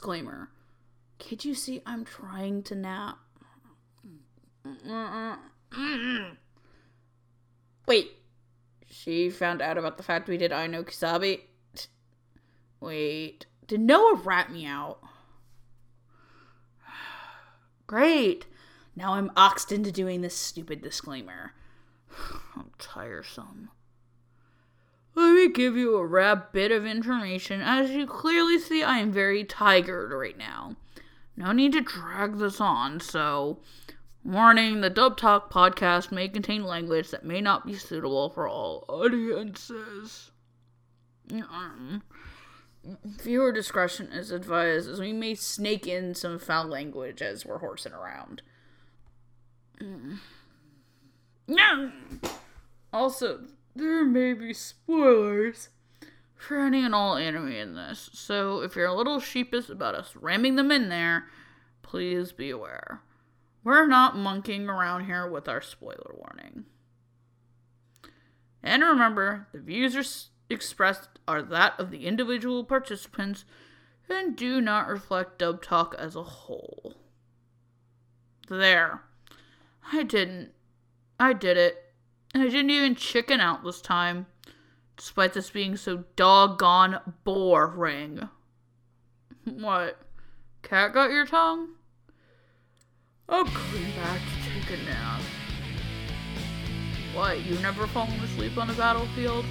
disclaimer. Can't you see I'm trying to nap? Wait, she found out about the fact we did I know Kisabi? Wait, did Noah rat me out? Great. Now I'm oxed into doing this stupid disclaimer. I'm tiresome. Me give you a rap bit of information. As you clearly see, I am very tigered right now. No need to drag this on, so. Warning the Dub Talk podcast may contain language that may not be suitable for all audiences. Viewer discretion is advised as we may snake in some foul language as we're horsing around. Mm. Also, there may be spoilers for any and all anime in this, so if you're a little sheepish about us ramming them in there, please be aware. We're not monkeying around here with our spoiler warning. And remember, the views expressed are that of the individual participants and do not reflect Dub Talk as a whole. There. I didn't. I did it. I didn't even chicken out this time, despite this being so doggone boring. What? Cat got your tongue? I'm coming back to take a nap. What, you never fallen asleep on a battlefield?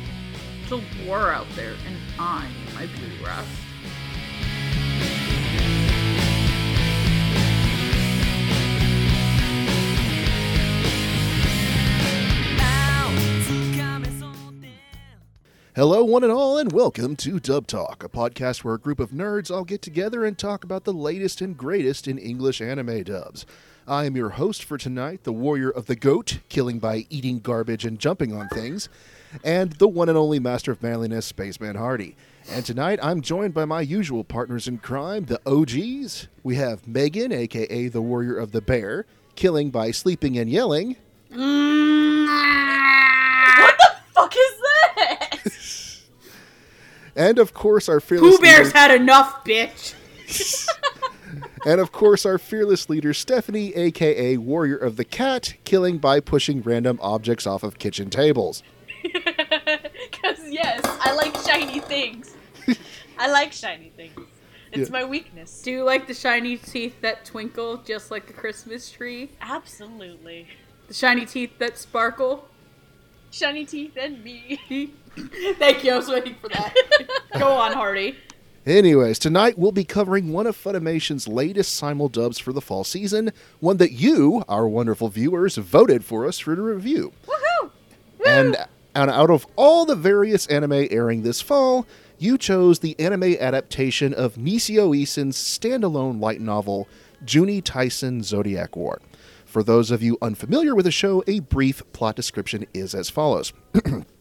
It's a war out there, and I need my beauty rest. Hello, one and all, and welcome to Dub Talk, a podcast where a group of nerds all get together and talk about the latest and greatest in English anime dubs. I am your host for tonight, the warrior of the goat, killing by eating garbage and jumping on things, and the one and only master of manliness, Spaceman Hardy. And tonight I'm joined by my usual partners in crime, the OGs. We have Megan, aka the warrior of the bear, killing by sleeping and yelling. Mm-hmm. What the fuck is that? And of course, our fearless Pooh Bear's leader- had enough, bitch. And of course, our fearless leader, Stephanie, aka Warrior of the Cat, killing by pushing random objects off of kitchen tables. Because, yes, I like shiny things. I like shiny things. It's Yeah. my weakness. Do you like the shiny teeth that twinkle just like a Christmas tree? Absolutely. The shiny teeth that sparkle? Shiny teeth and me. Thank you, I was waiting for that. Go on, Hardy. Anyways, tonight we'll be covering one of Funimation's latest simuldubs for the fall season, one that you, our wonderful viewers, voted for us for to review. Woohoo! And, and out of all the various anime airing this fall, you chose the anime adaptation of Nisio Isin's standalone light novel, Juni Taisen Zodiac War. For those of you unfamiliar with the show, a brief plot description is as follows.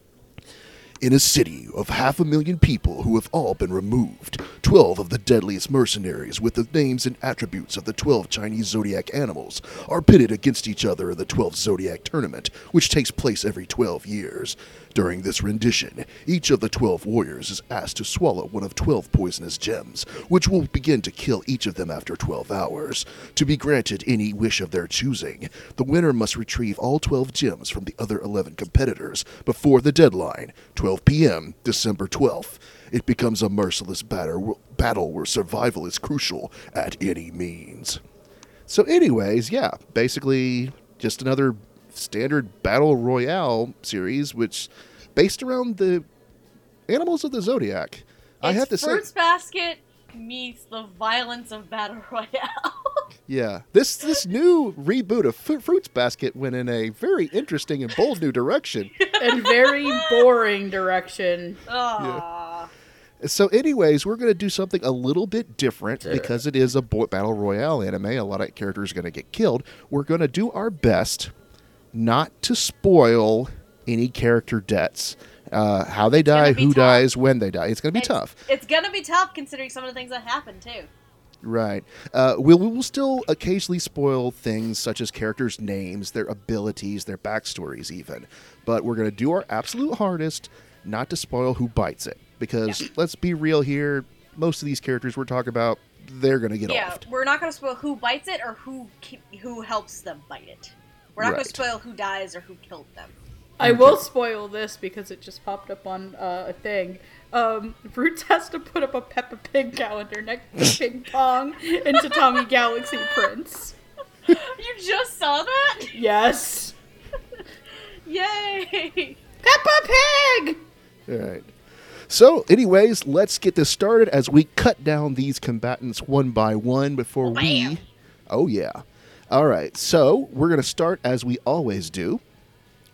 In a city of half a million people who have all been removed, 12 of the deadliest mercenaries with the names and attributes of the 12 Chinese zodiac animals are pitted against each other in the 12 Zodiac Tournament, which takes place every 12 years. During this rendition, each of the 12 warriors is asked to swallow one of 12 poisonous gems, which will begin to kill each of them after 12 hours. To be granted any wish of their choosing, the winner must retrieve all 12 gems from the other 11 competitors before the deadline, 12 p.m., December 12th. It becomes a merciless battle where survival is crucial at any means. So, anyways, yeah, basically just another standard battle royale series, which based around the animals of the zodiac. I have to say, Fruits Basket meets the violence of Battle Royale. yeah, this this new reboot of Fu- Fruits Basket went in a very interesting and bold new direction. And very boring direction. Aww. So, anyways, we're going to do something a little bit different because it is a bo- battle royale anime. A lot of characters are going to get killed. We're going to do our best not to spoil any character deaths. Uh, how they die, who tough. dies, when they die. It's going to be It's- tough. It's gonna be tough considering some of the things that happen, too. Right. Uh, we'll, we will still occasionally spoil things such as characters' names, their abilities, their backstories, even. But we're going to do our absolute hardest not to spoil who bites it. Because let's be real here, most of these characters we're talking about, they're gonna get off. yeah, off. we're not gonna spoil who bites it or who who helps them bite it. We're not Right. gonna spoil who dies or who killed them. I will spoil this because it just popped up on uh, a thing. Um, Roots has to put up a Peppa Pig calendar next to Ping Pong and Tatami Galaxy Prince. You just saw that? Yes. Yay! Peppa Pig! All right. So, anyways, let's get this started as we cut down these combatants one by one before Bam. we. Oh, yeah. All right. So, we're going to start as we always do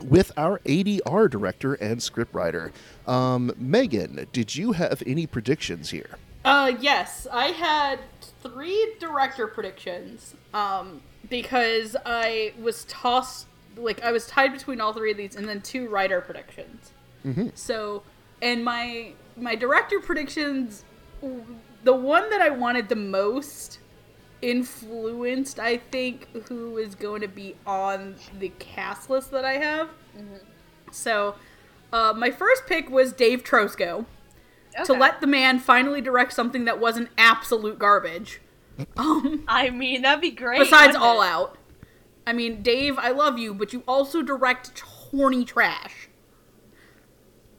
with our ADR director and scriptwriter. Um, Megan, did you have any predictions here? Uh, yes, I had three director predictions. Um, because I was tossed, like I was tied between all three of these, and then two writer predictions. Mhm. So, and my my director predictions, the one that I wanted the most influenced, I think, who is going to be on the cast list that I have. So, uh, my first pick was Dave Trosko to let the man finally direct something that wasn't absolute garbage. Um, I mean, that'd be great. besides All it? Out. I mean, Dave, I love you, but you also direct horny trash.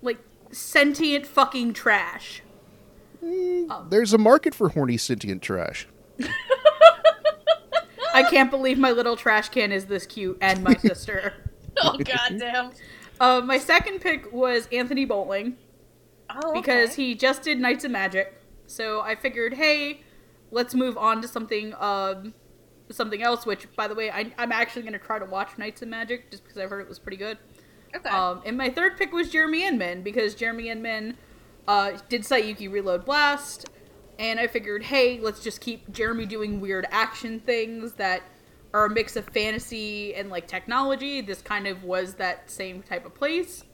Like sentient fucking trash. There's a market for horny sentient trash. I can't believe my little trash can is this cute and my sister. Oh goddamn. Uh, my second pick was Anthony Bowling. Oh, because he just did Knights of Magic. So I figured, hey, let's move on to something um something else. Which, by the way, I, I'm actually going to try to watch Knights of Magic just because I've heard it was pretty good. Okay. Um, and my third pick was Jeremy Inman because Jeremy Inman uh, did Saiyuki Reload Blast, and I figured, hey, let's just keep Jeremy doing weird action things that are a mix of fantasy and like technology. This kind of was that same type of place.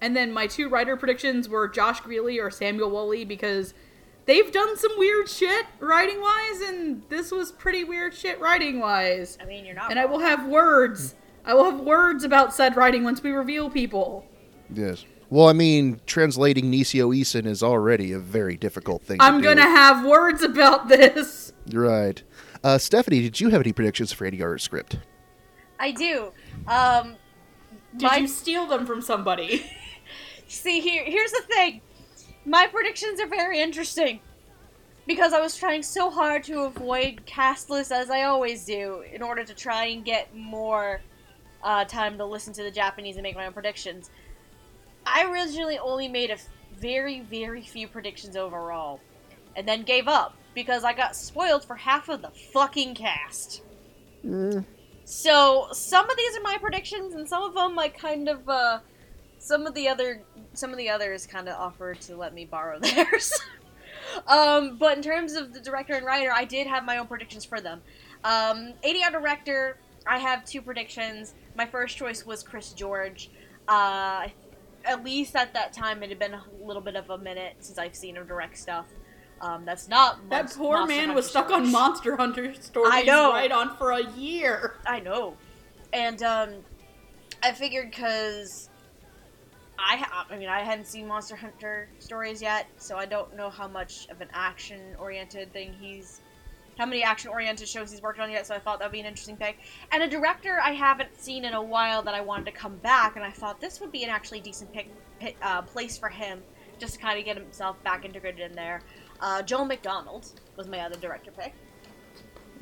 And then my two writer predictions were Josh Grelle or Samuel Woolley because they've done some weird shit writing wise, and this was pretty weird shit writing wise. I mean, you're not. And I will have words. I will have words about said writing once we reveal people. Yes. Well, I mean, translating Nisio Isin is already a very difficult thing I'm to gonna have words about this. Right. Uh, Stephanie, did you have any predictions for ADR script? I do. Um, Did my you steal them from somebody? see here. Here's the thing. My predictions are very interesting because I was trying so hard to avoid cast lists as I always do in order to try and get more uh, time to listen to the Japanese and make my own predictions. I originally only made a very, very few predictions overall, and then gave up because I got spoiled for half of the fucking cast. So some of these are my predictions, and some of them I kind of, uh, some of the other, some of the others kind of offered to let me borrow theirs. um, but in terms of the director and writer, I did have my own predictions for them. Um, ADR director, I have two predictions. My first choice was Chris George. Uh, at least at that time, it had been a little bit of a minute since I've seen him direct stuff. Um, that's not that Monst- poor Monster man Hunter was stuck on. Monster Hunter stories I know. right on for a year. I know, and um, I figured because I, ha- I mean, I hadn't seen Monster Hunter stories yet, so I don't know how much of an action-oriented thing he's, how many action-oriented shows he's worked on yet. So I thought that'd be an interesting pick, and a director I haven't seen in a while that I wanted to come back, and I thought this would be an actually decent pick, pick uh, place for him, just to kind of get himself back integrated in there. Uh, Joel McDonald was my other director pick.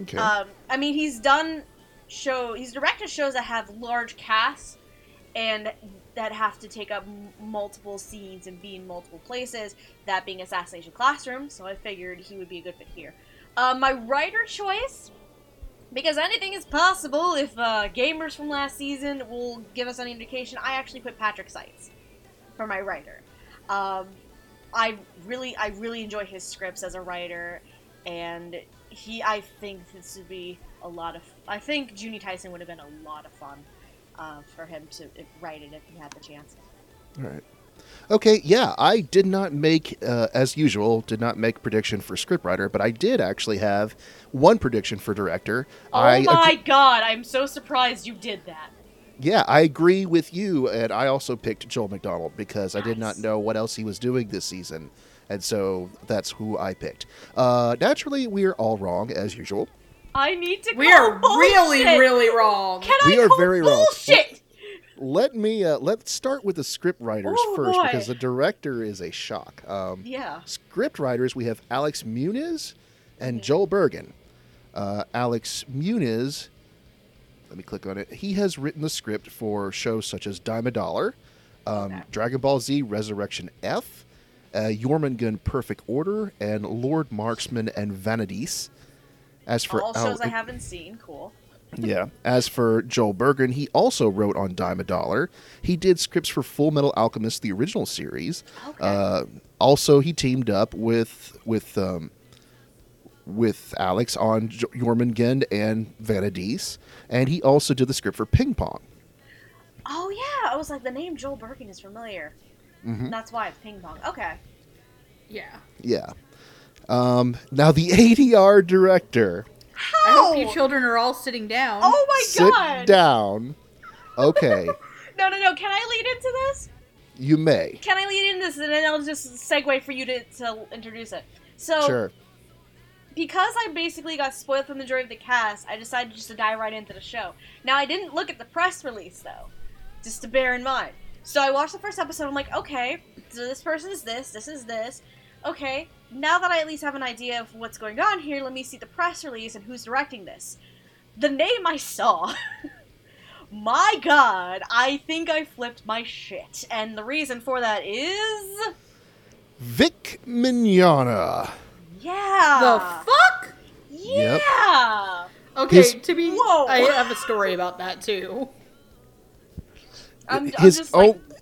Okay. Um, I mean, he's done show. He's directed shows that have large casts and that have to take up m- multiple scenes and be in multiple places. That being Assassination Classroom. So I figured he would be a good fit here. Uh, my writer choice, because anything is possible if uh, gamers from last season will give us any indication. I actually put Patrick Seitz for my writer. Um, I really, I really enjoy his scripts as a writer, and he, I think this would be a lot of. I think Juni Taisen would have been a lot of fun uh, for him to write it if he had the chance. All right. Okay, yeah, I did not make, uh, as usual, did not make prediction for scriptwriter, but I did actually have one prediction for director. Oh I ag- my god! I'm so surprised you did that. yeah, I agree with you, and I also picked Joel McDonald because I did not know what else he was doing this season. and so that's who I picked. Uh, naturally, we are all wrong as usual. I need to. We call are really, bullshit. really wrong. Can We I are call very wrong. Let me uh, let's start with the script writers Oh, first boy. because the director is a shock. Um, Yeah. script writers we have Alex Muniz and Mm-hmm. Joel Bergen. Uh, Alex Muniz, let me click on it. He has written the script for shows such as Daimidaler, um, Okay. Dragon Ball Z Resurrection F, uh, Jormungand Perfect Order, and Lord Marksman and Vanadis. As for All shows I haven't seen. Cool. Yeah. As for Joel Bergen, he also wrote on Daimidaler. He did scripts for Full Metal Alchemist, the original series. Okay. Uh, also, he teamed up with with um, with Alex on J- Jormungand and Vanadis, and he also did the script for Ping Pong. Oh yeah, I was like the name Joel Bergen is familiar. Mhm. That's why it's ping pong. Okay. Yeah. Yeah. Um, now the ADR director. I hope you children are all sitting down. Oh my sit god. down. Okay, No, no, no. Can I lead into this? you may. Can I lead into this and then I'll just segue for you to, to introduce it. So, Sure. because I basically got spoiled from the majority of the cast, I decided just to dive right into the show. Now, I didn't look at the press release though, just to bear in mind. So I watched the first episode. I'm like, okay, so this person is this, this is this. Okay, now that I at least have an idea of what's going on here, let me see the press release and who's directing this. The name I saw. my god, I think I flipped my shit. And the reason for that is. Vic Mignogna. Yeah. The fuck? Yep. Yeah. Okay, His- to be, Whoa. I have a story about that too. I'm, I'm His just like, own- what?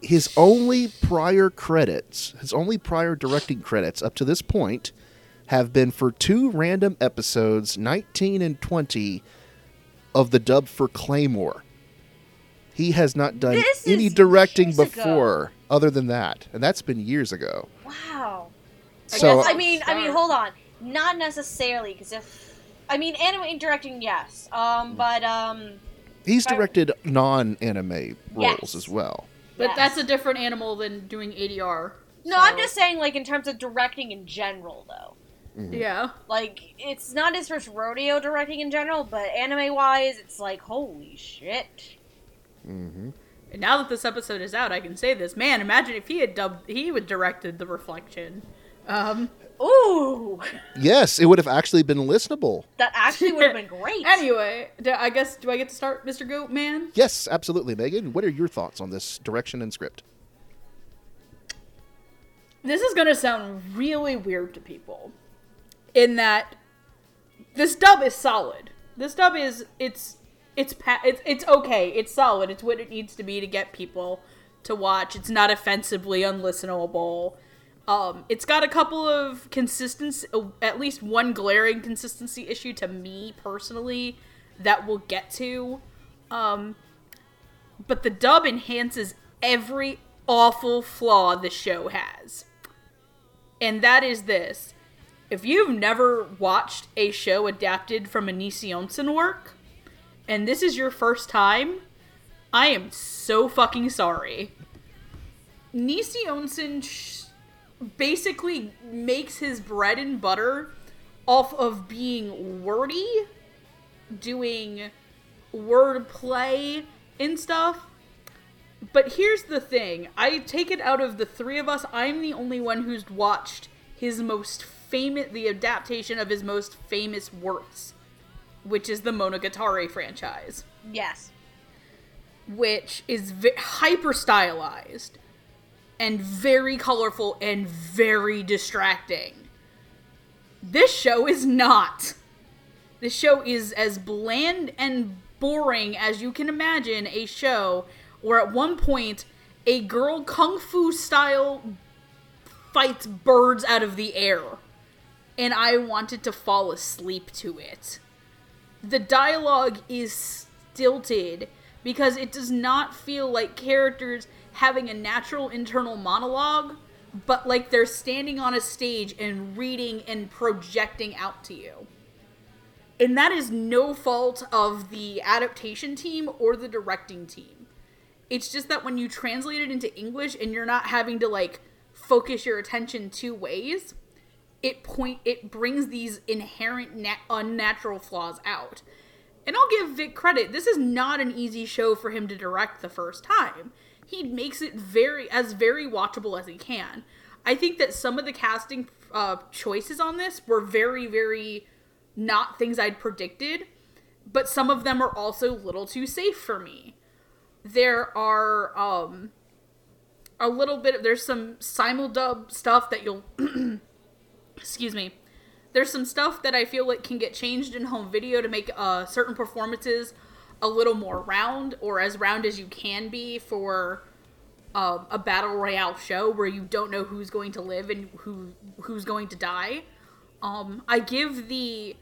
His only prior credits, his only prior directing credits up to this point have been for two random episodes, 19 and 20, of the dub for Claymore. He has not done This any directing years ago. before other than that, and that's been years ago. Wow. I So guess I mean I mean hold on. Not necessarily because if I mean anime directing yes. Um but um he's directed non-anime roles Yes. as well. But Yes. that's a different animal than doing ADR. no, so- I'm just saying like in terms of directing in general though. Yeah. Like it's not his first rodeo directing in general, but anime wise it's like holy shit. hmm And now that this episode is out, I can say this. Man, imagine if he had dubbed, he would directed the reflection. Um. Ooh, Yes, it would have actually been listenable. that actually would have been great. Anyway, do, I guess do I get to start, Mr. Goat Man? Yes, absolutely, Megan. What are your thoughts on this direction and script? This is gonna sound really weird to people, in that this dub is solid. This dub is it's it's pa- it's it's okay. It's solid. It's what it needs to be to get people to watch. It's not offensively unlistenable. Um, it's got a couple of consistency, at least one glaring consistency issue to me personally that we'll get to. Um, but the dub enhances every awful flaw the show has. And that is this. If you've never watched a show adapted from a Nisio Isin work, and this is your first time, I am so fucking sorry. Nisio Isin basically makes his bread and butter off of being wordy, doing wordplay and stuff. But here's the thing I take it out of the three of us, I'm the only one who's watched his most famous, the adaptation of his most famous works, which is the Monogatari franchise yes. which is v- hyper stylized and very colorful and very distracting. This show is not. This show is as bland and boring as you can imagine a show where at one point a girl kung fu style fights birds out of the air. And I wanted to fall asleep to it the dialogue is stilted because it does not feel like characters having a natural internal monologue, but like they're standing on a stage and reading and projecting out to you. And that is no fault of the adaptation team or the directing team. It's just that when you translate it into English and you're not having to like focus your attention two ways, it point it brings these inherent na- unnatural flaws out. And I'll give Vic credit. This is not an easy show for him to direct the first time. He makes it very as very watchable as he can. I think that some of the casting uh, choices on this were very, very not things I'd predicted, but some of them are also a little too safe for me. There are um, a little bit. Of there's some simuldub stuff that you'll. excuse me. There's some stuff that I feel like can get changed in home video to make uh, certain performances a little more round or as round as you can be for uh, a battle royale show where you don't know who's going to live and who who's going to die. Um, I give the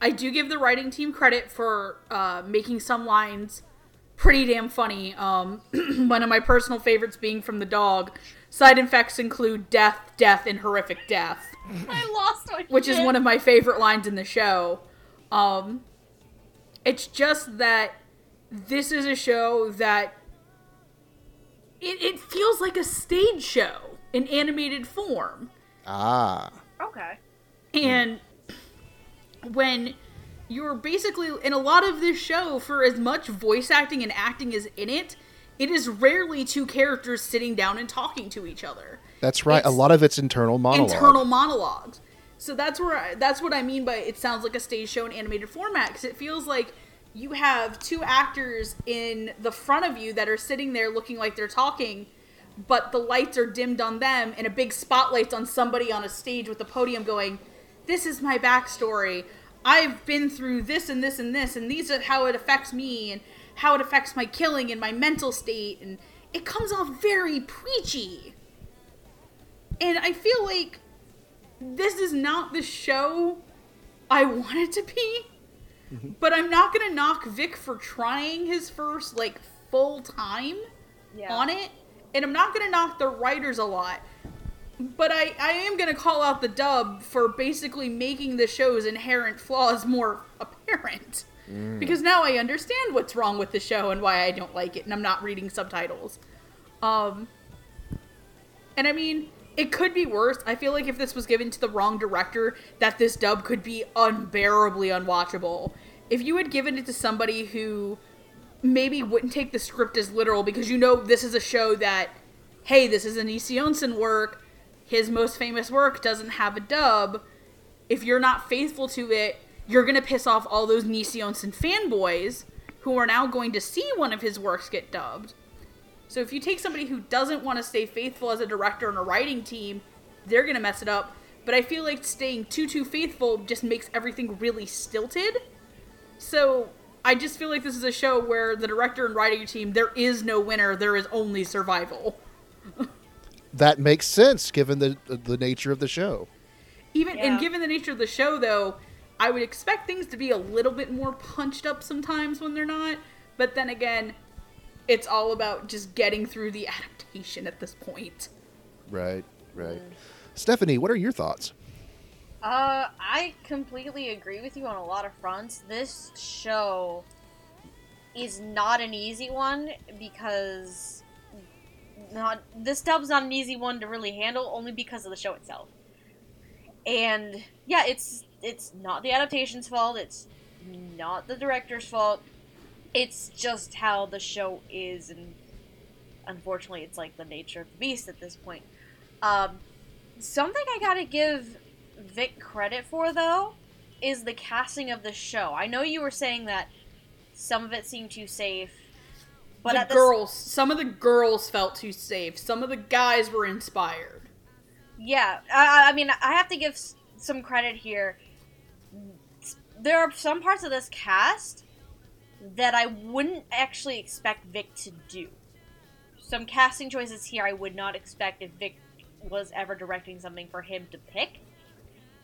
I do give the writing team credit for uh, making some lines pretty damn funny. Um, one of my personal favorites being from the dog. Side effects include death, death, and horrific death. I lost my which is one of my favorite lines in the show. Um, it's just that this is a show that it, it feels like a stage show in animated form. Ah. Okay. And when you're basically in a lot of this show, for as much voice acting and acting is in it, it is rarely two characters sitting down and talking to each other. That's right. a lot of it's internal monologue. internal monologues. So that's where I, that's what I mean by it sounds like a stage show in animated format because it feels like you have two actors in the front of you that are sitting there looking like they're talking, but the lights are dimmed on them and a big spotlight's on somebody on a stage with a podium going, "This is my backstory. I've been through this and this and this, and these are how it affects me and how it affects my killing and my mental state." And it comes off very preachy. And I feel like this is not the show I want it to be. But I'm not gonna knock Vic for trying his first like full time Yeah. on it, and I'm not gonna knock the writers a lot. But I, I am gonna call out the dub for basically making the show's inherent flaws more apparent. Because now I understand what's wrong with the show and why I don't like it, and I'm not reading subtitles. Um, and I mean, it could be worse. I feel like if this was given to the wrong director, that this dub could be unbearably unwatchable. If you had given it to somebody who maybe wouldn't take the script as literal because you know this is a show that, hey, this is an E. Sionson work, his most famous work doesn't have a dub. If you're not faithful to it, you're gonna piss off all those Nisio Isin fanboys who are now going to see one of his works get dubbed. So if you take somebody who doesn't want to stay faithful as a director and a writing team, they're gonna mess it up. But I feel like staying too too faithful just makes everything really stilted. So I just feel like this is a show where the director and writing team there is no winner, there is only survival. That makes sense given the the nature of the show. Even Yeah. and given the nature of the show though, I would expect things to be a little bit more punched up sometimes when they're not. But then again, it's all about just getting through the adaptation at this point. Right, right. Stephanie, what are your thoughts? Uh, I completely agree with you on a lot of fronts. This show is not an easy one because not this dub's not an easy one to really handle only because of the show itself. And yeah, it's it's not the adaptation's fault. It's not the director's fault. It's just how the show is, and unfortunately, it's like the nature of the beast at this point. Um, something I gotta give Vic credit for though is the casting of the show. I know you were saying that some of it seemed too safe, but the at the girls, some of the girls felt too safe. Some of the guys were inspired. Yeah, I, I mean, I have to give s- some credit here. There are some parts of this cast that I wouldn't actually expect Vic to do. Some casting choices here I would not expect if Vic was ever directing something for him to pick.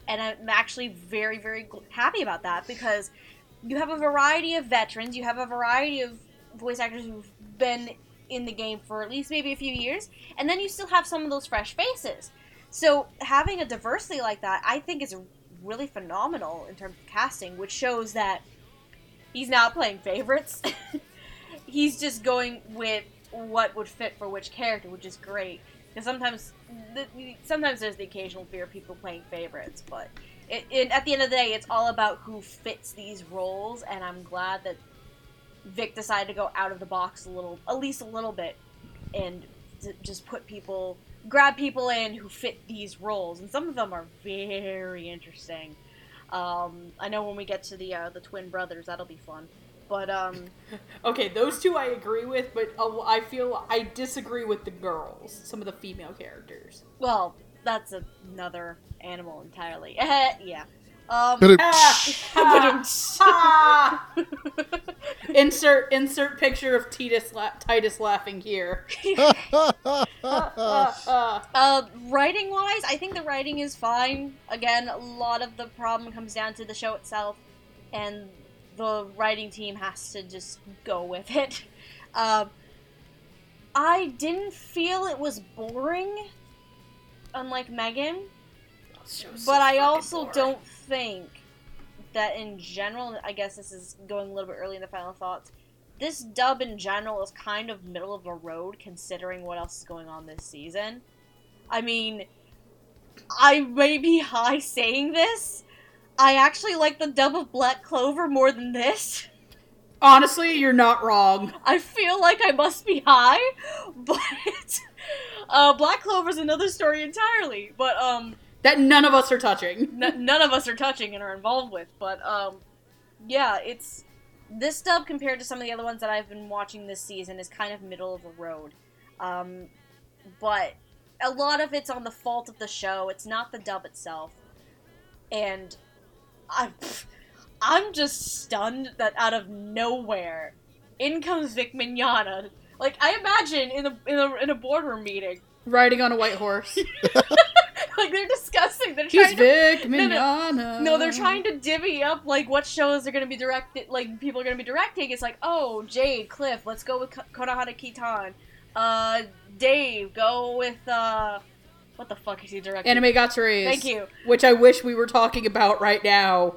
And I'm actually very, very happy about that because you have a variety of veterans, you have a variety of voice actors who've been in the game for at least maybe a few years, and then you still have some of those fresh faces. So having a diversity like that, I think, is really phenomenal in terms of casting, which shows that he's not playing favorites. he's just going with what would fit for which character, which is great. Because sometimes, the, sometimes there's the occasional fear of people playing favorites, but it, it, at the end of the day, it's all about who fits these roles, and I'm glad that Vic decided to go out of the box a little, at least a little bit, and just put people, grab people in who fit these roles, and some of them are very interesting. Um, I know when we get to the uh, the twin brothers, that'll be fun. But um, Okay, those two I agree with, but uh, I feel I disagree with the girls, some of the female characters. well, that's another animal entirely. yeah. Um, Ah, ah, ah. insert insert picture of Titus la- Titus laughing here. Ah, ah. Uh, writing wise, I think the writing is fine. Again, a lot of the problem comes down to the show itself, and the writing team has to just go with it. Um, I didn't feel it was boring, unlike Megan, but I also don't think that in general, I guess this is going a little bit early in the final thoughts. This dub in general is kind of middle of the road considering what else is going on this season. I mean, I may be high saying this. I actually like the dub of Black Clover more than this. Honestly, you're not wrong. I feel like I must be high, but uh, Black Clover's another story entirely. But um, That none of us are touching. n- none of us are touching and are involved with. But um, yeah, it's this dub compared to some of the other ones that I've been watching this season is kind of middle of the road. Um, but a lot of it's on the fault of the show. It's not the dub itself, and I, I'm just stunned that out of nowhere, in comes Vic Mignogna. Like I imagine in a in a in a boardroom meeting, Riding on a white horse. like they're discussing. They're He's trying to Vic no. Mignogna. No, they're trying to divvy up like what shows they're gonna be directed, like people are gonna be directing. It's like, oh, Jade, Cliff, let's go with Ko- Konohana Kitan. Uh, Dave, go with uh, what the fuck is he directing? Anime Gataris. Thank you. Which I wish we were talking about right now.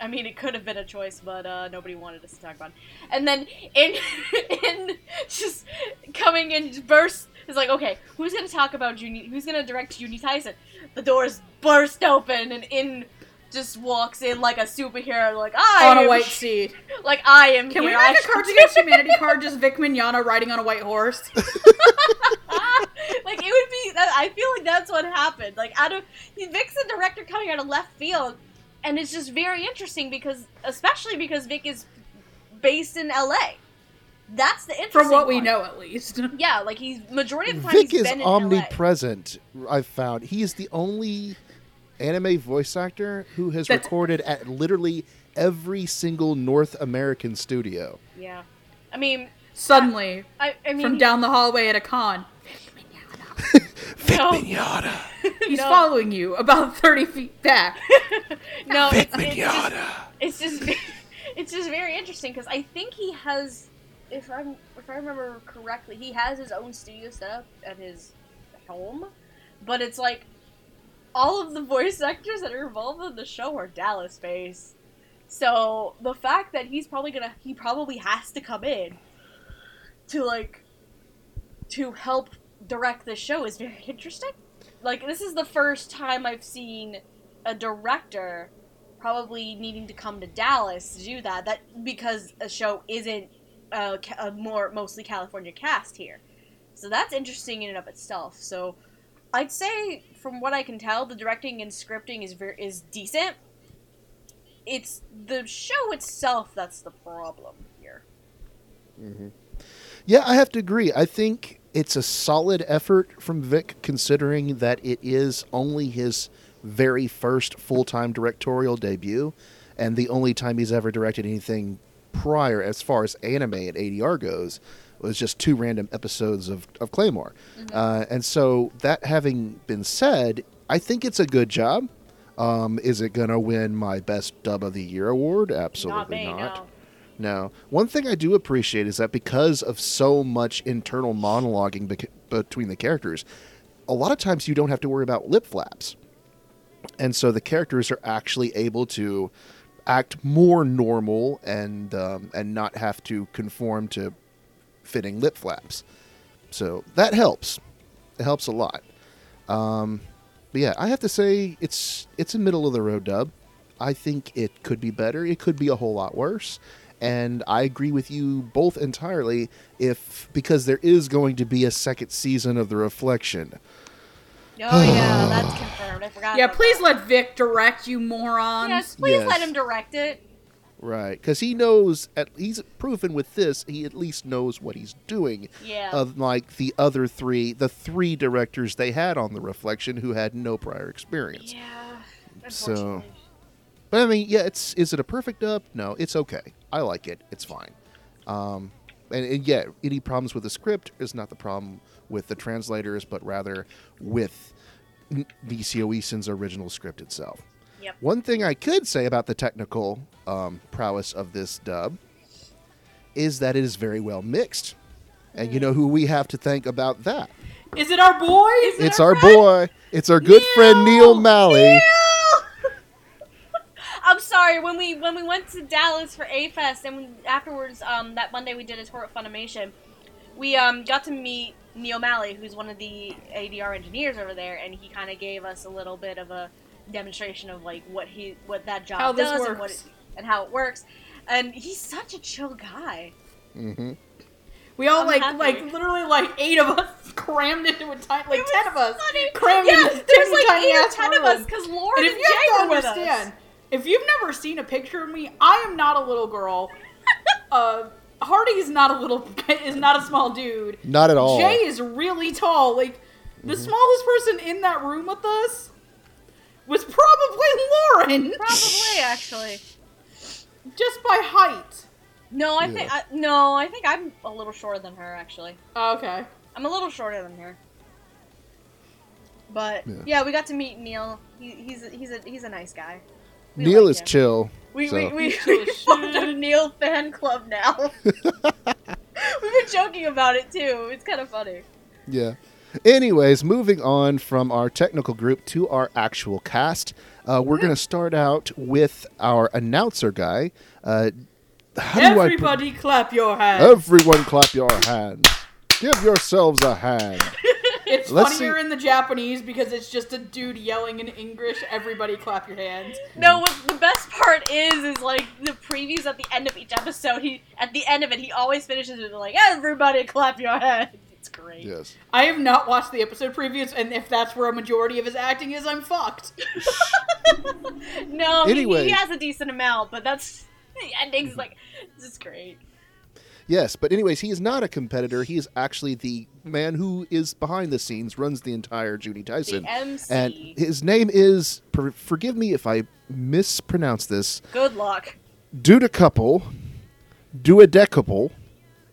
I mean, it could have been a choice, but uh, nobody wanted us to talk about. It. And then in in just coming in burst is like, okay, who's gonna talk about Juni? Who's gonna direct Juni Taisen? The doors burst open, and in just walks in like a superhero, like I on a white seat. like I am. Can we here. make I a Cards Against Humanity card just Vic Mignogna riding on a white horse? like it would be. that- I feel like that's what happened. Like out of Vic's the director coming out of left field, and it's just very interesting because, especially because Vic is based in L.A. That's the interesting. From what we part. know, at least. Yeah, like he's majority of the time Vic he's is been in omnipresent. I've found he is the only anime voice actor who has That's- recorded at literally every single North American studio. Yeah, I mean, Suddenly, I, I mean, from down the hallway at a con, Vic No. Mignogna. he's No. following you about 30 feet back. no, Vic it's, it's just, it's just ve- it's just very interesting because I think he has, if I if I remember correctly, he has his own studio set up at his home, but it's like all of the voice actors that are involved in the show are Dallas based. So the fact that he's probably gonna he probably has to come in to like to help direct the show is very interesting. Like this is the first time I've seen a director probably needing to come to Dallas to do that. That because a show isn't a, a more mostly California cast here, so that's interesting in and of itself. So I'd say, from what I can tell, the directing and scripting is very is decent. It's the show itself that's the problem here. Mm-hmm. Yeah, I have to agree. I think it's a solid effort from Vic, considering that it is only his very first full time directorial debut, and the only time he's ever directed anything prior, as far as anime and ADR goes, was just two random episodes of, of Claymore. Uh, and so, that having been said, I think it's a good job. Um, is it going to win my Best Dub of the Year award? Absolutely not me, not. no. No. One thing I do appreciate is that because of so much internal monologuing bec- between the characters, a lot of times you don't have to worry about lip flaps. And so the characters are actually able to act more normal and um, and not have to conform to fitting lip flaps. So that helps. It helps a lot. Um, but yeah, I have to say it's it's a middle of the road dub. I think it could be better. It could be a whole lot worse. And I agree with you both entirely. If because there is going to be a second season of the Reflection. Oh yeah, that's confirmed. I forgot. Yeah, please that. let Vic direct you morons. Yes, please let him direct it. Right, because he knows. At, he's proven with this. He at least knows what he's doing. Yeah. Of like the other three, the three directors they had on the Reflection who had no prior experience. yeah. So- But I mean, yeah, it's is it a perfect dub? No, it's okay. I like it. It's fine. Um, and, and yeah, any problems with the script is not the problem with the translators, but rather with N- Nisio Isin's original script itself. Yep. One thing I could say about the technical um, prowess of this dub is that it is very well mixed. And you know who we have to thank about that? Is it our boy? Is it It's our our boy. It's our good friend Neil Malley. I'm sorry when we when we went to Dallas for A Fest and we, afterwards um that Monday we did a tour at Funimation. We um got to meet Neil Malley, who's one of the ADR engineers over there, and he kind of gave us a little bit of a demonstration of like what he what that job How does and what it, and how it works. And he's such a chill guy. hmm We all I'm like happy. like literally like eight of us crammed into a tiny like ten of us funny. crammed yeah, into a there's like tiny eight or ass ten room. of us because Lauren And and, if you Jay have to were with understand, us. if you've never seen a picture of me, I am not a little girl. uh, Hardy is not a little is not a small dude. Not at all. Jay is really tall. Like the Mm-hmm. smallest person in that room with us was probably Lauren, Probably actually. just by height. No, I Yeah. think I, no, I think I'm a little shorter than her actually. Oh, okay. I'm a little shorter than her. But Yeah. yeah, we got to meet Neil. He, he's he's a he's a nice guy. We Neil like is him. chill. We so- we we, we formed a Neil fan club now. We've been joking about it too. It's kind of funny. Yeah. Anyways, moving on from our technical group to our actual cast, uh, we're going to start out with our announcer guy. Uh, how do I pr- Everybody, clap your hands. Everyone clap your hands. Give yourselves a hand. It's Let's funnier see- in the Japanese because it's just a dude yelling in English. Everybody, clap your hands. No, what the best part is is like the previews at the end of each episode. He at the end of it, he always finishes with like, "Everybody, clap your hands." It's great. Yes. I have not watched the episode previews, and if that's where a majority of his acting is, I'm fucked. No, he- he, Anyway. he has a decent amount, but that's the ending's like, this is great. Yes, but anyways, he is not a competitor. He is actually the man who is behind the scenes, runs the entire Junie The Tyson. MC. And his name is, per- forgive me if I mispronounce this, Good luck. Dudecouple, Duodecouple.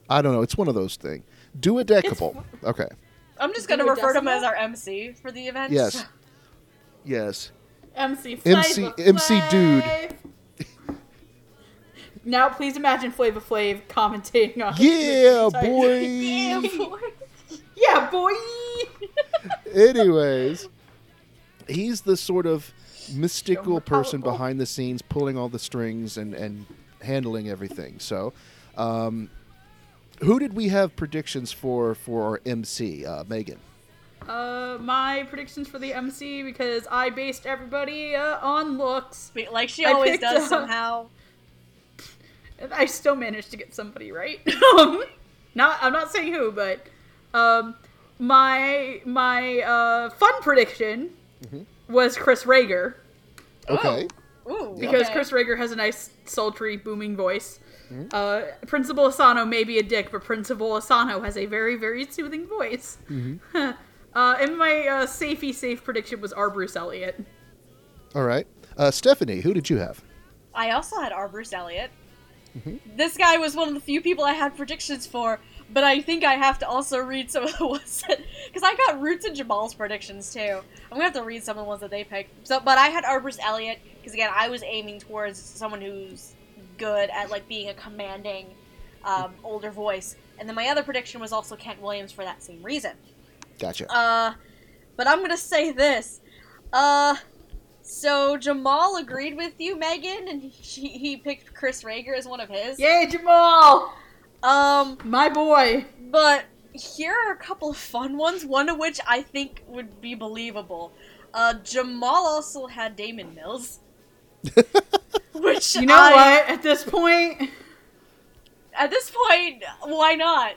I don't know. It's one of those things. Duodecouple. Okay. I'm just gonna refer to him as our MC for the event. Yes. Yes. MC MC Flava MC dude. Flav. now, please imagine Flava Flav commentating on. Yeah, boy. Yeah, boy. yeah, boy. Anyways, he's the sort of mystical more person behind the scenes, pulling all the strings and, and handling everything. So, um, who did we have predictions for for our MC, uh, Megan? Uh, my predictions for the MC because I based everybody uh, on looks. Wait, Like she always picked, does uh, somehow. And I still managed to get somebody right. um, not I'm not saying who, but um, my my uh, fun prediction was Chris Rager Okay. Ooh, because okay. Chris Rager has a nice sultry booming voice. Uh, Principal Asano may be a dick, but Principal Asano has a very very soothing voice. uh, and my uh, safety safe prediction was R. Bruce Elliott. All right. Uh, Stephanie, who did you have? I also had R. Bruce Elliott. Mm-hmm. This guy was one of the few people I had predictions for, but I think I have to also read some of the ones that because I got Roots and Jamal's predictions too. I'm gonna have to read some of the ones that they picked. So, but I had R. Bruce Elliott because again, I was aiming towards someone who's good at like being a commanding um, older voice, and then my other prediction was also Kent Williams for that same reason. Gotcha. Uh, but I'm gonna say this. Uh, so Jamal agreed with you, Megan, and he, he picked Chris Rager as one of his. Yay, Jamal! Um, My boy. but here are a couple of fun ones. One of which I think would be believable. Uh, Jamal also had Daman Mills. which You know I- what? At this point, At this point, why not?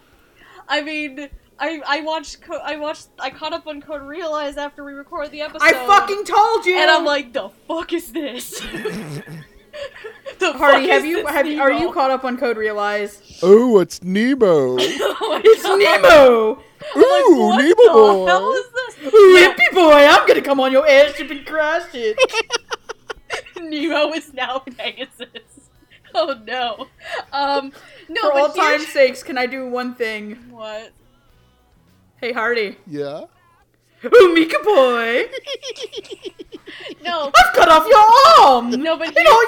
I mean, I I watched Co- I watched I caught up on Code Realize after we recorded the episode. I fucking told you. and I'm like, the fuck is this? the Hardy, fuck have is you this have you- are you caught up on Code Realize? Oh, it's Nemo. It's Nemo. Ooh, what Nemo the boy. hell is this? Lippy boy, I'm gonna come on your airship and crash it. Nemo is now Pegasus. Oh no. Um, no, For all time's sakes, can I do one thing? What? Hey, Hardy. Yeah. Ooh, Mika boy. No, I've cut off your arm. No, but and here- all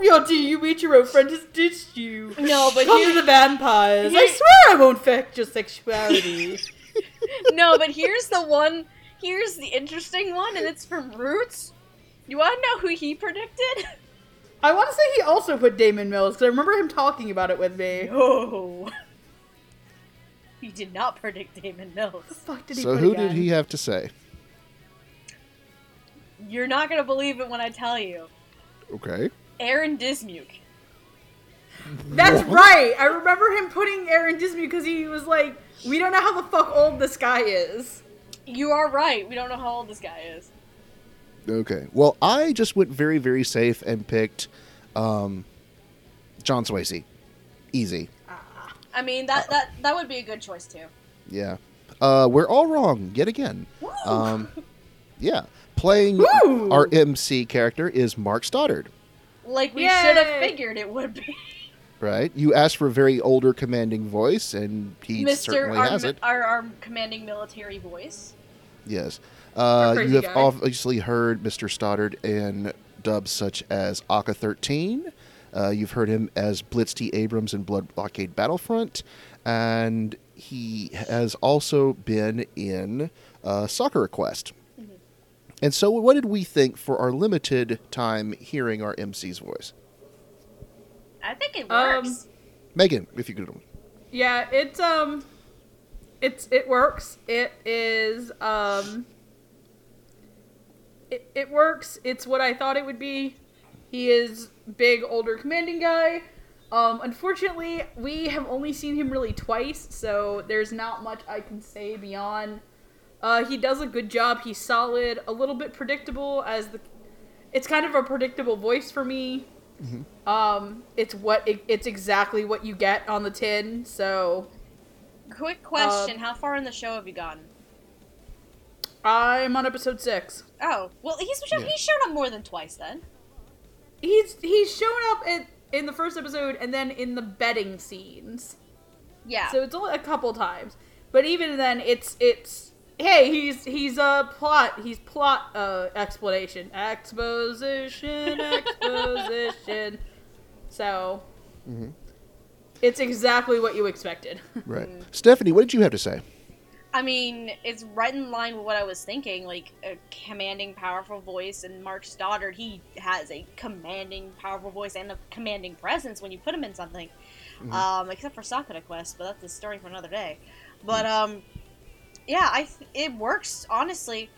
your your your Ichiro friend has ditched you. No, but come here- to the vampires. I swear I won't affect your sexuality. no, but here's the one. Here's the interesting one, and it's from Roots. You want to know who he predicted? I want to say he also put Daman Mills because I remember him talking about it with me. No. He did not predict Daman Mills. fuck did he So who again? did he have to say? You're not gonna believe it when I tell you. Okay. Aaron Dismuke. That's What? right. I remember him putting Aaron Dismuke because he was like, "We don't know how the fuck old this guy is." You are right. We don't know how old this guy is. Okay. Well, I just went very, very safe and picked um, John Swasey. Easy. I mean that that that would be a good choice too. Yeah. Uh, we're all wrong yet again. Woo! Um, yeah. Playing Woo! our MC character is Mark Stoddard. Like we should have figured it would be. Right? You asked for a very older commanding voice, and he Mr. certainly Our, has it. our our commanding military voice. Yes. Uh, you have guy. obviously heard Mr. Stoddard in dubs such as Aka 13. Uh, you've heard him as Blitz T. Abrams in Blood Blockade Battlefront. And he has also been in uh, Sakura Quest. Mm-hmm. And so, what did we think for our limited time hearing our MC's voice? I think it Um, works. Megan, if you could. Yeah, it's um, it's it works. It is um, it it works. It's what I thought it would be. He is big, older, commanding guy. Um, unfortunately, we have only seen him really twice, so there's not much I can say beyond. Uh, he does a good job. He's solid. A little bit predictable as the. It's kind of a predictable voice for me. Um, it's what it, it's exactly what you get on the tin. So Quick question: um, How far in the show have you gotten? I'm on episode six. Oh, well, he's Yeah. he's shown up more than twice then. He's he's shown up in in the first episode and then in the bedding scenes. Yeah. So it's only a couple times, but even then, it's it's hey he's he's a plot he's plot uh explanation exposition exposition. So Mhm. it's exactly what you expected. Right. Stephanie, what did you have to say? I mean, it's right in line with what I was thinking. Like a commanding, powerful voice, and Mark Stoddard, he has a commanding, powerful voice and a commanding presence when you put him in something. Um, except for Sakura Quest, but that's a story for another day. But um, yeah, I th- it works honestly,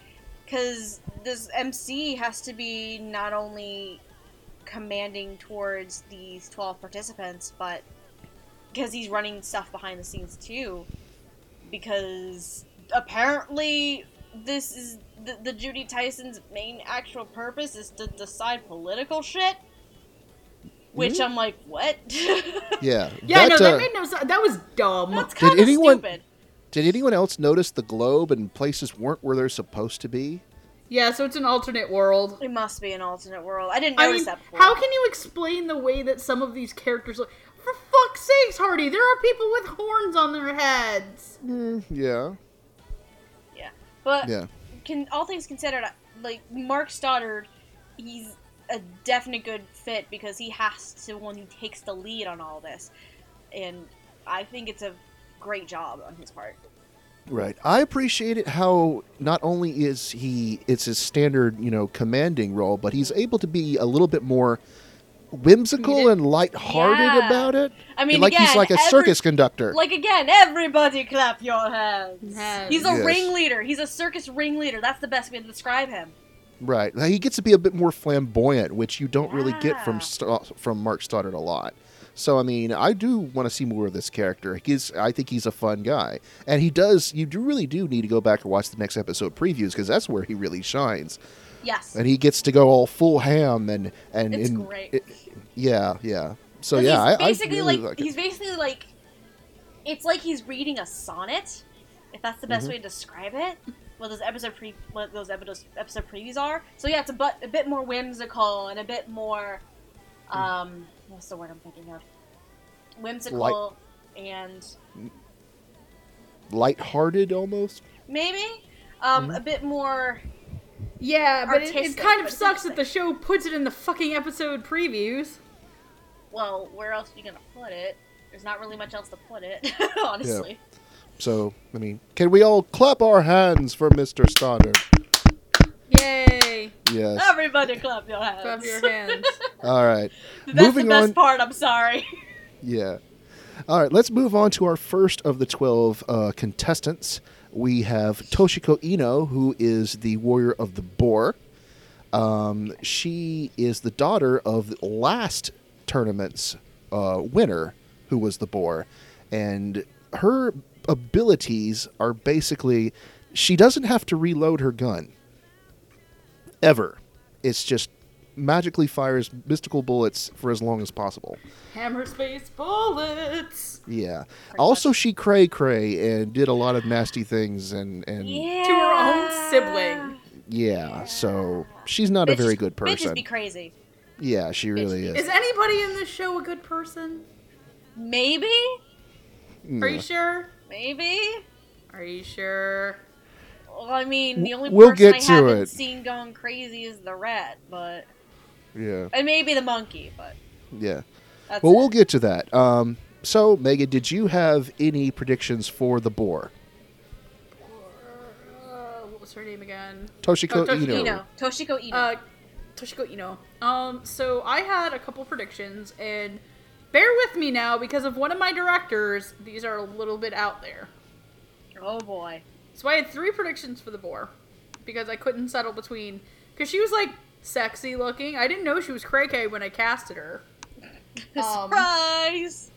because this MC has to be not only commanding towards these twelve participants, but because he's running stuff behind the scenes too because apparently this is the, the Juni Taisen's main actual purpose is to decide political shit. Which Mhm. I'm like, what? Yeah. Yeah, no, uh, that made no sense. That was dumb. That's kind of anyone- stupid. Did anyone else notice the globe and places weren't where they're supposed to be? Yeah, so it's an alternate world. It must be an alternate world. I didn't I notice mean, that before. how can you explain the way that some of these characters look? For fuck's sakes, Hardy, there are people with horns on their heads. Mm. Yeah. yeah, but Yeah. can all things considered, like Mark Stoddard, he's a definite good fit because he has to one who takes the lead on all this, and I think it's a great job on his part. Right. I appreciate it how not only is he it's his standard, you know, commanding role, but he's able to be a little bit more whimsical You and lighthearted Yeah. about it. I mean, like again, he's like a every- circus conductor. Like again, everybody clap your hands. Hands. He's a Yes. ringleader. He's a circus ringleader. That's the best way to describe him. Right. He gets to be a bit more flamboyant, which you don't really get from St- from Mark Stoddard a lot. So I mean, I do want to see more of this character. He's, I think he's a fun guy, and he does. You do really do need to go back and watch the next episode previews because that's where he really shines, Yes. and he gets to go all full ham and and It's and- great. it- yeah, yeah. So yeah, he's I, I basically really like, like he's basically like it's like he's reading a sonnet, if that's the best Mm-hmm. way to describe it. What those episode pre what those episode episode previews are. So yeah, it's a but a bit more whimsical and a bit more um what's the word I'm thinking of? Whimsical and lighthearted almost. maybe um Mm-hmm. a bit more Yeah, but it, it kind of it's sucks that the show puts it in the fucking episode previews. well, where else are you gonna put it? There's not really much else to put it, honestly. So I mean, can we all clap our hands for Mister Stoddard? Yay! Yes. Everybody clap your hands. Clap your hands. All right. That's the Moving best on. part, I'm sorry. Yeah. All right, let's move on to our first of the 12 uh, contestants. We have Toshiko Ino, who is the warrior of the boar. Um, she is the daughter of the last tournament's uh, winner, who was the boar. And her abilities are basically she doesn't have to reload her gun. Ever. It's just magically fires mystical bullets for as long as possible. Hammer space bullets. Yeah. also, she cray cray and did a lot of nasty things, and and yeah. Yeah. To her own sibling. Yeah, so she's not a very good Bitches person. be crazy. yeah, she really Is is. anybody in this show a good person? Maybe? No. Are you sure? Maybe? Are you sure? Well, I mean, the only We'll person get I to haven't it. seen going crazy is the rat, but Yeah, and maybe the monkey, but yeah. that's Well, it. we'll get to that. Um, so Megan, did you have any predictions for the boar? Uh, what was her name again? Toshiko Oh, Toshiko Ino. Ino, Toshiko Ino. Uh, Toshiko Ino. Um, so I had a couple predictions, and bear with me now because of one of my directors. These are a little bit out there. oh boy. So I had three predictions for the boar because I couldn't settle between because she was like sexy looking. I didn't know she was cray cray when I casted her. Um, Surprise!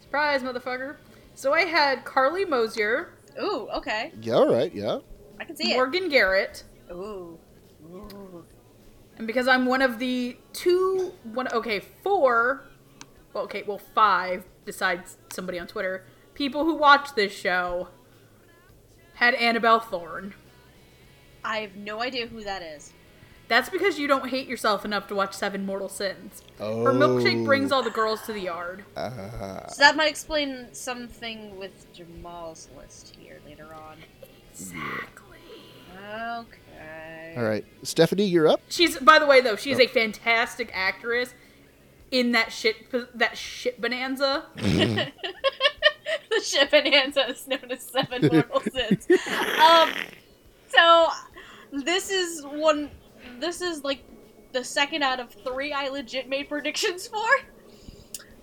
Surprise, motherfucker. So I had Carli Mosier, Ooh, okay. Yeah, all right. Yeah. I can see it. Morgan Garrett. Ooh. Ooh. and because I'm one of the two, one okay, four, well, okay, well, five besides somebody on Twitter, people who watch this show had Annabelle Thorne. I have no idea who that is. That's because you don't hate yourself enough to watch Seven Mortal Sins. Oh. Her milkshake brings all the girls to the yard. Uh, So that might explain something with Jamal's list here later on. Exactly. Okay. all right, Stephanie, you're up. She's, by the way, though, she's a fantastic actress in that shit, that shit bonanza. the shit bonanza is known as Seven Mortal Sins. Um, so this is one. This is like the second out of three I legit made predictions for.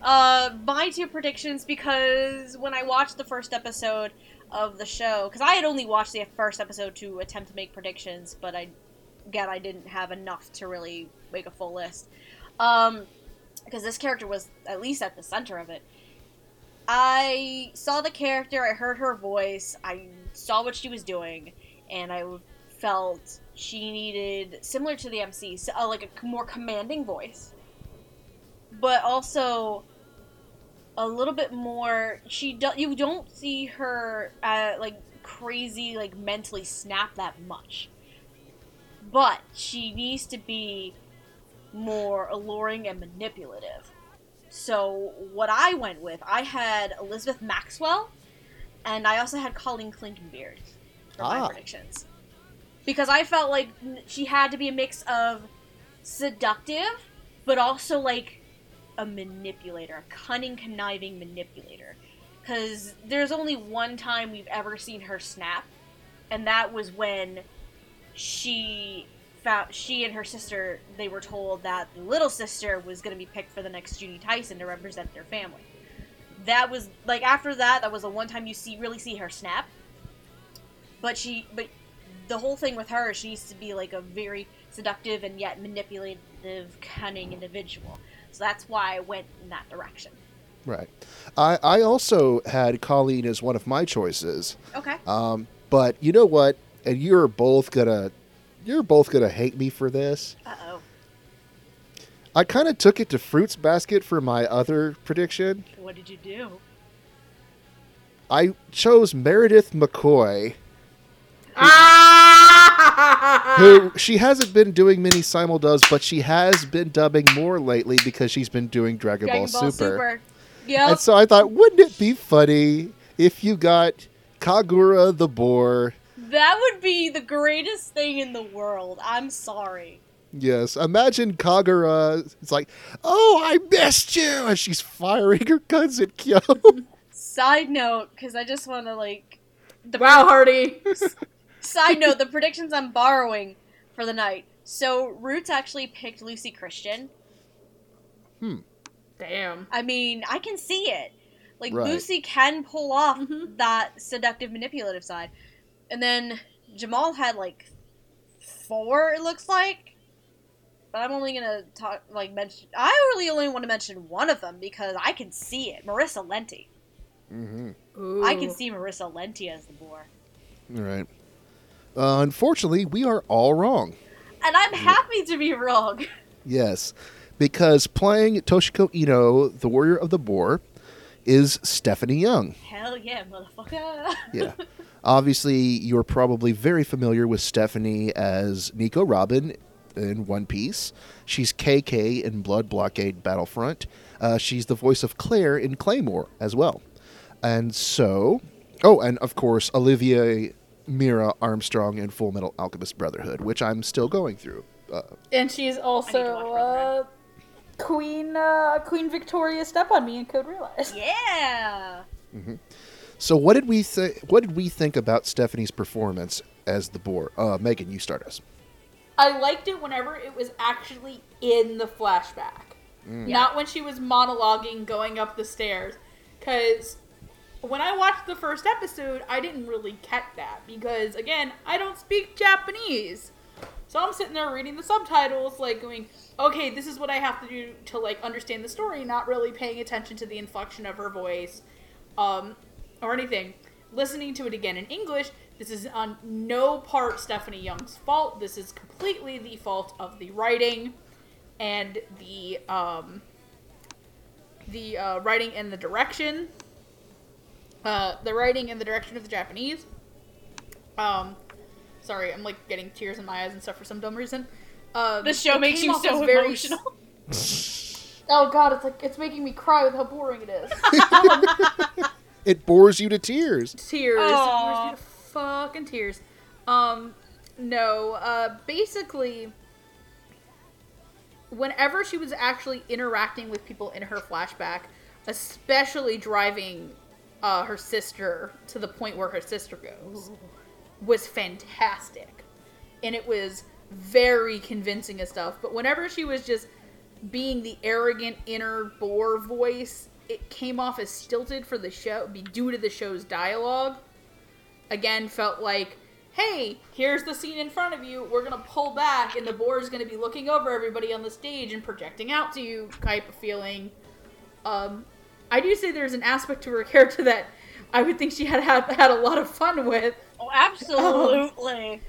Uh, my two predictions because when I watched the first episode of the show, because I had only watched the first episode to attempt to make predictions, but I, again, I didn't have enough to really make a full list. Um, because this character was at least at the center of it. I saw the character, I heard her voice, I saw what she was doing, and I felt she needed, similar to the MC, so, uh, like a more commanding voice, but also a little bit more. She do, you don't see her uh, like crazy, like mentally snap that much, but she needs to be more alluring and manipulative. So what I went with, I had Elizabeth Maxwell, and I also had Colleen Klinkenbeard for my Ah. predictions, because I felt like she had to be a mix of seductive, but also like a manipulator, a cunning, conniving manipulator. Because there's only one time we've ever seen her snap, and that was when she found she and her sister they were told that the little sister was going to be picked for the next Juni Taisen to represent their family. That was like after that that was the one time you see really see her snap. But she but the whole thing with her she needs to be like a very seductive and yet manipulative cunning individual. So that's why I went in that direction. Right. I, I also had Colleen as one of my choices. Okay. Um, but you know what? And you're both gonna you're both gonna hate me for this. Uh-oh. I kind of took it to Fruits Basket for my other prediction. What did you do? I chose Meredith McCoy, Ah! who she hasn't been doing many simuldubs, but she has been dubbing more lately because she's been doing Dragon, Dragon Ball, Ball Super. Super. Yep. And so I thought, wouldn't it be funny if you got Kagura the boar? That would be the greatest thing in the world. I'm sorry. Yes, imagine Kagura. It's like, oh, I missed you, and she's firing her guns at Kyo. Side note, because I just want to like. The wow, Hardy. Side note: the predictions I'm borrowing for the night. So Roots actually picked Lucy Christian. Hmm. Damn. I mean, I can see it. Like Right. Lucy can pull off Mhm. that seductive, manipulative side, and then Jamal had like four. It looks like. But I'm only gonna talk like mention. I really only want to mention one of them because I can see it. Marissa Lenti. mm-hmm. Ooh. I can see Marissa Lenti as the boar. All right. Uh, unfortunately, we are all wrong. And I'm happy to be wrong. Yes, because playing Toshiko Ino, the Warrior of the Boar, is Stephanie Young. Hell yeah, motherfucker. Yeah. Obviously, you're probably very familiar with Stephanie as Nico Robin in One Piece. She's KK in Blood Blockade Battlefront. Uh, she's the voice of Claire in Claymore as well. And so, oh, and of course, Olivia Mira Armstrong in Full Metal Alchemist Brotherhood, which I'm still going through. Uh, And she's also need to watch Brotherhood. uh, Queen uh, Queen Victoria Step on Me in Code Realize. yeah. so, what did we think? What did we think about Stephanie's performance as the boar? Uh, Megan, you start us. I liked it whenever it was actually in the flashback, not when she was monologuing going up the stairs. Because when I watched the first episode, I didn't really catch that because again, I don't speak Japanese. So I'm sitting there reading the subtitles, like going, okay, this is what I have to do to like understand the story, not really paying attention to the inflection of her voice, um, or anything. Listening to it again in English, this is on no part Stephanie Young's fault. This is completely the fault of the writing and the um, the uh, writing and the direction. Uh, the writing and the direction of the Japanese. Um, sorry, I'm like getting tears in my eyes and stuff for some dumb reason. Um, The show makes came you so as very emotional. Oh god, it's like it's making me cry with how boring it is. It bores you to tears. tears. Aw. It bores me to fucking tears. Um, no. Uh, basically, whenever she was actually interacting with people in her flashback, especially driving uh, her sister to the point where her sister goes, was fantastic, and it was very convincing and stuff. But whenever she was just being the arrogant inner bore voice, it came off as stilted for the show, be due to the show's dialogue. Again, felt like, hey, here's the scene in front of you. We're gonna pull back, and the boar is gonna be looking over everybody on the stage and projecting out to you, type of feeling. Um, I do say there's an aspect to her character that I would think she had had, had a lot of fun with Oh, absolutely.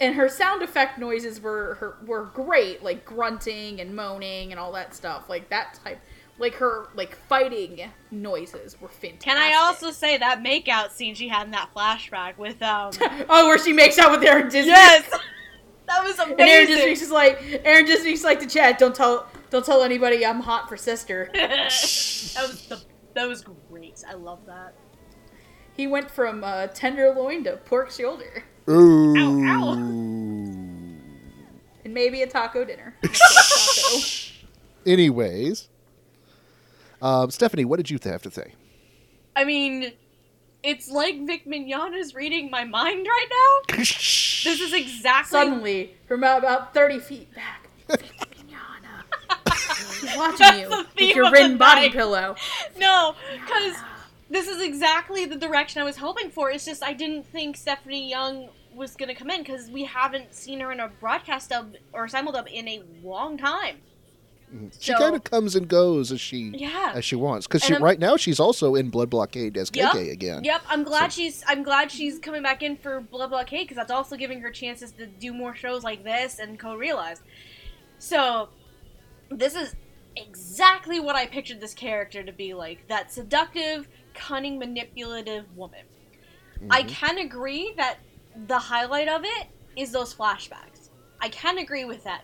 and her sound effect noises were her were great, like grunting and moaning and all that stuff, like that type. Like her like fighting noises were fantastic. Can I also say that makeout scene she had in that flashback with um oh, where she makes out with Aaron Dismuke? Yes. That was And Aaron amazing. Dismuke's just like Aaron Dismuke's like to chat. Don't tell don't tell anybody I'm hot for sister. that was the that was great. I love that. He went from uh, tenderloin to pork shoulder Ooh. ow. and maybe a taco dinner. taco. Anyways, um, Stephanie, what did you have to say? I mean, It's like Vic Mignogna is reading my mind right now. This is exactly Suddenly, from about 30 feet back, Mignogna. He's watching you the with theme your of the body night. pillow. no, because this is exactly the direction I was hoping for. It's just I didn't think Stephanie Young was gonna come in because we haven't seen her in a broadcast dub or simuldub in a long time. Mm-hmm. She So- kind of comes and goes as she Yeah. as she wants. Because And I'm- right now she's also in Blood Blockade as Yep. KK again. Yep, I'm glad So- she's I'm glad she's coming back in for Blood Blockade because that's also giving her chances to do more shows like this and Code Realize. So, this is exactly what I pictured this character to be like: that seductive, cunning, manipulative woman. I Mhm. can agree that the highlight of it is those flashbacks. I can agree with that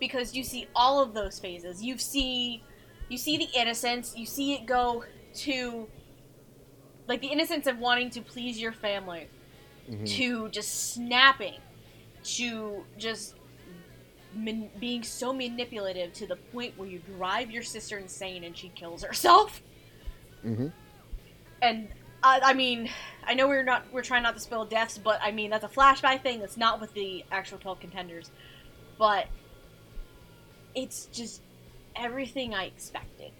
because you see all of those phases. You see, you see the innocence. You see it go to like the innocence of wanting to please your family, Mhm. to just snapping, to just man- being so manipulative to the point where you drive your sister insane and she kills herself Mhm. and I, I mean, I know we're not we're trying not to spill deaths, but I mean that's a flashback thing. That's not with the actual twelve contenders, but it's just everything I expected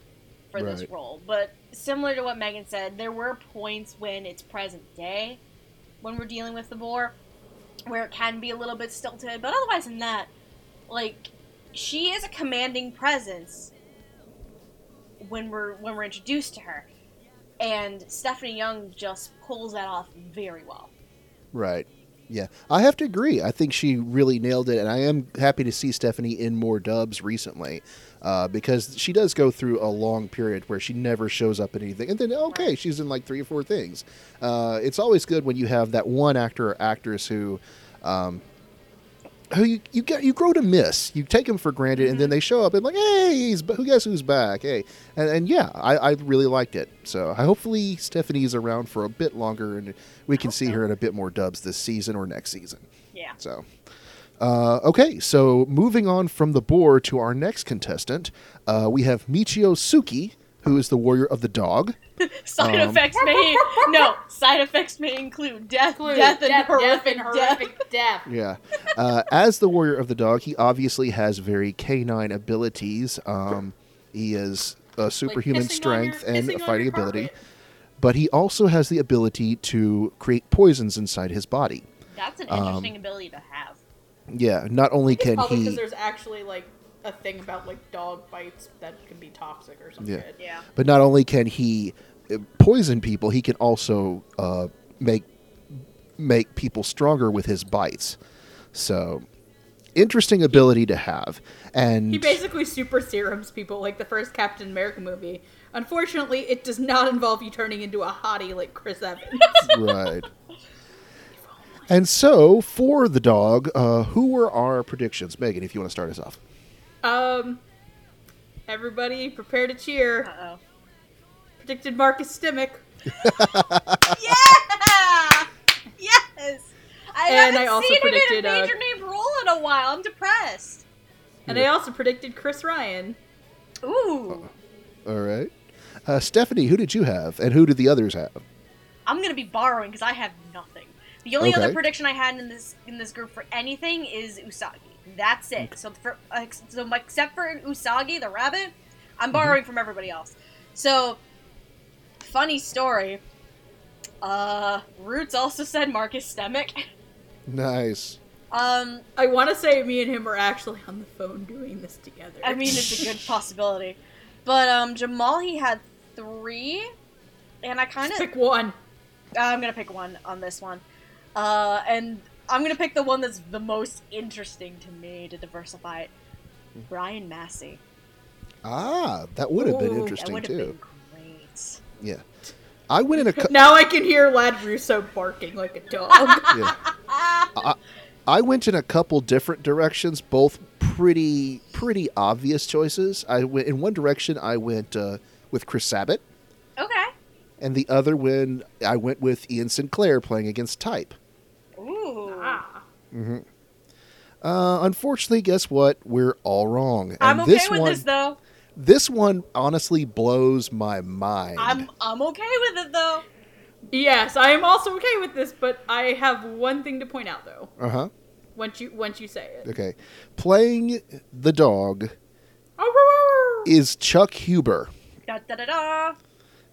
for this role. But similar to what Megan said, there were points when it's present day, when we're dealing with the boar, where it can be a little bit stilted. But otherwise than that, like she is a commanding presence when we're when we're introduced to her and Stephanie Young just pulls that off very well. Right. Yeah, I have to agree. I think she really nailed it, and I am happy to see Stephanie in more dubs recently, uh, because she does go through a long period where she never shows up in anything, and then okay, Right. she's in like three or four things. Uh, it's always good when you have that one actor or actress who, um, who you, you get you grow to miss. You take them for granted, and then they show up and like, hey, he's who guess who's back? Hey, and, and yeah, I, I really liked it. So I hopefully Stephanie's around for a bit longer, and we can see so. her in a bit more dubs this season or next season. Yeah. So, uh, okay, so moving on from the boar to our next contestant, uh, we have Michio Suki, who is the warrior of the dog. Side Um, effects may no side effects may include death, Include death, and horrific and horrific death. Yeah. Uh, as the warrior of the dog, he obviously has very canine abilities. Um, he has a superhuman Like pissing on your- strength and a fighting ability, but he also has the ability to create poisons inside his body. That's an Um, interesting ability to have. Yeah, not only can probably he. because there's actually like a thing about like dog bites that can be toxic or something. Yeah. Yeah. But not only can he uh, poison people, he can also uh, make make people stronger with his bites. So, interesting ability to have. And He basically super serums people like the first Captain America movie. Unfortunately, it does not involve you turning into a hottie like Chris Evans. right. And so, for the dog, uh, who were our predictions, Megan? If you want to start us off. Um, everybody prepare to cheer. Uh oh. Predicted Marcus Stimac. Yeah. yes. I And haven't I also seen him predicted, in a uh, major name role in a while. I'm depressed. And I also predicted Chris Ryan. Ooh. All right. Uh, Stephanie, who did you have, and who did the others have? I'm gonna be borrowing because I have nothing. The only Okay. other prediction I had in this in this group for anything is Usagi. That's it. So for so except for Usagi the rabbit, Mm-hmm. I'm borrowing from everybody else. So funny story. Uh, Roots also said Marcus Stimac. Nice. Um, I want to say me and him are actually on the phone doing this together. I mean it's a good possibility, but um, Jamal he had three, and I kind of pick one. I'm gonna pick one on this one. Uh, and I'm gonna pick the one that's the most interesting to me to diversify it. Brian Massey. Ah, that would have been Ooh, that That interesting too. been great. Yeah. I went in a. cou- Now I can hear Lad Russo barking like a dog. yeah. I, I went in a couple different directions, both pretty pretty obvious choices. I went in one direction. I went uh, with Chris Sabat, Okay. and the other when I went with Ian Sinclair playing against Type. Ooh. ah. Uh, unfortunately, guess what? We're all wrong. And I'm okay this with one, this though. this one honestly blows my mind. I'm I'm okay with it though. Yes, I am also okay with this, but I have one thing to point out though. Uh huh. Once you once you say it. Okay. Playing the dog is Chuck Huber. Da da da da.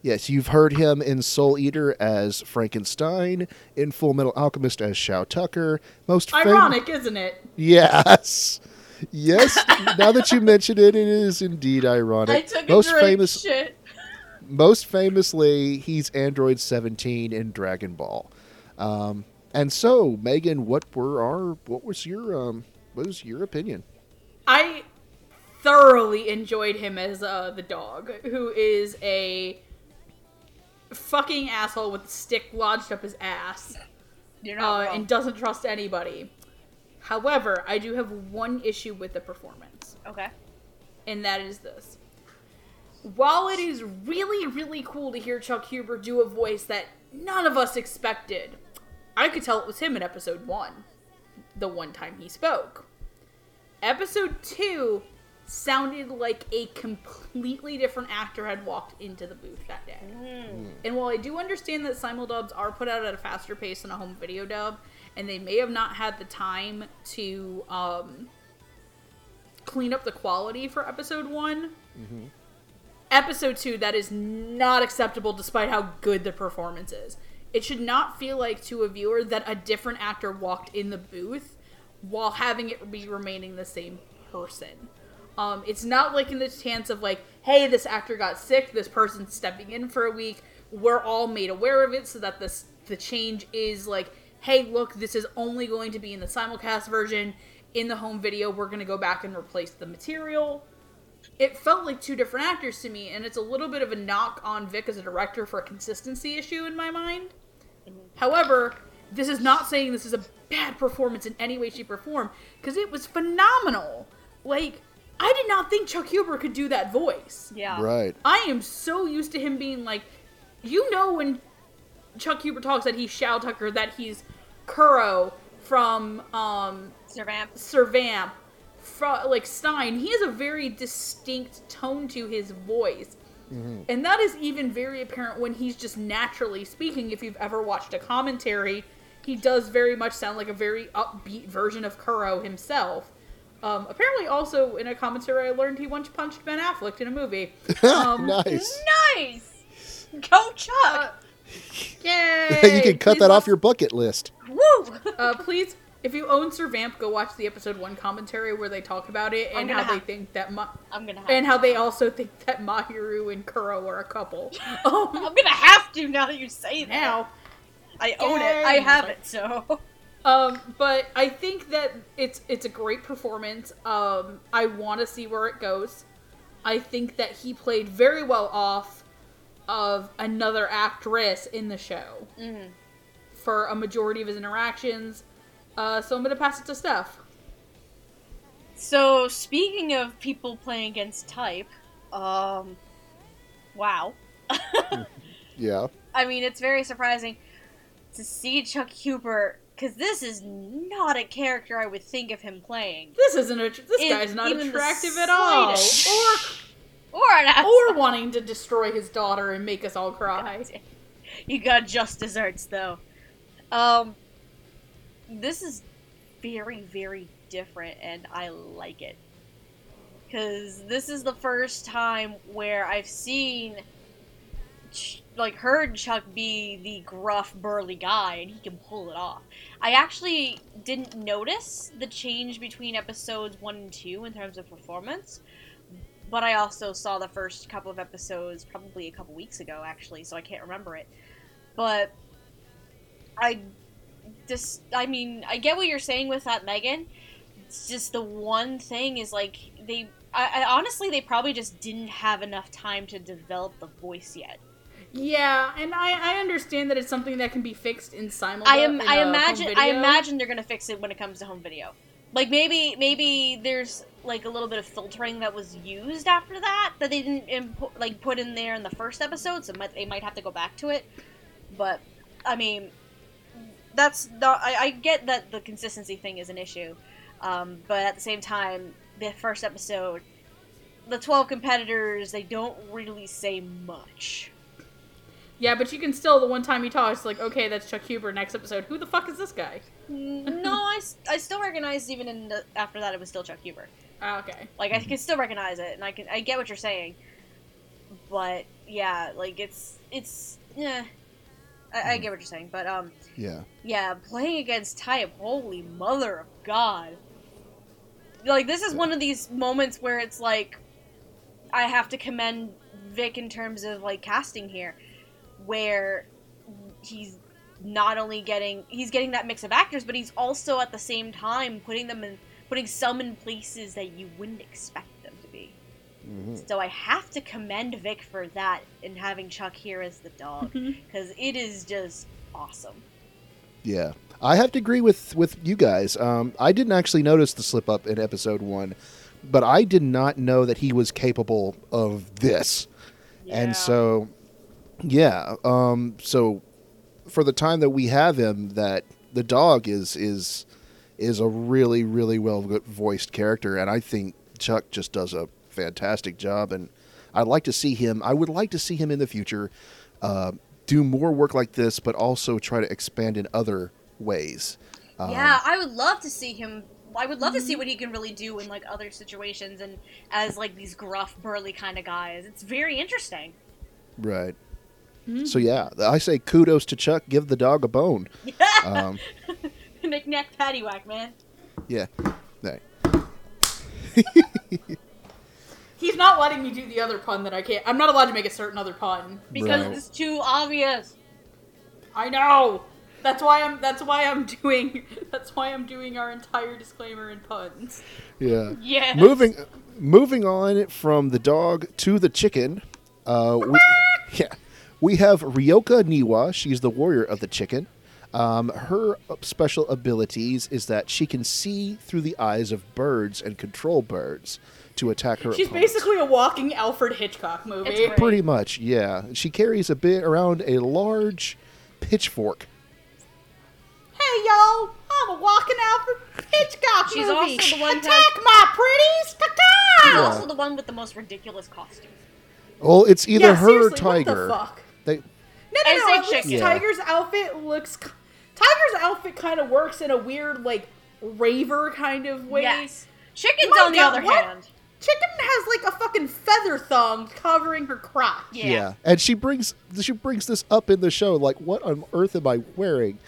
Yes, you've heard him in Soul Eater as Frankenstein, in Full Metal Alchemist as Shou Tucker. Most fam- Ironic, isn't it? Yes. Yes. now that you mention it, it is indeed ironic. I took a most famous Shit. most famously, he's Android 17 in Dragon Ball. Um, and so, Megan, what were our what was your um what was your opinion? I thoroughly enjoyed him as uh, the dog, who is a fucking asshole with a stick lodged up his ass You're uh, not wrong. and doesn't trust anybody. However, I do have one issue with the performance, okay. and that is this. While it is really, really cool to hear Chuck Huber do a voice that none of us expected, I could tell it was him in episode one, the one time he spoke. Episode two sounded like a completely different actor had walked into the booth that day. And while I do understand that simuldubs are put out at a faster pace than a home video dub, and they may have not had the time to um, clean up the quality for episode one, episode two, that is not acceptable despite how good the performance is. It should not feel like to a viewer that a different actor walked in the booth while having it be remaining the same person. Um, it's not like in the chance of like, hey, this actor got sick, this person's stepping in for a week. We're all made aware of it so that this the change is like, hey, look, this is only going to be in the simulcast version. In the home video, we're to go back and replace the material it felt like two different actors to me, and it's a little bit of a knock on Vic as a director for a consistency issue in my mind. However, this is not saying this is a bad performance in any way, shape, or form, because it was phenomenal. Like, I did not think Chuck Huber could do that voice. Yeah. Right. I am so used to him being like, you know, when Chuck Huber talks that he's Shou Tucker, that he's Kuro from um, Servamp. Sir Vamp, fro- like Stein, he has a very distinct tone to his voice. And that is even very apparent when he's just naturally speaking. If you've ever watched a commentary, he does very much sound like a very upbeat version of Kuro himself. Um, apparently, also in a commentary, I learned he once punched Ben Affleck in a movie. Um, nice. Nice. Go Chuck. Yay! you can cut Please that off your bucket list. Woo. Uh, please, if you own Servamp, go watch the episode one commentary where they talk about it and gonna how they think that Ma- I'm gonna and how they also think that Mahiru and Kuro are a couple. Um, I'm gonna have to now that you say that. now, I own Yay. it. I have it. So. Um, but I think that it's it's a great performance. Um, I want to see where it goes. I think that he played very well off of another actress in the show Mhm. for a majority of his interactions. Uh, so I'm gonna pass it to Steph. So speaking of people playing against type, um, wow. Yeah. I mean, it's very surprising to see Chuck Huber because this is not a character I would think of him playing, This isn't a. This Is guy's not attractive at all, or or an or wanting to destroy his daughter and make us all cry. You got just desserts though. Um, this is very, very different, and I like it because this is the first time where I've seen, Ch- like, heard Chuck be the gruff, burly guy, and he can pull it off. I actually didn't notice the change between episodes one and two in terms of performance. But I also saw the first couple of episodes probably a couple weeks ago, actually, so I can't remember it but I just I mean I get what you're saying with that Megan. It's just the one thing is like they I, I honestly they probably just didn't have enough time to develop the voice yet. Yeah, and I, I understand that it's something that can be fixed in simul. I am in I a imagine I imagine they're gonna fix it when it comes to home video. Like maybe maybe there's like a little bit of filtering that was used after that that they didn't impo- like put in there in the first episode, so might, they might have to go back to it. But I mean, that's not. I, I get that the consistency thing is an issue, um, but at the same time, the first episode, the twelve competitors, they don't really say much. Yeah, but you can still the one time you talk, it's like, okay, that's Chuck Huber. Next episode, who the fuck is this guy? no, I, I still recognized even in the, after that it was still Chuck Huber. Ah, okay. Like I can still recognize it, and I can I get what you're saying, but yeah, like it's it's yeah, I, I get what you're saying, but um Yeah. yeah, playing against Type, holy mother of God, like this is one of these moments where it's like I have to commend Vic in terms of like casting here, where he's not only getting he's getting that mix of actors, but he's also at the same time putting them in putting some in places that you wouldn't expect them to be. Mhm. So I have to commend Vic for that and having Chuck here as the dog because it is just awesome. Yeah, I have to agree with with you guys. Um, I didn't actually notice the slip up in episode one, but I did not know that he was capable of this. Yeah. And so, yeah. Um, so for the time that we have him, that the dog is is is a really really well voiced character, and I think Chuck just does a fantastic job. And I'd like to see him. I would like to see him in the future uh, do more work like this, but also try to expand in other ways. Um, yeah, I would love to see him. I would love to see what he can really do in like other situations and as like these gruff, burly kind of guys. It's very interesting. Right. So yeah, I say kudos to Chuck. Give the dog a bone. Um, Knick-knack, paddywhack, man. yeah. Right. He's not letting me do the other pun that I can't. I'm not allowed to make a certain other pun. Because Right. it's too obvious. I know. That's why I'm. That's why I'm doing. That's why I'm doing our entire disclaimer in puns. Yeah. Yeah. Moving moving on from the dog to the chicken. Uh, we, yeah. We have Ryoka Niwa. She's the warrior of the chicken. Um, her special abilities is that she can see through the eyes of birds and control birds to attack her. She's opponents. basically a walking Alfred Hitchcock movie. It's. Pretty much, yeah. She carries a bit around a large pitchfork. Hey yo, I'm a walking Alfred Hitchcock She's movie. also the one Attack that- my pretties! She's Ta-ta! also the one with the most ridiculous costume. Well, it's either Yeah, her or seriously, Tiger. What the fuck? They, No, I no, no. say At least. Yeah. Tiger's outfit looks. Tiger's outfit kind of works in a weird, like, raver kind of way. Yes. Chickens, My on the God, other what? hand. Chicken has like a fucking feather thumb covering her crotch. Yeah. and she brings she brings this up in the show. Like, what on earth am I wearing?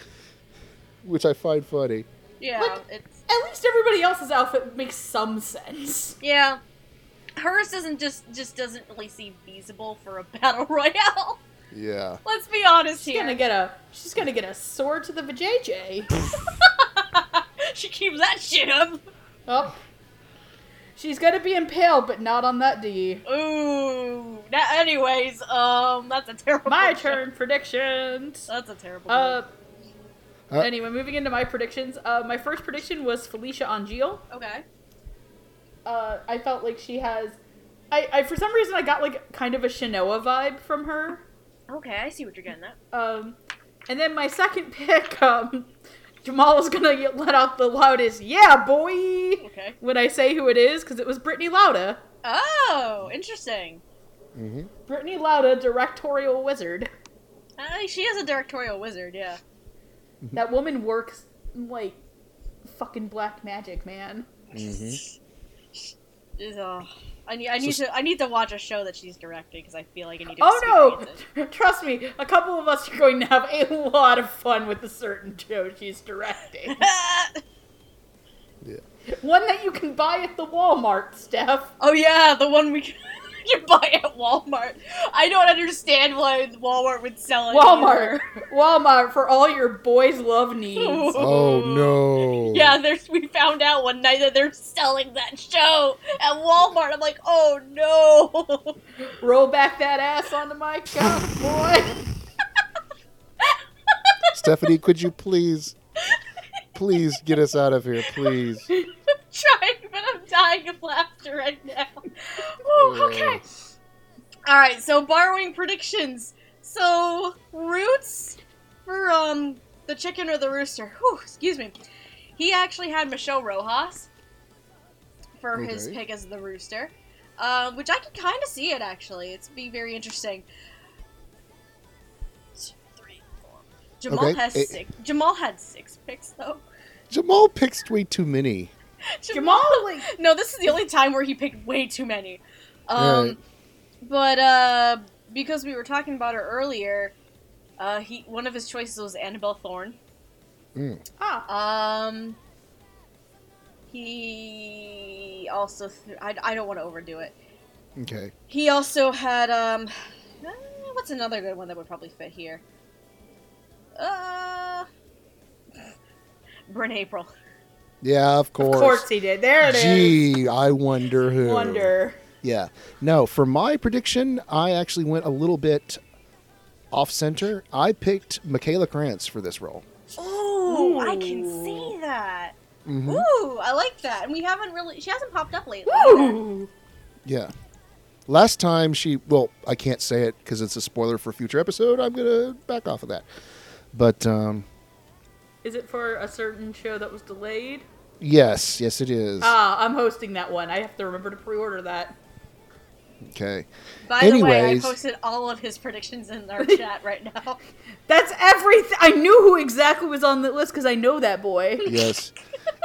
Which I find funny. Yeah. Like- it's At least everybody else's outfit makes some sense. yeah. Hers doesn't just just doesn't really seem feasible for a battle royale. Yeah. Let's be honest She's here. gonna get a she's gonna get a sword to the vajayjay. she keeps that shit up. oh. She's gonna be impaled, but not on that D. Ooh. That, anyways, um, that's a terrible. My joke. turn. Predictions. That's a terrible. Uh. joke. Uh, Anyway, moving into my predictions. Uh, my first prediction was Felecia Angelle. okay. Uh, I felt like she has. I, I for some reason I got like kind of a Shanoa vibe from her. Okay, I see what you're getting at. Um, and then my second pick, um, Jamal is gonna get- let out the loudest "Yeah, boy" Okay. when I say who it is because it was Brittany Lauda. Oh, interesting. hmm Brittany Lauda, directorial wizard. Uh, she is a directorial wizard. Yeah. That woman works like fucking black magic, man. hmm Is uh, I need I need So- to I need to watch a show that she's directing because I feel like I need to. Oh experience no! Trust me, a couple of us are going to have a lot of fun with the certain show she's directing. Yeah. One that you can buy at the Walmart, Steph. oh yeah, the one we can you buy at Walmart. I don't understand why Walmart would sell it. Walmart, Walmart for all your boys' love needs. Oh no. Yeah, there's. We found out one night that they're selling that show at Walmart. I'm like, oh no. Roll back that ass onto my couch, boy. Stephanie, could you please, please get us out of here, please? Trying, but I'm dying of laughter right now. Whew, okay. All right, so borrowing predictions. So roots for um the chicken or the rooster. Whew, excuse me. He actually had Michelle Rojas for his pick as the rooster, um, which I can kind of see it actually. It's be very interesting. Jamal Okay, has it- six. Jamal had six picks though. Jamal picks way too many. Jamal, like, No, this is the only time where he picked way too many. Um, Alright. but uh, because we were talking about her earlier, uh, he one of his choices was Annabelle Thorne. Mm. ah, Um, he also th- I, I don't want to overdo it. Okay. He also had um, uh, what's another good one that would probably fit here? Uh, Bryn Apprill. Yeah, of course. of course he did. There it is. Gee, I wonder who. Wonder. Yeah. No, for my prediction, I actually went a little bit off center. I picked Michaela Krantz for this role. Oh, I can see that. hmm Ooh, I like that. And we haven't really she hasn't popped up lately. either. Woo! Yeah. Last time she, well, I can't say it because it's a spoiler for a future episode. I'm gonna back off of that. But um, Is it for a certain show that was delayed? yes, yes, it is. Ah, I'm hosting that one. I have to remember to pre-order that. okay. By the way, I posted all of his predictions in our chat right now. That's everything. I knew who exactly was on the list because I know that boy. Yes.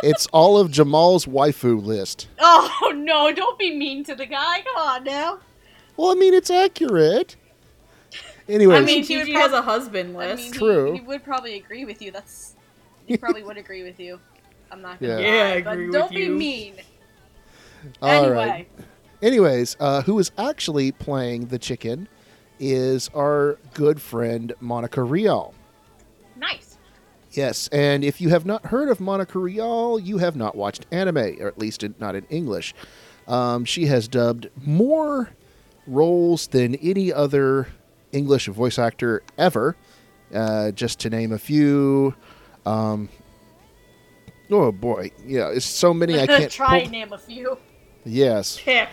it's all of Jamal's waifu list. Oh no, don't be mean to the guy. Come on now. Well, I mean, it's accurate. Anyway, I mean, he would Gigi has prob- a husband I list. mean, True. He, he would probably agree with you. That's he probably would agree with you. I'm not gonna Yeah. lie, Yeah, I but agree with don't be mean. all anyway, right. Anyways, uh, who is actually playing the chicken is our good friend Monica Rial. nice. Yes, and if you have not heard of Monica Rial, you have not watched anime, or at least in, not in English. Um, she has dubbed more roles than any other English voice actor ever. Uh, just to name a few. Um, oh boy, yeah, it's so many I can't. Try pull- and name a few. Yes, Pick.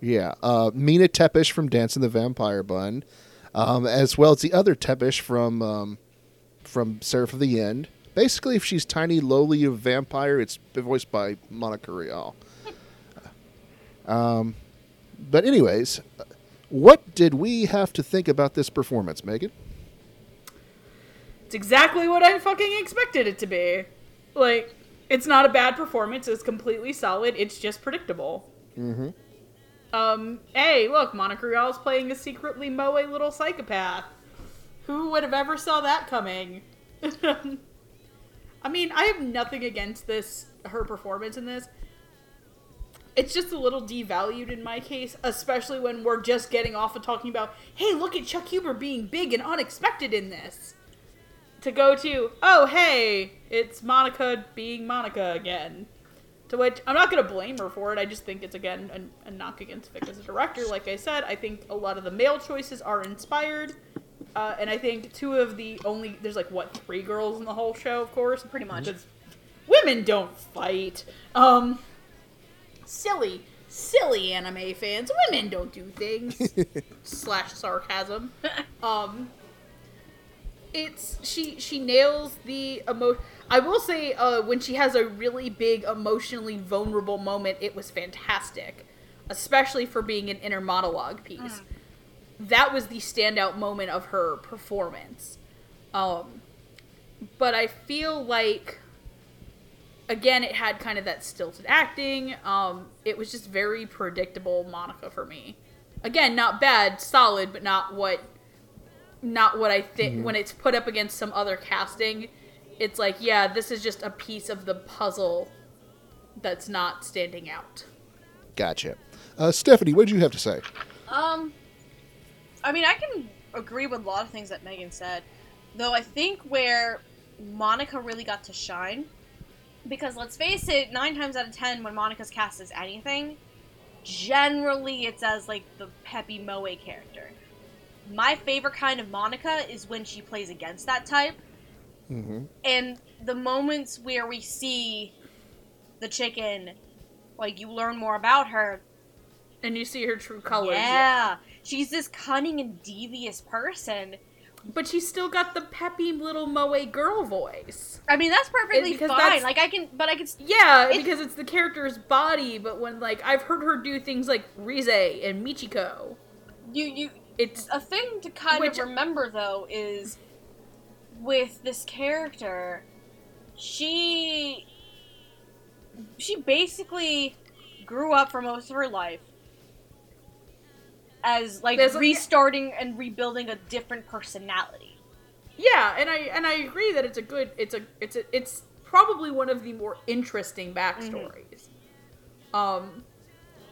yeah. Uh, Mina Tepes from Dance in the Vampire Bund, um, as well as the other Tepes from um, from Seraph of the End. Basically, if she's tiny, lowly a vampire, it's voiced by Monica Rial. Um, but anyways, what did we have to think about this performance, Megan? It's exactly what I fucking expected it to be. Like, it's not a bad performance. It's completely solid. It's just predictable. Mm-hmm. Um, hey, look, Monica Rial's playing a secretly moe little psychopath. Who would have ever saw that coming? I mean, I have nothing against this her performance in this. It's just a little devalued in my case, especially when we're just getting off of talking about, hey, look at Chuck Huber being big and unexpected in this. To go to, oh, hey, it's Monica being Monica again. To which I'm not going to blame her for it. I just think it's again a, a knock against Vic as a director. Like I said, I think a lot of the male choices are inspired, uh, and I think two of the only there's like what three girls in the whole show, of course, Pretty much. because women don't fight. Um, silly, silly anime fans. Women don't do things. slash sarcasm. Um, it's she she nails the emo. I will say uh, when she has a really big emotionally vulnerable moment, it was fantastic, especially for being an inner monologue piece. That was the standout moment of her performance. Um, but I feel like again it had kind of that stilted acting. Um, it was just very predictable Monica for me. Again, not bad, solid, but not what not what I think when it's put up against some other casting. It's like, yeah, this is just a piece of the puzzle that's not standing out. Gotcha. Uh, Stephanie, what did you have to say? Um, I mean, I can agree with a lot of things that Megan said, though. I think where Monica really got to shine, because let's face it, nine times out of ten, when Monica's cast as anything, generally it's as like the peppy moe character. My favorite kind of Monica is when she plays against that type, Mm-hmm. and the moments where we see the chicken, like you learn more about her, And you see her true colors. yeah. She's this cunning and devious person. But she's still got the peppy little moe girl voice. I mean, that's perfectly because fine. that's- Like I can, but I can. Yeah, It- because it's the character's body, but when like I've heard her do things like Rize and Michiko. You you. It's A thing to kind Which- of remember though is with this character, she she basically grew up for most of her life as like There's a- restarting and rebuilding a different personality. Yeah, and I and I agree that it's a good it's a it's a it's probably one of the more interesting backstories. Um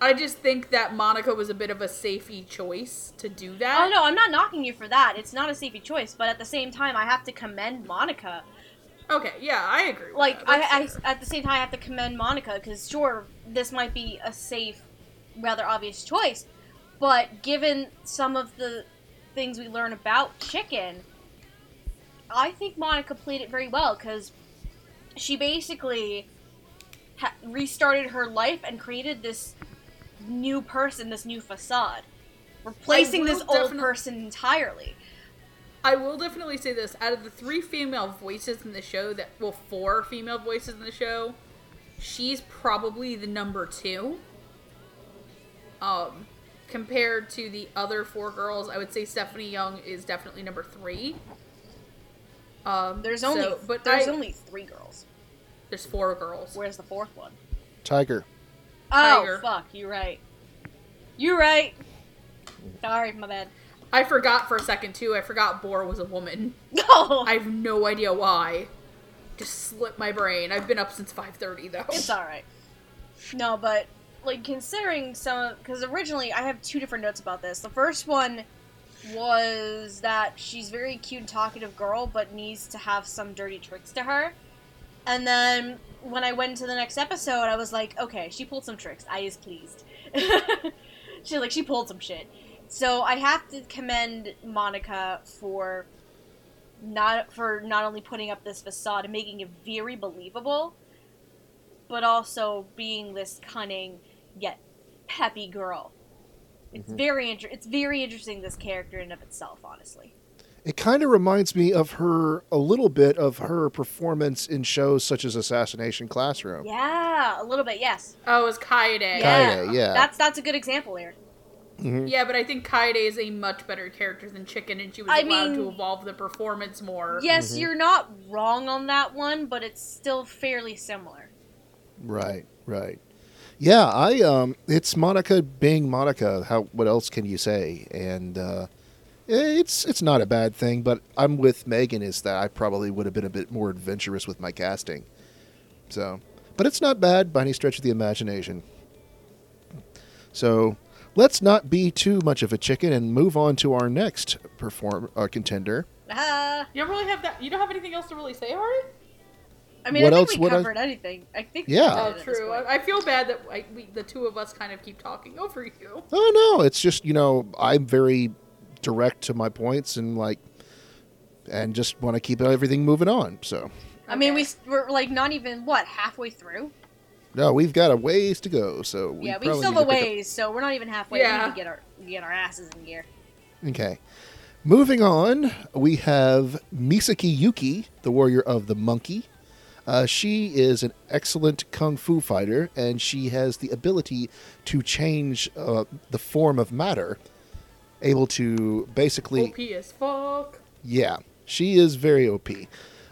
I just think that Monica was a bit of a safety choice to do that. Oh no, I'm not knocking you for that. It's not a safety choice, but at the same time, I have to commend Monica. Okay, yeah, I agree. Like. I, I, at the same time, I have to commend Monica because sure, this might be a safe, rather obvious choice, but given some of the things we learn about Chicken, I think Monica played it very well because she basically ha- restarted her life and created this new person, this new facade, replacing will this old definite- person entirely. I will definitely say this: out of the three female voices in the show, that well, four female voices in the show, she's probably the number two. Um, compared to the other four girls, I would say Stephanie Young is definitely number three. Um, There's only so- but there's I- only three girls. there's four girls. Where's the fourth one? Tiger. Oh, Tiger. Oh fuck, you're right. You're right. Sorry, my bad. I forgot for a second too. I forgot Boar was a woman. No, I have no idea why. Just slipped my brain. I've been up since five thirty though. it's all right. No, but like considering some, because originally I have two different notes about this. The first one was that she's very cute and talkative girl, but needs to have some dirty tricks to her. And then when I went to the next episode, I was like, okay, she pulled some tricks. I is pleased. she like she pulled some shit. So I have to commend Monica for not for not only putting up this facade and making it very believable, but also being this cunning yet peppy girl. It's mm-hmm. very inter- it's very interesting this character in of itself, honestly. It kind of reminds me of her a little bit of her performance in shows such as Assassination Classroom. Yeah, a little bit, yes. Oh, it was Kaede. Yeah, Kaede, yeah. That's that's a good example there. Mhm. Yeah, but I think Kaede is a much better character than Chicken, and she was I allowed to evolve the performance more. Yes, Mm-hmm. you're not wrong on that one, but it's still fairly similar. Right, right. Yeah, I um it's Monica being Monica. How what else can you say? And uh it's it's not a bad thing, but I'm with Megan is that I probably would have been a bit more adventurous with my casting. So, but it's not bad by any stretch of the imagination. So, let's not be too much of a chicken and move on to our next perform uh, contender. Ah, You don't really have that. You don't have anything else to really say, Hardy? I mean, What I think else we would I- covered anything. I think Yeah. covered Oh, it at this true. I, I feel bad that I, we, the two of us kind of keep talking over you. Oh no, it's just you know I'm very direct to my points and like, and just want to keep everything moving on. So I mean, we we're like not even what halfway through. no, we've got a ways to go. So we yeah, we still have a to pick up- ways, so we're not even halfway. Yeah. We need to get our get our asses in gear. Okay. Moving on, we have Misaki Yuki, the warrior of the monkey. Uh, she is an excellent kung fu fighter, and she has the ability to change uh, the form of matter, able to basically OP as fuck. Yeah, she is very OP.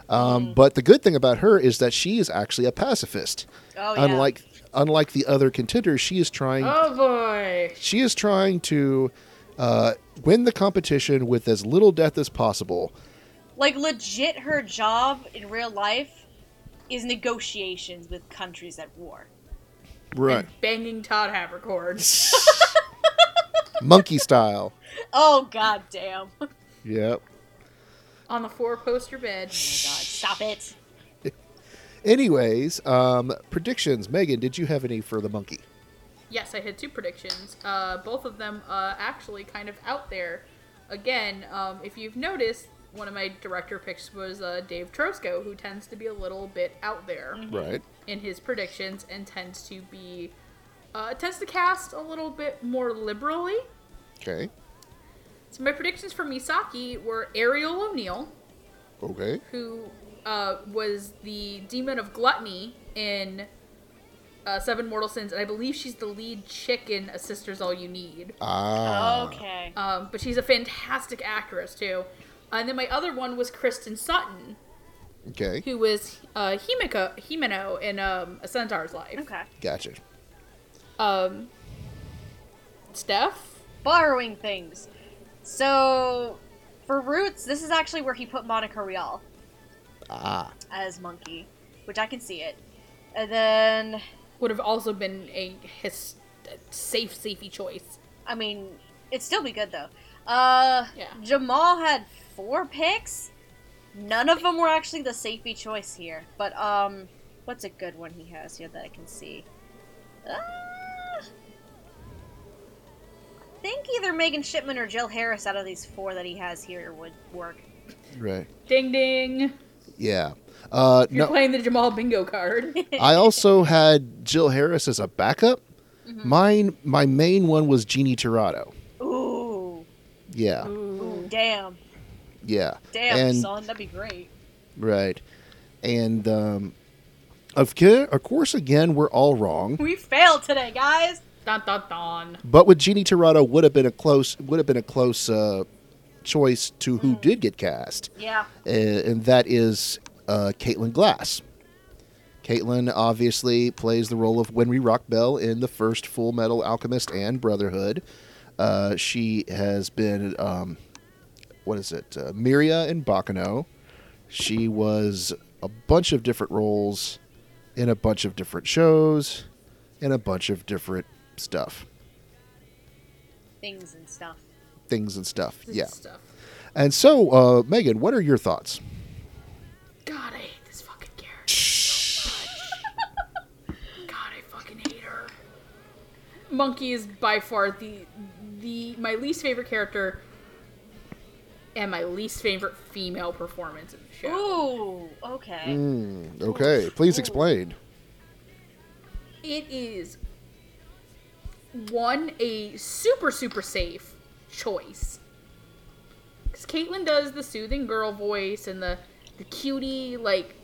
Um, But the good thing about her is that she is actually a pacifist. Oh yeah. Unlike unlike the other contenders, she is trying Oh boy. she is trying to uh, win the competition with as little death as possible. like legit, her job in real life is negotiations with countries at war. Right, And banging Todd Haberkorn. monkey style. Oh god damn! Yep. on the four poster bed. Oh my god, stop it! Anyways, um, predictions. Megan, did you have any for the monkey? Yes, I had two predictions. Uh, both of them uh, actually kind of out there. Again, um, if you've noticed, one of my director picks was uh, Dave Trosko, who tends to be a little bit out there Right. in his predictions and tends to be uh, tends to cast a little bit more liberally. Okay. So my predictions for Misaki were Ariel O'Neill, Okay. who uh, was the demon of gluttony in uh, Seven Mortal Sins, and I believe she's the lead chick in A Sister's All You Need. Ah. okay. Um, but she's a fantastic actress too. And then my other one was Kristen Sutton, Okay, who was uh, Himiko, Himeno in um, A Centaur's Life. Okay. gotcha. Um, Steph? Borrowing things. So, for Roots, this is actually where he put Monica Rial Ah, as Monkey, which I can see it. And then, Would have also been a his, safe, safety choice. I mean, it'd still be good though. Uh, Yeah. Jamal had four picks. None of them were actually the safety choice here. But um, what's a good one he has here that I can see? Uh, think either Megan Shipman or Jill Harris out of these four that he has here would work. right. Ding ding. Yeah. Uh, You're no, playing the Jamal bingo card. I also had Jill Harris as a backup. Mm-hmm. Mine, my main one was Jeannie Tirado. Ooh, Yeah, ooh, damn, yeah. damn, and son, that'd be great. right, and um, of of course, again, we're all wrong. We failed today, guys. Dun dun dun. But with Jeannie Tirado would have been a close would have been a close uh, choice to who did get cast, Yeah. uh, and that is uh, Caitlin Glass. Caitlin obviously plays the role of Winry Rockbell in the first Full Metal Alchemist and Brotherhood. Uh, she has been, um, what is it, uh, Miria in Baccano. She was a bunch of different roles in a bunch of different shows, in a bunch of different stuff, Things and stuff. things and stuff. This Yeah. Stuff. And so, uh, Megan, what are your thoughts? God, I hate this fucking character so much. God, I fucking hate her. Monkey is by far the the my least favorite character and my least favorite female performance in the show. Ooh, okay. Mm, okay, please explain. It is one a super super safe choice. Because Caitlin does the soothing girl voice and the the cutie like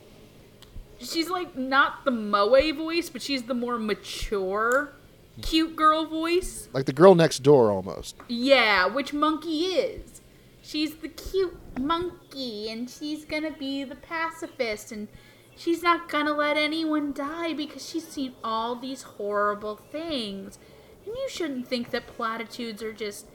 she's like not the moe voice but she's the more mature cute girl voice. Like the girl next door, almost. yeah which monkey is. She's the cute monkey and she's gonna be the pacifist and she's not gonna let anyone die because she's seen all these horrible things and you shouldn't think that platitudes are just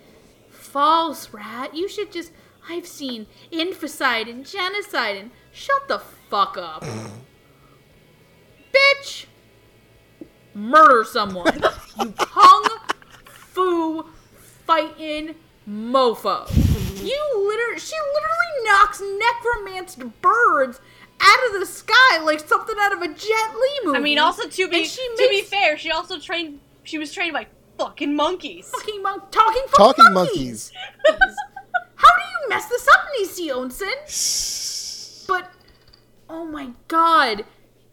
false rat you should just i've seen inficide and genocide and shut the fuck up bitch murder someone you kung fu fighting mofo you literally she literally knocks necromanced birds out of the sky like something out of a Jet Li movie. I mean, also to be she to be fair, she also trained. She was trained by fucking monkeys. fucking monk talking fucking, Talking monkeys. How do you mess this up, Nisio Isin? But oh my god.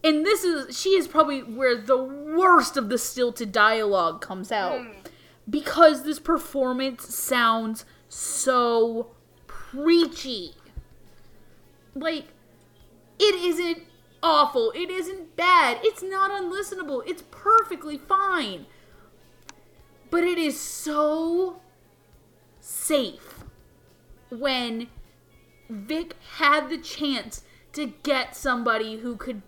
And this is she is probably where the worst of the stilted dialogue comes out. Hmm. Because this performance sounds so preachy. Like it isn't awful. It isn't bad. It's not unlistenable. It's perfectly fine. But it is so safe when Vic had the chance to get somebody who could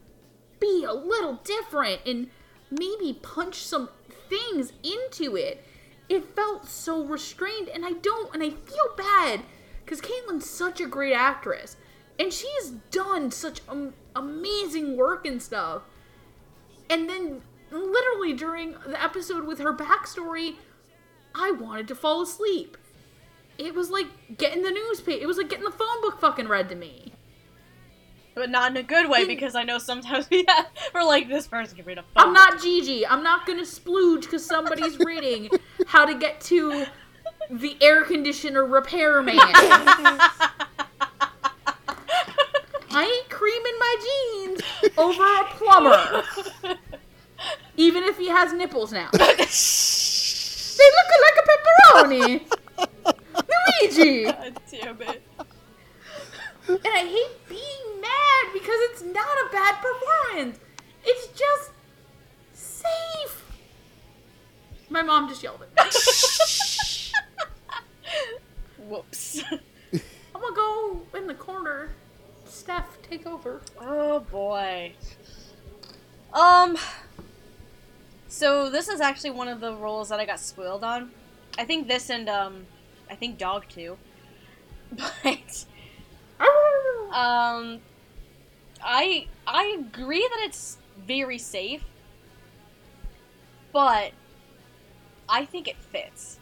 be a little different and maybe punch some things into it. It felt so restrained, and I don't, and I feel bad because Caitlin's such a great actress, and she's done such am- amazing work and stuff. And then, literally during the episode with her backstory, I wanted to fall asleep. It was like getting the newspaper. It was like getting the phone book fucking read to me. but not in a good way because I know sometimes we have, we're like this person can read a phone. I'm not Gigi. I'm not gonna splooge because somebody's reading how to get to the air conditioner repairman. I ain't creaming my jeans over a plumber, even if he has nipples now. they look like a pepperoni. Luigi. God damn it. And I hate being mad because it's not a bad performance. It's just safe. My mom just yelled at me. Whoops. I'm gonna go go in the corner. Steph, take over. Oh boy. Um. So this is actually one of the roles that I got spoiled on. I think this and um, I think Dog too. But um, I I agree that it's very safe, but I think it fits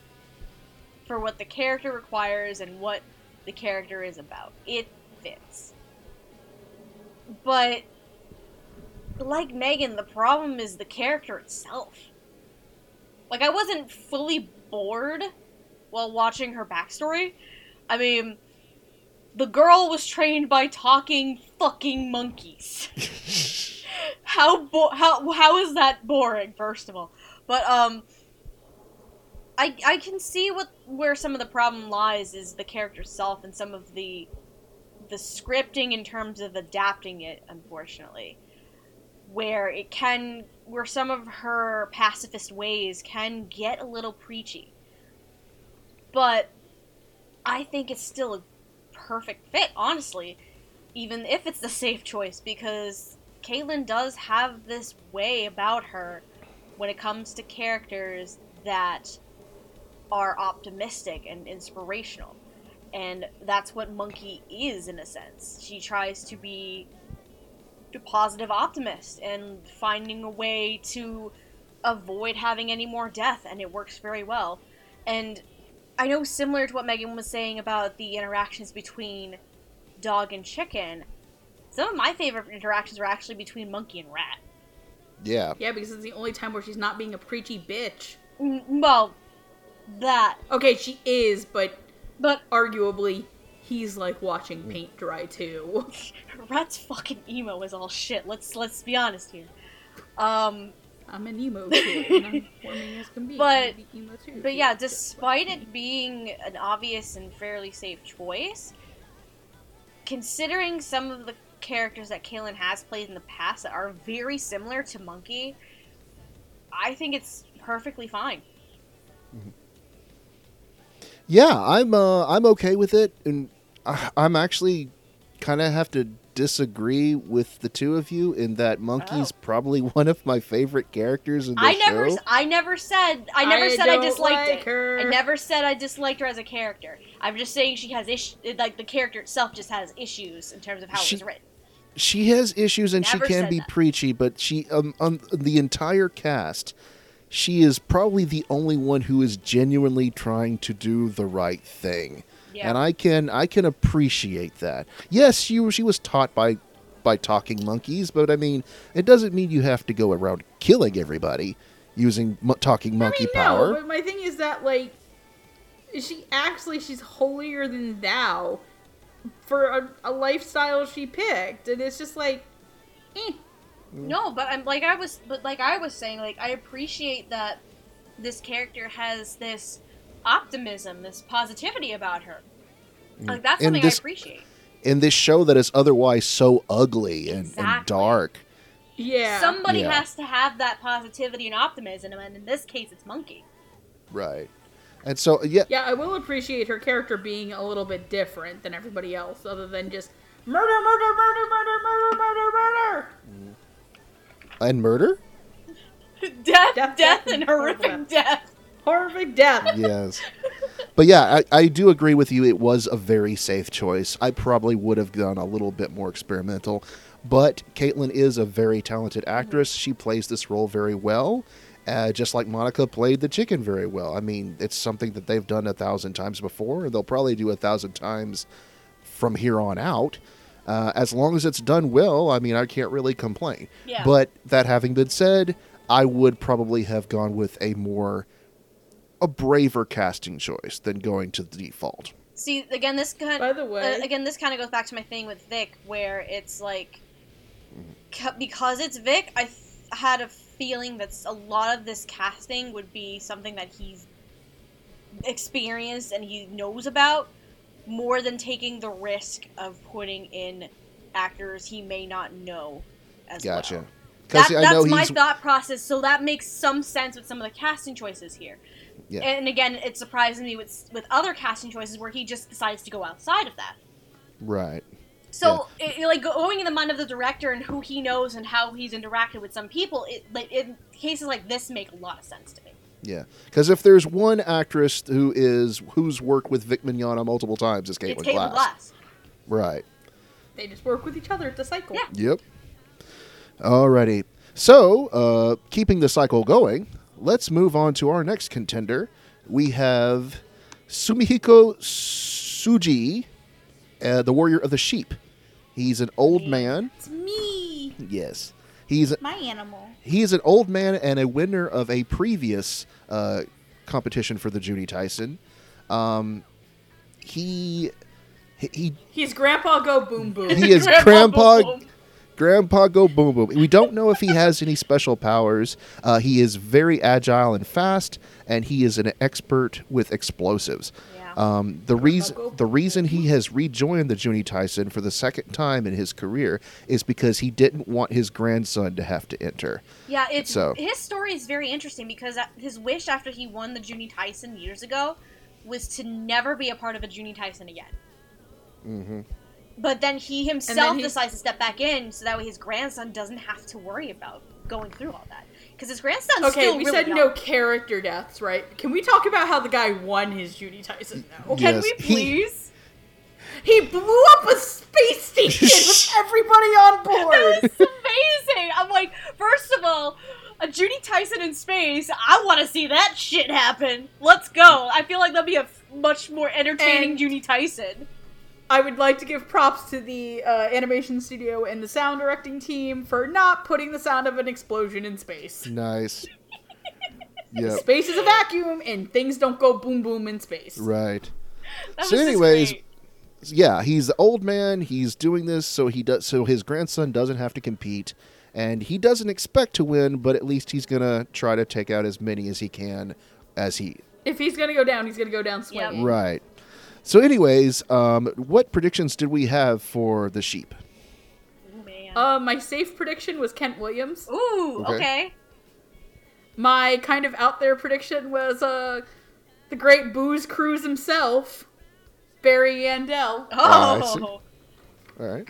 for what the character requires and what the character is about. It fits. But like Megan, the problem is the character itself. Like I wasn't fully bored while watching her backstory. I mean, the girl was trained by talking fucking monkeys. how bo- how how is that boring? First of all, but um, I I can see what where some of the problem lies is the character self and some of the the scripting in terms of adapting it. Unfortunately, where it can where some of her pacifist ways can get a little preachy, but I think it's still a perfect fit, honestly, even if it's the safe choice, because Caitlin does have this way about her when it comes to characters that are optimistic and inspirational. And that's what Monkey is, in a sense. She tries to be positive optimist and finding a way to avoid having any more death, and it works very well. And I know similar to what Megan was saying about the interactions between dog and chicken, some of my favorite interactions were actually between monkey and rat. Yeah. Yeah, because it's the only time where she's not being a preachy bitch. Mm, Well, that. Okay, she is, but But arguably, he's like watching paint dry too. rat's fucking emo is all shit. Let's let's be honest here. Um, I'm an emo kid, and I'm warming as can be. But- I'm be emo too. but yeah, despite it being an obvious and fairly safe choice, considering some of the characters that Caitlin has played in the past that are very similar to Monkey, I think it's perfectly fine. Yeah, I'm uh, I'm okay with it, and I, I'm actually kind of have to disagree with the two of you in that Monkey's Oh. probably one of my favorite characters in the I show. never, I never said, I never said I disliked like it. Her. I never said I disliked her as a character. I'm just saying she has issues. Like the character itself just has issues in terms of how She- it was written. she has issues and Never she can be that. preachy, but she um, on the entire cast, she is probably the only one who is genuinely trying to do the right thing. Yeah. And I can I can appreciate that. Yes, she she was taught by by talking monkeys, but I mean, it doesn't mean you have to go around killing everybody using mo- talking monkey I mean, power. No, but my thing is that like, she actually she's holier than thou for a, a lifestyle she picked, and it's just like, eh. No, but I'm like I was, but like I was saying, like I appreciate that this character has this optimism, this positivity about her. Like mm. that's And something this- I appreciate. in this show that is otherwise so ugly and, and dark. Yeah. Somebody Yeah. has to have that positivity and optimism, and in this case, it's Monkey. Right. And so yeah, yeah, I will appreciate her character being a little bit different than everybody else, other than just murder, murder, murder, murder, murder, murder, murder. Mm. and murder? death, Death, death, death, and and horrific horrible death. Horrific death. yes. But yeah, I, I do agree with you. It was a very safe choice. I probably would have done a little bit more experimental. But Caitlin is a very talented actress. She plays this role very well, uh, just like Monica played the chicken very well. I mean, it's something that they've done a thousand times before, and they'll probably do a thousand times from here on out. Uh, as long as it's done well, I mean, I can't really complain. Yeah. But that having been said, I would probably have gone with a more a braver casting choice than going to the default. See, again, this kind. By the way, uh, again, this kind of goes back to my thing with Vic, where it's like, ca- because it's Vic, I th- had a feeling that a lot of this casting would be something that he's experienced and he knows about, more than taking the risk of putting in actors he may not know as Gotcha. well. Because That, I know that's my he's thought process, so that makes some sense with some of the casting choices here. Yeah. And again, it surprises me with with other casting choices where he just decides to go outside of that. Right. So, it, it, like going in the mind of the director and who he knows and how he's interacted with some people, it like in cases like this make a lot of sense to me. Yeah. Because if there's one actress who is who's worked with Vic Mignogna multiple times, it's Caitlin it's Caitlin Glass. Glass. Right. They just work with each other. It's a cycle. Yeah. Yep. Alrighty. So, uh, keeping the cycle going, let's move on to our next contender. We have Sumihiko Suji, uh, the Warrior of the Sheep. He's an old man. It's me, Yes. He's a, my animal. he is an old man and a winner of a previous uh, competition for the Juni Taisen. Um, he he- he He's Grandpa Go Boom Boom. he is Grandpa grandpa Boom Boom. Grandpa go boom boom we don't know if he has any special powers uh, he is very agile and fast and he is an expert with explosives Yeah. um, the reason the reason he has rejoined the Juni Taisen for the second time in his career is because he didn't want his grandson to have to enter. Yeah, it's So- his story is very interesting because uh, his wish after he won the Juni Taisen years ago was to never be a part of a Juni Taisen again. Mm-hmm. But then he himself he- decides to step back in so that way his grandson doesn't have to worry about going through all that. Because his grandson's Okay, still we really said young. no character deaths, right? Can we talk about how the guy won his Juni Taisen now? Yeah. Can we please? He, blew up a space station with everybody on board. It's amazing. I'm like, first of all, a Juni Taisen in space. I want to see that shit happen. Let's go. I feel like that'd be a much more entertaining And- Juni Taisen. I would like to give props to the uh, animation studio and the sound directing team for not putting the sound of an explosion in space. Nice. yep. Space is a vacuum, and things don't go boom boom in space. Right. That So anyways, great. Yeah, he's the old man. He's doing this so he does so his grandson doesn't have to compete, and he doesn't expect to win, but at least he's gonna try to take out as many as he can as he If he's gonna go down, he's gonna go down Yep. swinging. Right. So, anyways, um, what predictions did we have for the sheep? Ooh, man. Uh, my safe prediction was Kent Williams. Ooh, okay. okay. My kind of out there prediction was uh, the great booze cruise himself, Barry Yandell. I see. Oh, All right.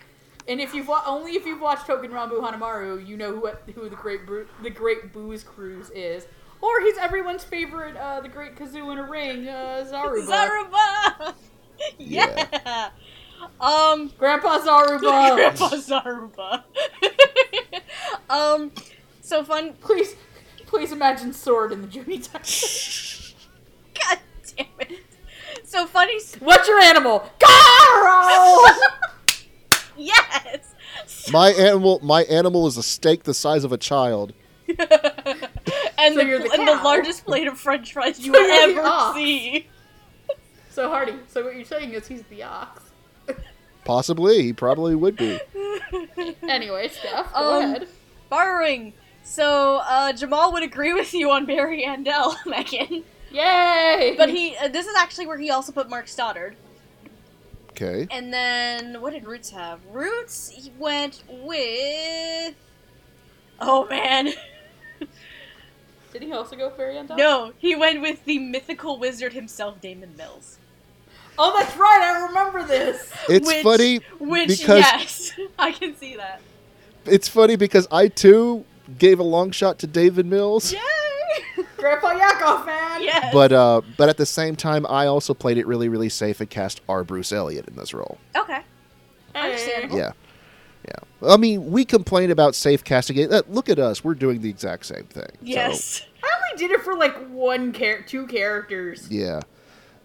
And if you've wa- only if you've watched Touken Ranbu Hanamaru, you know who who the great Bru- the great booze cruise is. Or he's everyone's favorite, uh, the great kazoo in a ring, uh, Zaruba. Zaruba. Yeah. yeah. Um, Grandpa Zaruba. Grandpa Zaruba. um, so fun. please, please imagine Sword in the Juni Taisen. God damn it. So funny. What's your animal? Garo! Yes. My animal, my animal is a steak the size of a child. And So the, you're the and the largest plate of French fries you So will ever ox. see. so Hardy, so what you're saying is he's the ox. Possibly, he probably would be. Anyway, Steph, go Um, ahead. Borrowing. So uh, Jamal would agree with you on Barry Yandell, Megan. Yay! But he, uh, this is actually where he also put Mark Stoddard. Okay. And then what did Roots have? Roots went with. Oh man, Did he also go Barry Yandell? no, he went with the mythical wizard himself, Daman Mills. Oh, that's right. I remember this. It's Which- funny Which because yes, I can see that. it's funny because I too gave a long shot to David Mills, Yay! Grandpa Yakov, man. yes. but uh, but at the same time, I also played it really, really safe and cast R. Bruce Elliott in this role. okay. Hey. Understandable. Yeah, yeah. I mean, we complain about safe casting. Look at us; we're doing the exact same thing. So, Yes. I only did it for like one char- two characters. yeah.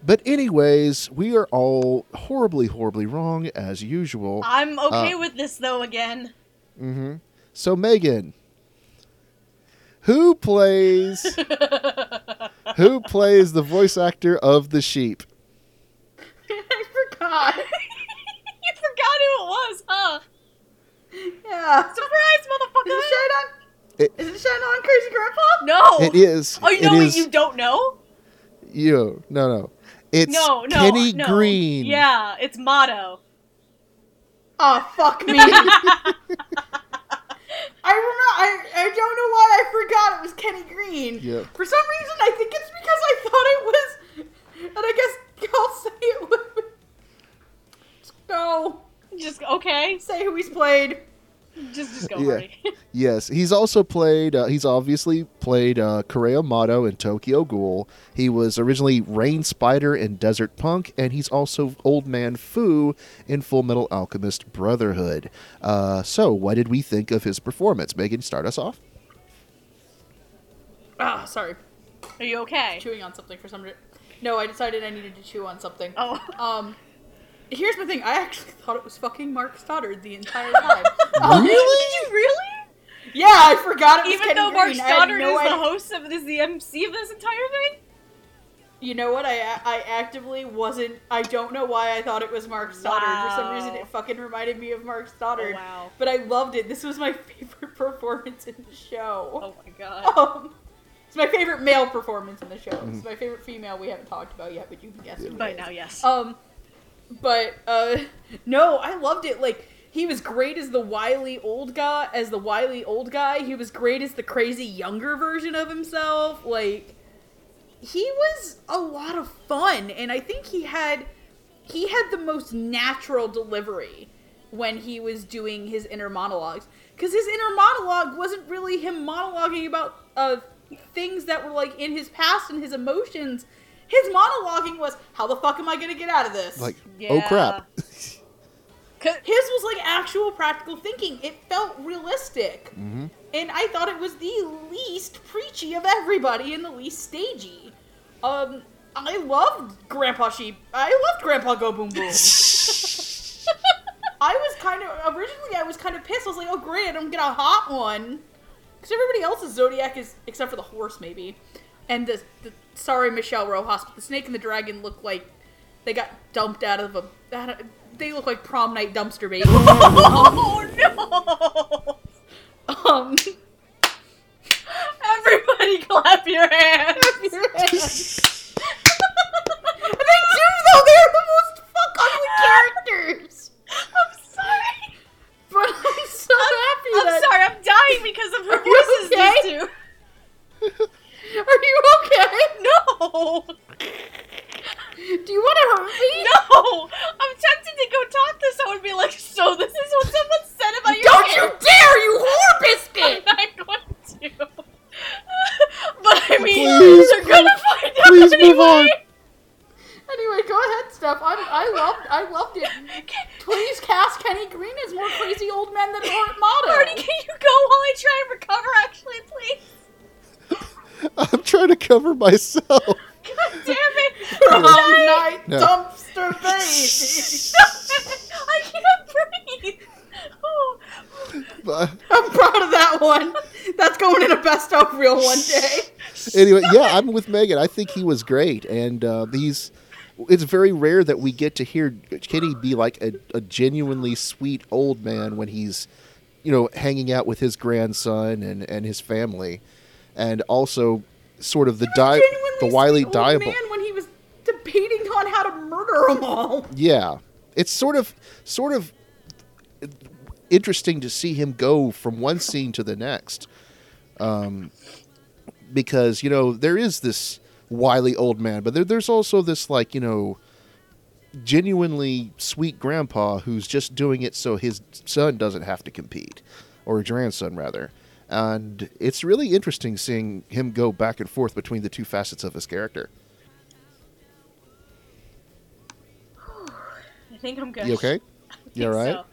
But anyways, we are all horribly, horribly wrong as usual. I'm okay Uh, with this though. Again, hmm So Megan, who plays who plays the voice actor of the sheep? I forgot. you forgot who it was, huh? Yeah. Surprise, motherfucker! Is it Shine on? It- Is it Shine on Crazy Grandpa? No. It is. Oh, you it know what is you don't know? you. No, no. It's No, no. Kenny no. Green. Yeah, it's Motto. Oh fuck me. I remember. I, I don't know why I forgot it was Kenny Green. Yep. For some reason, I think it's because I thought it was, and I guess I'll say it would. Just go. Just, just go, Yeah. Marty. Yes, he's also played. Uh, he's obviously played uh, Kureo Mado in Tokyo Ghoul. He was originally Rain Spider in Desert Punk, and he's also Old Man Fu in Full Metal Alchemist Brotherhood. Uh, so, what did we think of his performance? Megan, start us off. Ah, sorry. Are you okay? Chewing on something for some reason. No, I decided I needed to chew on something. Oh. Um, here's the thing. I actually thought it was fucking Mark Stoddard the entire time. Um, Did you really? Yeah, I forgot it was Even Kenny though Mark Green. Stoddard no is idea- the host of this, the MC of this entire thing? You know what? I I actively wasn't. I don't know why I thought it was Mark Stoddard. For some reason, it fucking reminded me of Mark Stoddard. Oh, wow. But I loved it. This was my favorite performance in the show. Oh my god. Um, it's my favorite male performance in the show. Mm-hmm. It's my favorite female we haven't talked about yet, but you can guess who By is. now, yes. Um, but uh, no, I loved it. Like he was great as the wily old guy, as the wily old guy. He was great as the crazy younger version of himself. Like he was a lot of fun, and I think he had he had the most natural delivery when he was doing his inner monologues because his inner monologue wasn't really him monologuing about uh, things that were like in his past and his emotions his monologuing was how the fuck am i gonna get out of this? Like, oh crap. His was like actual practical thinking. It felt realistic. Mm-hmm. and i thought it was the least preachy of everybody and the least stagey. Um i loved grandpa sheep. I loved grandpa go boom boom. I was kind of originally I was kind of pissed. I was like, "Oh great, I'm gonna get a hot one," because everybody else's zodiac is except for the horse maybe, and the, the sorry Michelle Rojas, but the snake and the dragon look like they got dumped out of a. out of- They look like prom night dumpster babies. oh no! um, Everybody clap your hands! they do though. They're the most fuck ugly characters. I'm sorry. But I'm so happy I'm that. sorry, I'm dying because of her voices, okay? these two. Are you okay? No! Do you want to hurt me? No! I'm tempted to go talk to someone and be like, so this is what someone said about you." Don't you dare, you whore biscuit! I'm not going to. but I mean, Please, they're gonna find out please anyway. move on. Anyway, go ahead, Steph. I'm, I loved, I loved it. Please cast Kenny Green as more crazy old men than Art Motto. Marty, can you go while I try and recover? Actually, please. I'm trying to cover myself. God damn it! Prom I'm night No. dumpster baby. I can't breathe. Oh. But I'm proud of that one. That's going in a best of reel one day. anyway, yeah, I'm with Megan. I think he was great, and uh, he's. It's very rare that we get to hear Kenny be like a, a genuinely sweet old man when he's, you know, hanging out with his grandson and, and his family, and also sort of the di- the wily diabol. man when he was debating on how to murder them all. Yeah, it's sort of sort of interesting to see him go from one scene to the next, um, because you know there is this wily old man, but there, there's also this like you know genuinely sweet grandpa who's just doing it so his son doesn't have to compete, or his grandson rather. And it's really interesting seeing him go back and forth between the two facets of his character. I think I'm good. You okay? You all right? So,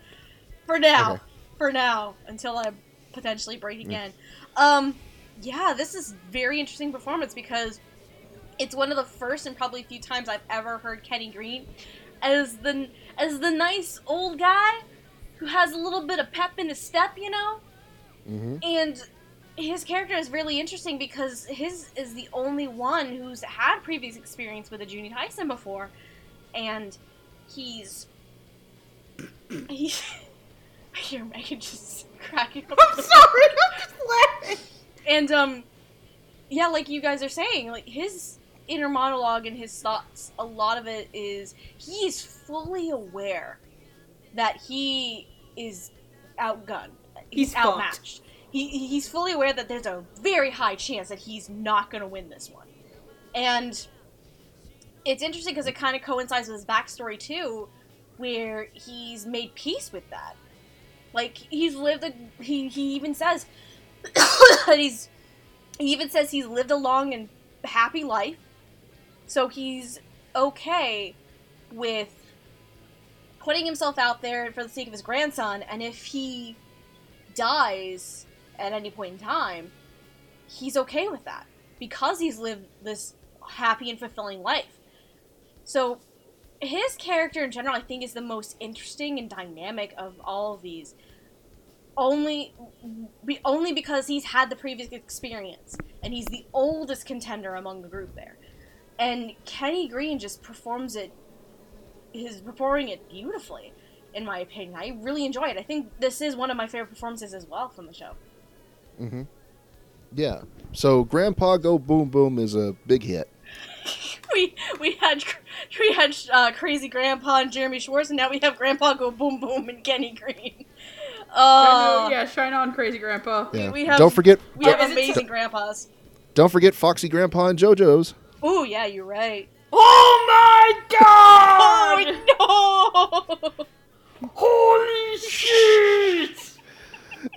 for now. Okay. For now, until I potentially break again. Um, yeah, this is very interesting performance because it's one of the first and probably few times I've ever heard Kenny Green as the as the nice old guy who has a little bit of pep in his step, you know. Mm-hmm. And his character is really interesting because his is the only one who's had previous experience with a Juni Taisen before, and he's he's. I hear Megan just cracking up. I'm sorry, I'm just laughing. And um, yeah, like you guys are saying, like his inner monologue and his thoughts, a lot of it is he's fully aware that he is outgunned. He's He's, outmatched. He, he's fully aware that there's a very high chance that he's not going to win this one. And it's interesting because it kind of coincides with his backstory too, where he's made peace with that. Like he's lived a he he even says that he's he even says he's lived a long and happy life. So he's okay with putting himself out there for the sake of his grandson and if he dies at any point in time, he's okay with that because he's lived this happy and fulfilling life. So his character in general, I think, is the most interesting and dynamic of all of these. Only, be, only because he's had the previous experience, and he's the oldest contender among the group there. And Kenny Green just performs it. He's performing it beautifully, in my opinion. I really enjoy it. I think this is one of my favorite performances as well from the show. Mm-hmm. Yeah. So Grandpa Go Boom Boom is a big hit. we we had we had uh, crazy grandpa and Jeremy Schwartz, and now we have Grandpa Go Boom Boom and Kenny Green. Uh, yeah, shine on, crazy grandpa. Yeah. we have- don't forget. we have Is it amazing t- grandpas. Don't forget Foxy Grandpa and JoJo's. Oh yeah, you're right. Oh my god! Oh no! Holy shit!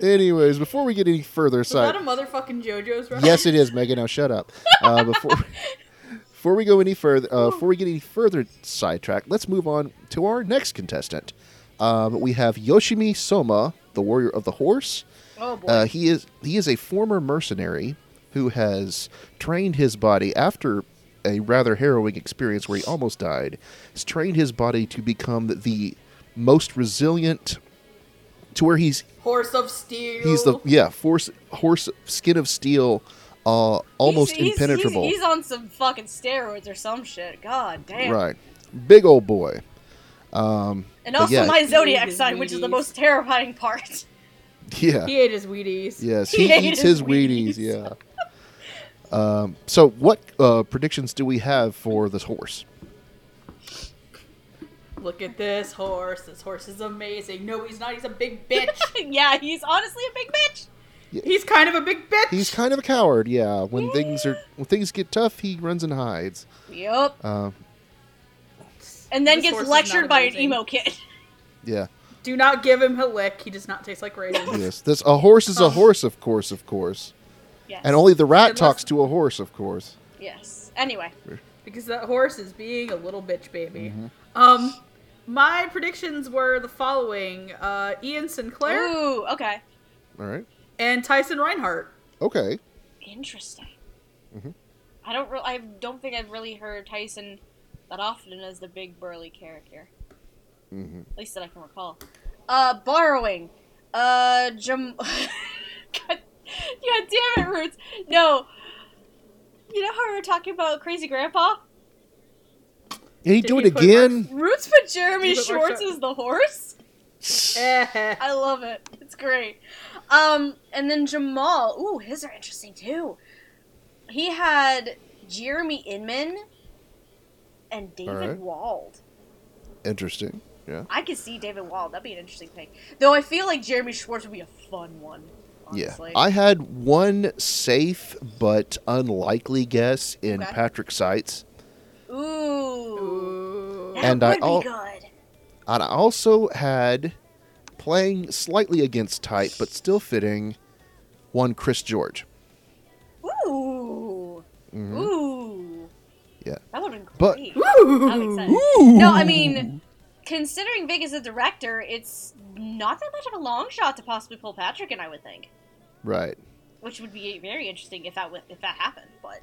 Anyways, before we get any further, Is that side. a motherfucking JoJo's reference? Yes, it is, Megan. Now shut up. Uh, before before we go any further, uh, before we get any further sidetracked, let's move on to our next contestant. Um, we have Yoshimi Soma, the warrior of the horse. Oh boy. Uh, he is he is a former mercenary who has trained his body after a rather harrowing experience where he almost died. Has trained his body to become the most resilient, to where he's Horse of steel. he's the yeah force horse skin of steel, uh, almost He's- he's- impenetrable. He's, he's on some fucking steroids or some shit. God damn. right, big old boy. Um, And also yeah. my zodiac ate his sign, which is the most terrifying part. yeah, He ate his Wheaties. yes, He he, eats his his Wheaties. Wheaties. Yeah. Um, so, what uh, predictions do we have for this horse? Look at this horse. This horse is amazing. No, he's not. He's a big bitch. yeah, he's honestly a big bitch. he's kind of a big bitch. He's kind of a coward. Yeah, when things are when things get tough, he runs and hides. Yep. Uh, And then This gets lectured not by an emo kid. yeah. Do not give him a lick. He does not taste like raisins. Yes. This a horse is a Um, horse, of course, of course, Yes. and only the rat Unless- talks to a horse, of course. Yes. Anyway. because that horse is being a little bitch baby. Mm-hmm. Um, my predictions were the following: uh, Ian Sinclair Ooh, okay. All right. and Tyson Rinehart. Okay. Interesting. Mhm. I don't. Re- I don't think I've really heard Tyson that often as the big burly character. hmm At least that I can recall. Uh, borrowing. Uh, Jam. God, God damn it, Roots. No. You know how we were talking about Crazy Grandpa? Did he Did do he it put again? Roots put Jeremy put Schwartz Sharp. as the horse. I love it. It's great. Um, and then Jamal. Ooh, his are interesting too. He had Jeremy Inman and David Alright. Wald. Interesting. Yeah. I could see David Wald. That'd be an interesting pick. Though I feel like Jeremy Schwartz would be a fun one. Honestly. Yeah. I had one safe but unlikely guess in Okay. Patrick Seitz, Ooh. Ooh. That And I would be al- good. and I also had playing slightly against type but still fitting one Chris George. Ooh. Mhm. Ooh. Yeah. That would have been But- great. Ooh. That makes sense. No, I mean, considering Vic is a director, it's not that much of a long shot to possibly pull Patrick and I would think, Right. which would be very interesting if that w- if that happened. But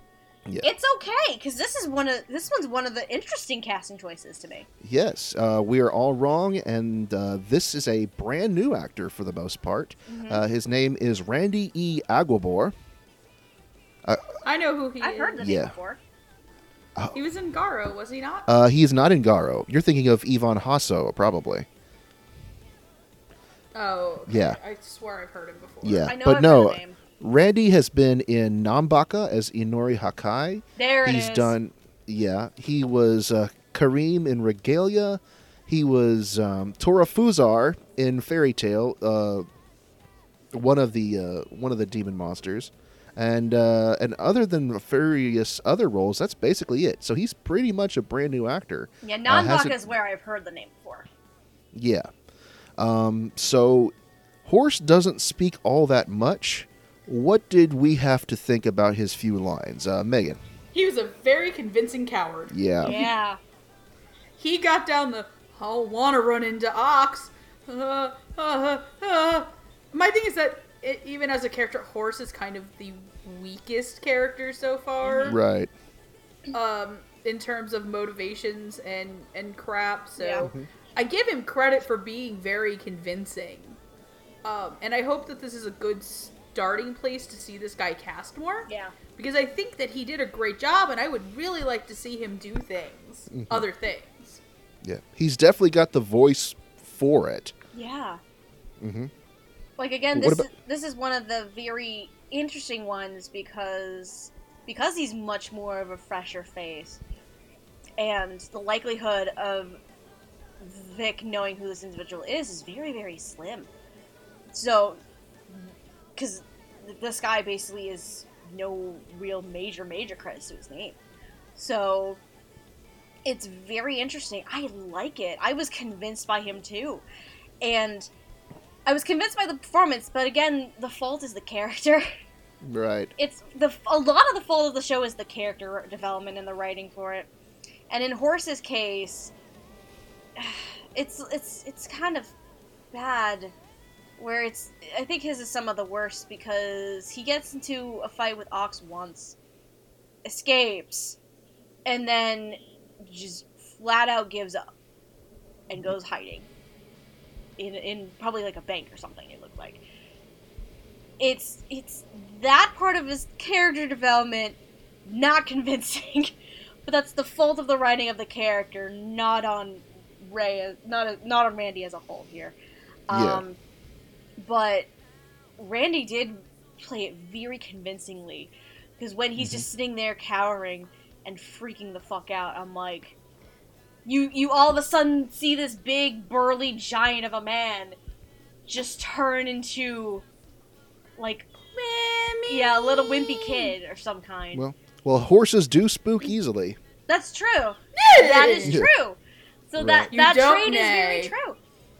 Yeah. it's okay because this is one of this one's one of the interesting casting choices to me. Yes, uh, we are all wrong, and uh, this is a brand new actor for the most part. Mm-hmm. Uh, his name is Randy E. Aguebor. I know who he I've is. heard the Yeah. name before. He was in Garo, was he not? Uh, he is not in Garo. You're thinking of Ivan Jasso, probably. oh, okay. yeah. I swear I've heard him before. Yeah, I know but I've no, heard the name. Randy has been in Nanbaka as Inori Hakai. There it is. He's done, yeah. He was uh, Kareem in Regalia. He was um, Tora Fuzar in Fairy Tail, uh, one of the uh, one of the demon monsters, and uh, and other than various other roles, that's basically it. So he's pretty much a brand new actor. Yeah, Uh, is where I've heard the name before. Yeah. Um, so Horse doesn't speak all that much. What did we have to think about his few lines? Uh, Megan. He was a very convincing coward. Yeah. Yeah. He got down the I don't want to run into Ox. Uh, uh, uh. My thing is that it, even as a character, Horse is kind of the weakest character so far. Right. um, in terms of motivations and and crap. So Yeah. Mm-hmm. I give him credit for being very convincing. Um, and I hope that this is a good starting place to see this guy cast more. Yeah. Because I think that he did a great job, and I would really like to see him do things, Mm-hmm. other things. Yeah. He's definitely got the voice for it. Yeah. Mm hmm Like again, this about- is this is one of the very interesting ones because because he's much more of a fresher face, and the likelihood of Vic knowing who this individual is is very very slim. So, because this guy basically is no real major major credits to his name, so it's very interesting. I like it. I was convinced by him too, and. I was convinced by the performance, but again, the fault is the character. Right. It's the a lot of the fault of the show is the character development and the writing for it. And in Horse's case, it's it's it's kind of bad where it's I think his is some of the worst because he gets into a fight with Ox once, escapes, and then just flat out gives up and goes hiding in in probably like a bank or something. It looked like it's it's that part of his character development not convincing, but that's the fault of the writing of the character, not on Ray, not not on Randy as a whole here. Yeah. Um, But Randy did play it very convincingly because when he's just mm-hmm. sitting there cowering and freaking the fuck out, I'm like, you you all of a sudden see this big burly giant of a man just turn into like yeah, a little wimpy kid or some kind. Well, well, horses do spook easily. That's true. That is true. So that Right. You that don't trait is very true.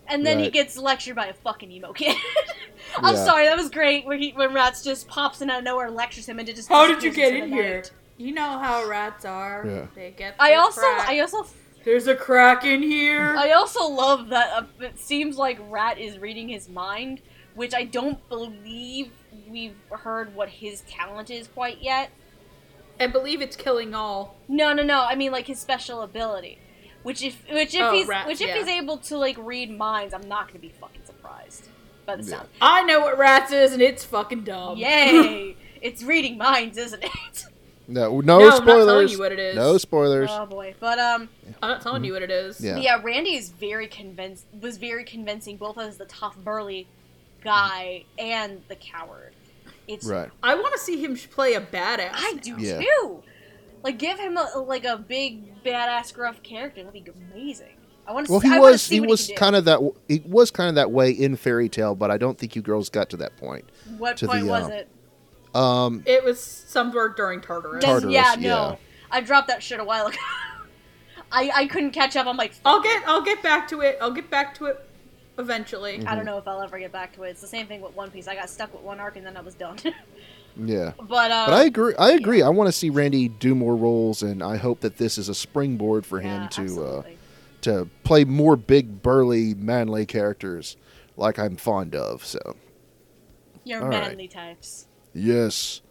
And then he gets lectured by a fucking emo kid. I'm Yeah. sorry, that was great. Where he when Rats just pops in out of nowhere and lectures him and just How did you get in the here? night. You know how rats are. Yeah. They get. I also crack. I also There's a crack in here. I also love that uh, it seems like Rat is reading his mind, which I don't believe we've heard what his talent is quite yet. I believe it's killing all. No, no, no. I mean like his special ability, which if which if Oh, he's rats, which if yeah. he's able to like read minds, I'm not gonna be fucking surprised by the Yeah. sound. I know what rats is, and it's fucking dumb. Yay! it's reading minds, isn't it? No, no, No, I'm not telling spoilers. you what it is. No spoilers. oh boy. But um, I'm not telling you what it is. Yeah. yeah. Randy is very convinced. Was very convincing, both as the tough burly guy and the coward. It's right. I want to see him play a badass. I now. do Yeah. Too. Like, give him a like a big badass gruff character. That'd be amazing. I want to. Well, see, he I wanna was see he was can kind of that he was kind of that way in Fairy Tail, but I don't think you girls got to that point. What to point the, was uh, it? Um, It was somewhere during Tartarus. Tartarus, yeah, yeah. no. I dropped that shit a while ago. I I couldn't catch up. I'm like, I'll get I'll get back to it. I'll get back to it eventually. I don't know if I'll ever get back to it. It's the same thing with One Piece. I got stuck with one arc and then I was done. yeah. but uh, But I agree. I agree. I want to see Randy do more roles, and I hope that this is a springboard for yeah, him to uh, to play more big, burly, manly characters like I'm fond of. So You're all right. manly types. yes,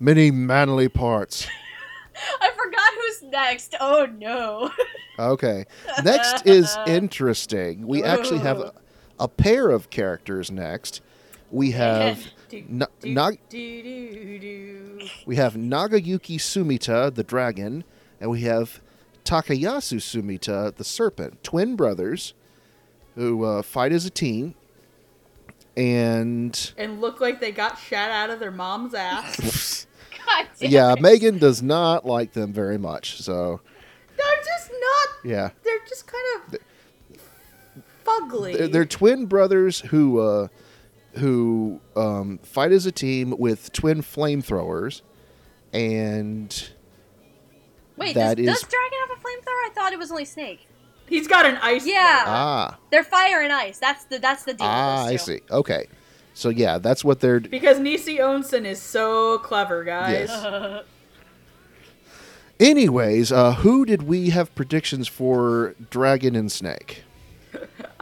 many manly parts. I forgot who's next. Oh no. Okay. Next is interesting. We actually have a, a pair of characters next. We have Do, Na- do, Nag- do, we have Nagayuki Sumita, the dragon, and we have Takayasu Sumita, the serpent, twin brothers who uh, fight as a team. And and look like they got shot out of their mom's ass. God damn yeah. Megan does not like them very much. So they're just not. yeah, They're just kind of fugly. they're, they're twin brothers who uh, who um, fight as a team with twin flamethrowers, and Wait, that does, is- does Dragon have a flamethrower? I thought it was only Snake. He's got an ice. Yeah. Ah, They're fire and ice. That's the that's the deal. ah, I with those two. see. Okay, so yeah, that's what they're. Because Nisio Isin is so clever, guys. Yes. Anyways, uh, who did we have predictions for Dragon and Snake?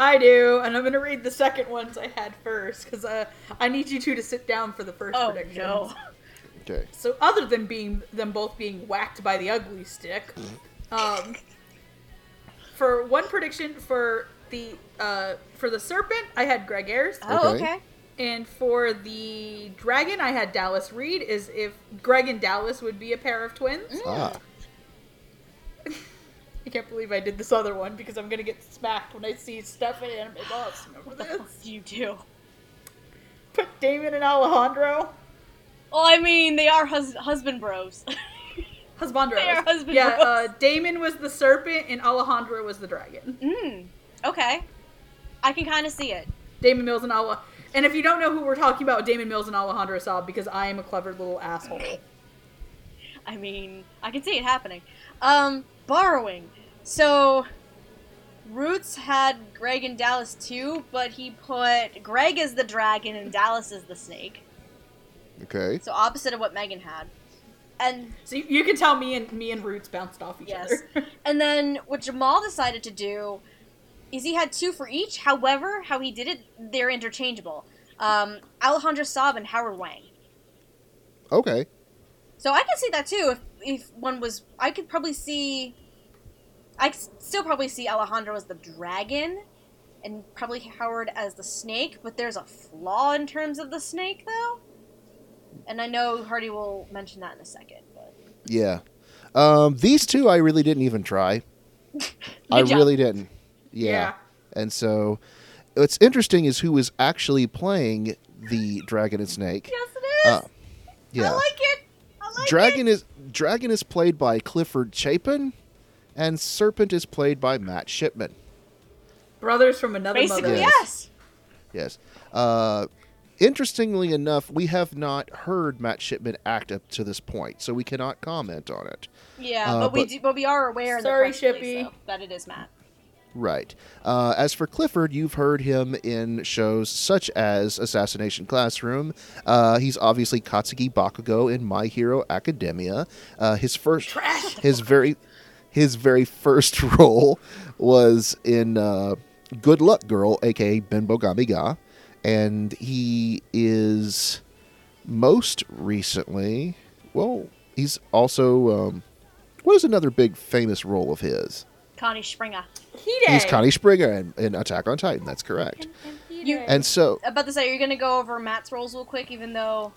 I do, and I'm gonna read the second ones I had first because uh, I need you two to sit down for the first Oh predictions. no. Okay. So, other than being them both being whacked by the ugly stick, um, for one prediction for the uh, for the serpent, I had Greg Ayres, Oh, Okay. okay. and for the dragon, I had Dallas Reed. Is if Greg and Dallas would be a pair of twins. Ah, I can't believe I did this other one because I'm gonna get smacked when I see stuff in Anime Boss. Remember this? You do. Put Daman and Alejandro. Well, I mean, they are hus- husband bros. Husbandros. They are husband yeah, bros. uh, Daman was the serpent and Alejandro was the dragon. mm. Okay. I can kind of see it. Daman Mills and Ala. And if you don't know who we're talking about, Daman Mills and Alejandro Saab, because I am a clever little asshole. I mean, I can see it happening. Um, borrowing. So, Roots had Greg and Dallas too, but he put Greg as the dragon and Dallas as the snake. okay. So opposite of what Megan had. And So you, you can tell me and me and Roots bounced off each Yes. other. and then what Jamal decided to do is he had two for each. However, how he did it, they're interchangeable. Um, Alejandro Saab and Howard Wang. Okay. So I could see that too. If if one was, I could probably see. I still probably see Alejandro as the dragon, and probably Howard as the snake. But there's a flaw in terms of the snake, though. And I know Hardy will mention that in a second. But Yeah. Um, these two I really didn't even try. I job. really didn't. Yeah. Yeah. And so what's interesting is who is actually playing the dragon and snake. yes, it is. Uh, yeah. I like it. I like it. dragon it. is dragon is played by Clifford Chapin and serpent is played by Matt Shipman. Brothers from another Basically, mother. Yes. yes. Yes. Uh, interestingly enough, we have not heard Matt Shipman act up to this point, so we cannot comment on it. Yeah, Uh, but we but- do, but we are aware Sorry, the Shippy. though, that it is Matt. Right. Uh, as for Clifford, you've heard him in shows such as Assassination Classroom. Uh, he's obviously Katsuki Bakugo in My Hero Academia. Uh, his first, Trash. his very, his very first role was in uh, Good Luck Girl, aka Binbougami ga, and he is most recently. Well, he's also. Um, what is another big famous role of his? Connie Springer. Hide. He's Connie Springer in, in Attack on Titan. That's correct. You- And so, About to say, you're gonna go over Matt's roles real quick, even though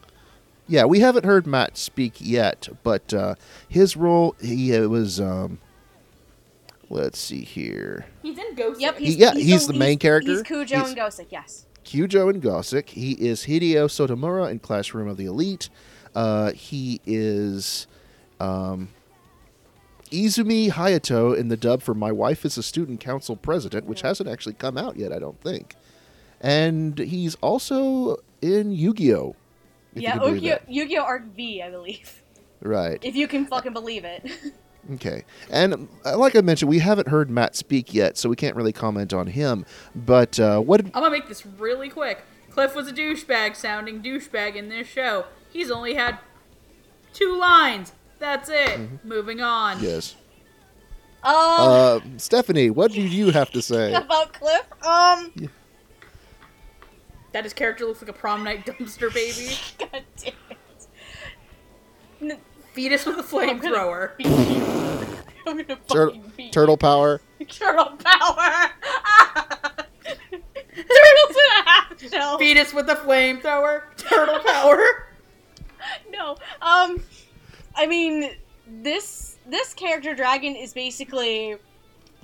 yeah, we haven't heard Matt speak yet, but uh, his role, he uh, was. Um, let's see here. He's in Ghost. Yep, He- yeah, he's the main character. He's Kujo He's- and Gosick, yes. Kujo and Gosick. He is Hideo Sotomura in Classroom of the Elite. Uh, he is um, Izumi Hayato in the dub for My Wife is a Student Council President, which hasn't actually come out yet, I don't think. And he's also in Yu Gi Oh! Yeah, Yu-Gi-Oh! Yu-Gi-Oh! Arc V, I believe. Right. If you can fucking believe it. Okay. And uh, like I mentioned, we haven't heard Matt speak yet, so we can't really comment on him. But uh, what did. I'm gonna make this really quick. Cliff was a douchebag sounding douchebag in this show. He's only had two lines. That's it. Moving on. Yes. Um, Uh, Stephanie, what do you have to say? about Cliff, um, That his character looks like a prom night dumpster baby. god damn it. N- Fetus with a I'm gonna flamethrower. I'm gonna Tur- beat turtle power. Turtle power! Turtles in a half shell! Fetus with a flamethrower. Turtle power. no. Um, I mean, this this character dragon is basically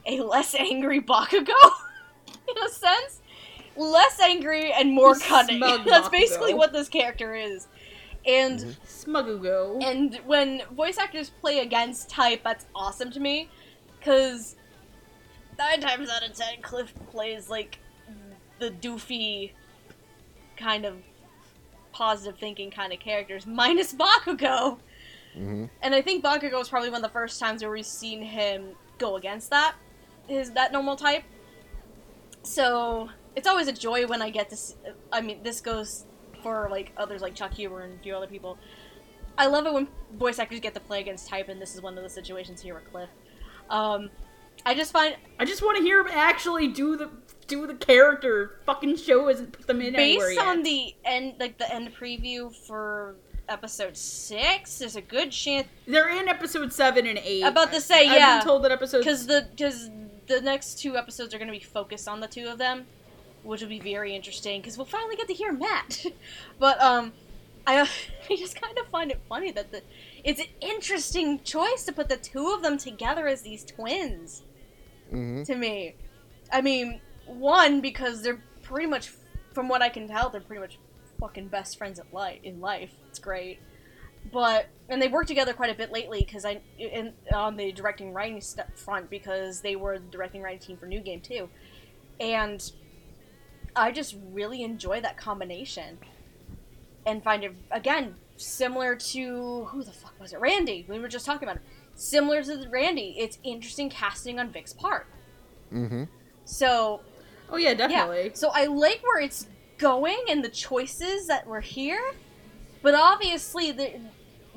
a less angry Bakugo, in a sense. Less angry and more He's cunning. smug That's basically what this character is. And Smugugo. and when voice actors play against type, that's awesome to me, because nine times out of ten, Cliff plays like the doofy kind of positive thinking kind of characters, minus Bakugo. hmm And I think Bakugo is probably one of the first times where we've seen him go against that. his that normal type. So it's always a joy when I get to. See, I mean, this goes for like others like Chuck Huber and a few other people. I love it when voice actors get to play against type, and this is one of the situations here with Cliff. Um, I just find I just want to hear him actually do the do the character. Fucking show isn't put them in based yet. on the end, like the end preview for episode six, there's a good chance They're in episode seven and eight. about to say I've yeah, been told that episode because the because the next two episodes are going to be focused on the two of them, which will be very interesting because we'll finally get to hear Matt. but um, I I just kind of find it funny that the it's an interesting choice to put the two of them together as these twins hmm to me. I mean, one because they're pretty much, from what I can tell, they're pretty much fucking best friends at life in life. It's great, but and they work together quite a bit lately because I in on the directing writing st- front because they were the directing writing team for New Game too, and I just really enjoy that combination and find it again similar to who the fuck was it? Randy. We were just talking about it. Similar to the Randy. It's interesting casting on Vic's part. Hmm so Oh yeah, definitely. yeah. So I like where it's going and the choices that were here but obviously the,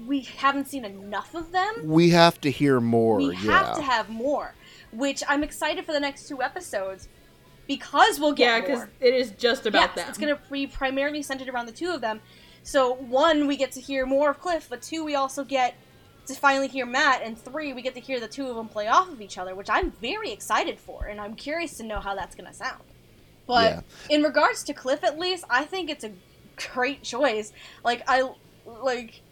we haven't seen enough of them. We have to hear more. we yeah. have to have more which I'm excited for the next two episodes because we'll get Yeah, get because it is just about yes, them. It's going to be primarily centered around the two of them. So, one, we get to hear more of Cliff, but two, we also get to finally hear Matt, and three, we get to hear the two of them play off of each other, which I'm very excited for, and I'm curious to know how that's going to sound. But Yeah. in regards to Cliff, at least, I think it's a great choice. Like, I, like,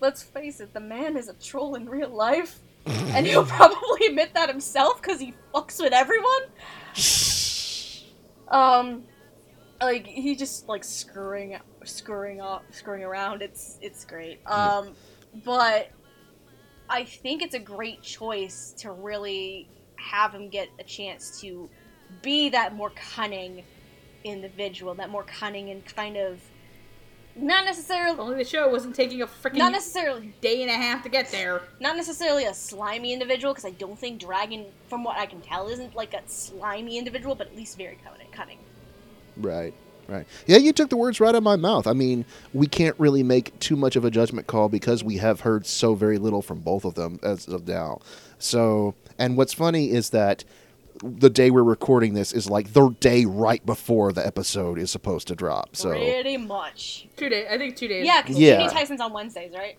let's face it, the man is a troll in real life. and he'll probably admit that himself because he fucks with everyone. Um, like he just like screwing, screwing up, screwing around. It's it's great. Um, but I think it's a great choice to really have him get a chance to be that more cunning individual, that more cunning and kind of not necessarily, only the show wasn't taking a freaking not necessarily, day and a half to get there. not necessarily a slimy individual because I don't think Dragon, from what I can tell, isn't like a slimy individual, but at least very cunning. cunning. Right. Right. Yeah, you took the words right out of my mouth. I mean, we can't really make too much of a judgment call because we have heard so very little from both of them as of now. So, and what's funny is that the day we're recording this is like the day right before the episode is supposed to drop. So Pretty much. Two days. I think two days. Yeah, because Yeah. Juni Taisen's on Wednesdays, right?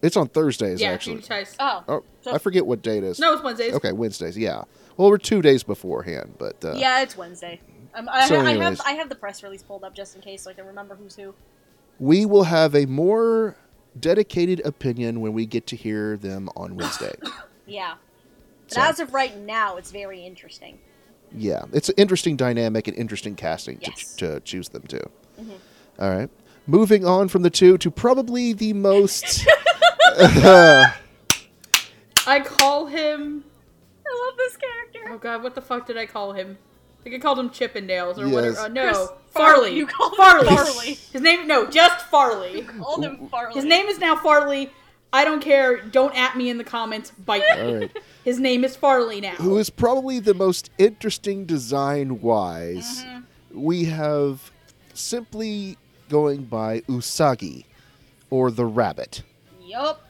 it's on Thursdays yeah. actually. Judy Tice. Oh. Oh, So- I forget what date it is. no, it's Wednesdays. Okay, Wednesdays. Yeah. Well, we're two days beforehand, but uh, yeah, it's Wednesday. Um, I, So ha- I anyways. have I have the press release pulled up just in case, so I can remember who's who. we will have a more dedicated opinion when we get to hear them on Wednesday. Yeah. But So- as of right now, it's very interesting. Yeah, it's an interesting dynamic and interesting casting Yes. to, to choose them to. Mhm. All right. Moving on from the two to probably the most. I call him. I love this character. Oh god, what the fuck did I call him? I think I called him Chippendales or Yes. whatever. Uh, no, Chris Farley. Farley. You called him Farley. Farley. His name? No, just Farley. Called him Farley. His name is now Farley. I don't care. Don't at me in the comments. Bite me. All right. His name is Farley now. Who is probably the most interesting design wise. Mm-hmm. We have simply going by Usagi or the rabbit. Yup.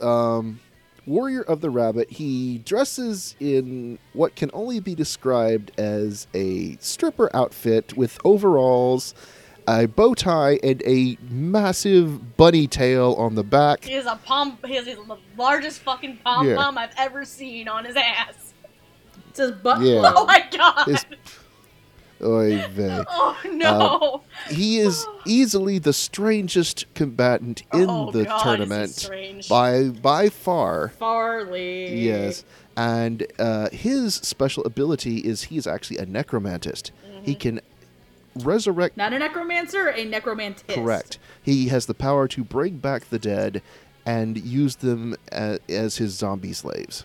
um, Warrior of the Rabbit, he dresses in what can only be described as a stripper outfit with overalls, a bow tie, and a massive bunny tail on the back. He has a pom. He has the largest fucking pom Yeah. pom I've ever seen on his ass. It says butt Yeah. Oh my god. His- Oy vey. oh no. He is easily the strangest combatant in Oh, the God, tournament by by far. Farley. Yes. And uh, his special ability is he's actually a necromantist. Mm-hmm. He can resurrect. Not a necromancer, a necromantist. Correct. He has the power to bring back the dead and use them a, as his zombie slaves.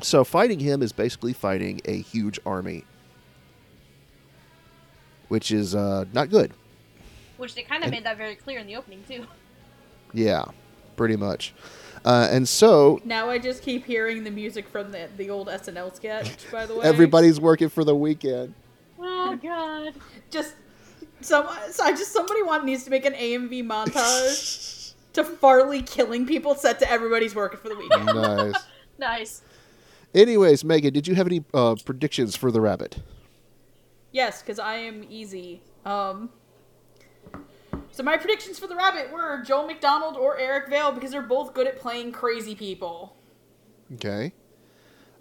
So fighting him is basically fighting a huge army, which is uh, not good. Which they kind of And- made that very clear in the opening too. Yeah, pretty much. Uh, and so Now I just keep hearing the music from the the old SNL sketch. By the way, everybody's working for the weekend. Oh god. just some. So I just somebody want needs to make an AMV montage to Farley killing people set to everybody's working for the weekend. nice. Nice. Anyways, Megan, did you have any uh, predictions for the rabbit? Yes, because I am easy. Um. So my predictions for the rabbit were Joel McDonald or Eric Vale because they're both good at playing crazy people. Okay.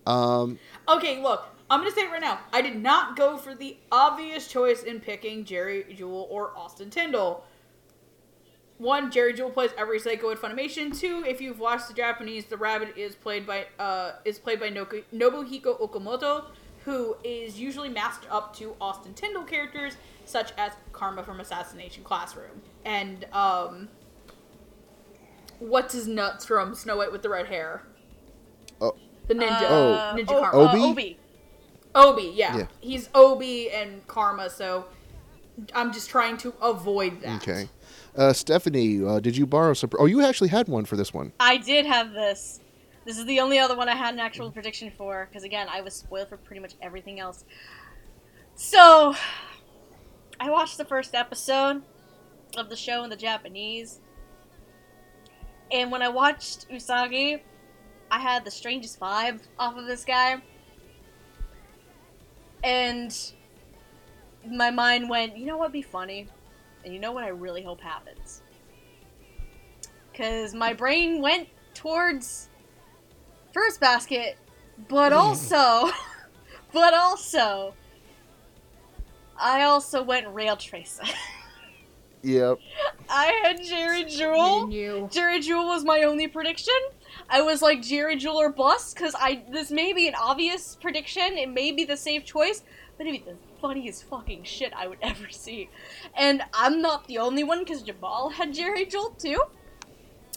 Um, Okay, look, I'm gonna say it right now. I did not go for the obvious choice in picking Jerry Jewell or Austin Tindle. One, Jerry Jewell plays every psycho at Funimation. Two, if you've watched the Japanese, the rabbit is played by uh is played by Noku- Nobuhiko Okamoto, who is usually masked up to Austin Tindle characters such as Karma from Assassination Classroom and um what's his nuts from Snow White with the red hair. Oh. The ninja. Uh, Ninja O- Karma. uh, Obi? Obi. Obi, yeah. Yeah. He's Obi and Karma, so I'm just trying to avoid that. okay. Uh, Stephanie, uh, did you borrow some? Oh, you actually had one for this one. I did have this. This is the only other one I had an actual prediction for, because again, I was spoiled for pretty much everything else. So, I watched the first episode of the show in the Japanese, and when I watched Usagi, I had the strangest vibe off of this guy. And my mind went, you know what'd be funny? And you know what I really hope happens? Because my brain went towards First Basket, but also, but also, I also went Rail Tracer. Yep. I had Jerry Me Jewell. and you. Jerry Jewell was my only prediction. I was like Jerry Jewell or bust because I this may be an obvious prediction. It may be the safe choice, but it'd be the funniest fucking shit I would ever see. And I'm not the only one because Jamal had Jerry Jewell too.